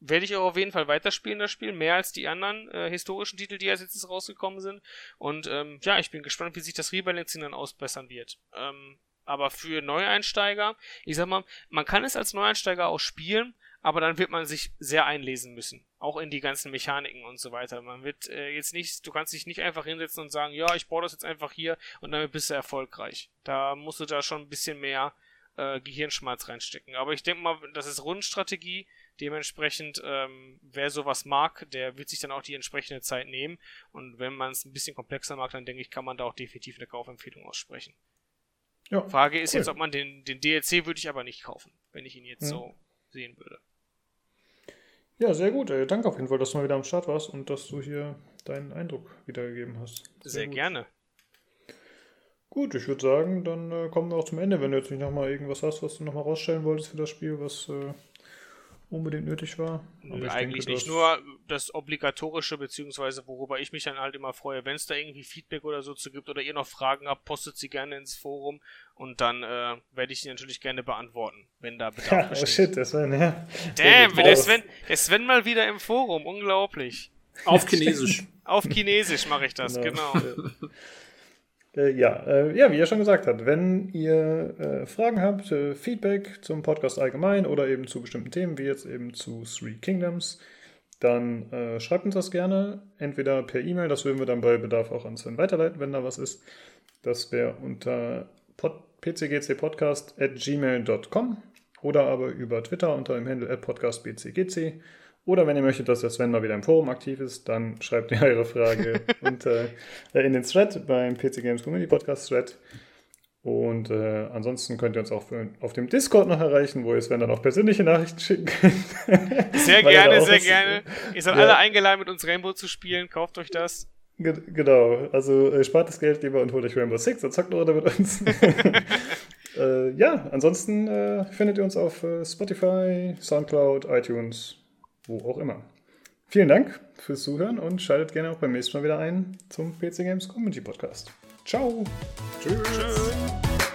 werde ich auch auf jeden Fall weiterspielen, das Spiel, mehr als die anderen äh, historischen Titel, die jetzt rausgekommen sind. Und ähm, ja, ich bin gespannt, wie sich das Rebalancing dann ausbessern wird. Ähm, aber für Neueinsteiger, ich sag mal, man kann es als Neueinsteiger auch spielen, aber dann wird man sich sehr einlesen müssen. Auch in die ganzen Mechaniken und so weiter. Man wird äh, jetzt nicht, du kannst dich nicht einfach hinsetzen und sagen, ja, ich baue das jetzt einfach hier und damit bist du erfolgreich. Da musst du da schon ein bisschen mehr äh, Gehirnschmalz reinstecken. Aber ich denke mal, das ist Rundenstrategie. Dementsprechend, ähm, wer sowas mag, der wird sich dann auch die entsprechende Zeit nehmen. Und wenn man es ein bisschen komplexer mag, dann denke ich, kann man da auch definitiv eine Kaufempfehlung aussprechen. Ja, Frage ist cool. jetzt, ob man den, den DLC würde ich aber nicht kaufen, wenn ich ihn jetzt mhm. so sehen würde. Ja, sehr gut. Ey. Danke auf jeden Fall, dass du mal wieder am Start warst und dass du hier deinen Eindruck wiedergegeben hast. Sehr, sehr gerne. Gut, ich würde sagen, dann äh, kommen wir auch zum Ende. Wenn du jetzt nicht nochmal irgendwas hast, was du nochmal rausstellen wolltest für das Spiel, was äh, unbedingt nötig war. Nö, eigentlich denke, nicht. Nur das Obligatorische, beziehungsweise worüber ich mich dann halt immer freue, wenn es da irgendwie Feedback oder so zu gibt oder ihr noch Fragen habt, postet sie gerne ins Forum und dann äh, werde ich sie natürlich gerne beantworten, wenn da Bedarf ja, besteht. Oh shit, der Sven, ja. Damn, der Sven, der Sven mal wieder im Forum, unglaublich. Auf Chinesisch. Auf Chinesisch mache ich das, genau. genau. Äh, ja, äh, ja, wie er schon gesagt hat, wenn ihr äh, Fragen habt, äh, Feedback zum Podcast allgemein oder eben zu bestimmten Themen, wie jetzt eben zu Three Kingdoms, dann äh, schreibt uns das gerne, entweder per E-Mail, das würden wir dann bei Bedarf auch an Sven weiterleiten, wenn da was ist. Das wäre unter pcgcpodcast.gmail.com oder aber über Twitter unter dem Handle podcastbcgc. Oder wenn ihr möchtet, dass der Sven mal wieder im Forum aktiv ist, dann schreibt ihr eure Frage unter, äh, in den Thread beim PC Games Community Podcast Thread. Und äh, ansonsten könnt ihr uns auch für, auf dem Discord noch erreichen, wo ihr Sven dann auch persönliche Nachrichten schicken könnt. Sehr gerne, sehr gerne. Ihr seid ja. alle eingeladen, mit uns Rainbow zu spielen. Kauft euch das. Ge genau, also äh, spart das Geld lieber und holt euch Rainbow Six und zockt noch mit uns. äh, ja, ansonsten äh, findet ihr uns auf äh, Spotify, Soundcloud, iTunes wo auch immer. Vielen Dank fürs Zuhören und schaltet gerne auch beim nächsten Mal wieder ein zum PC Games Community Podcast. Ciao. Tschüss. Tschüss.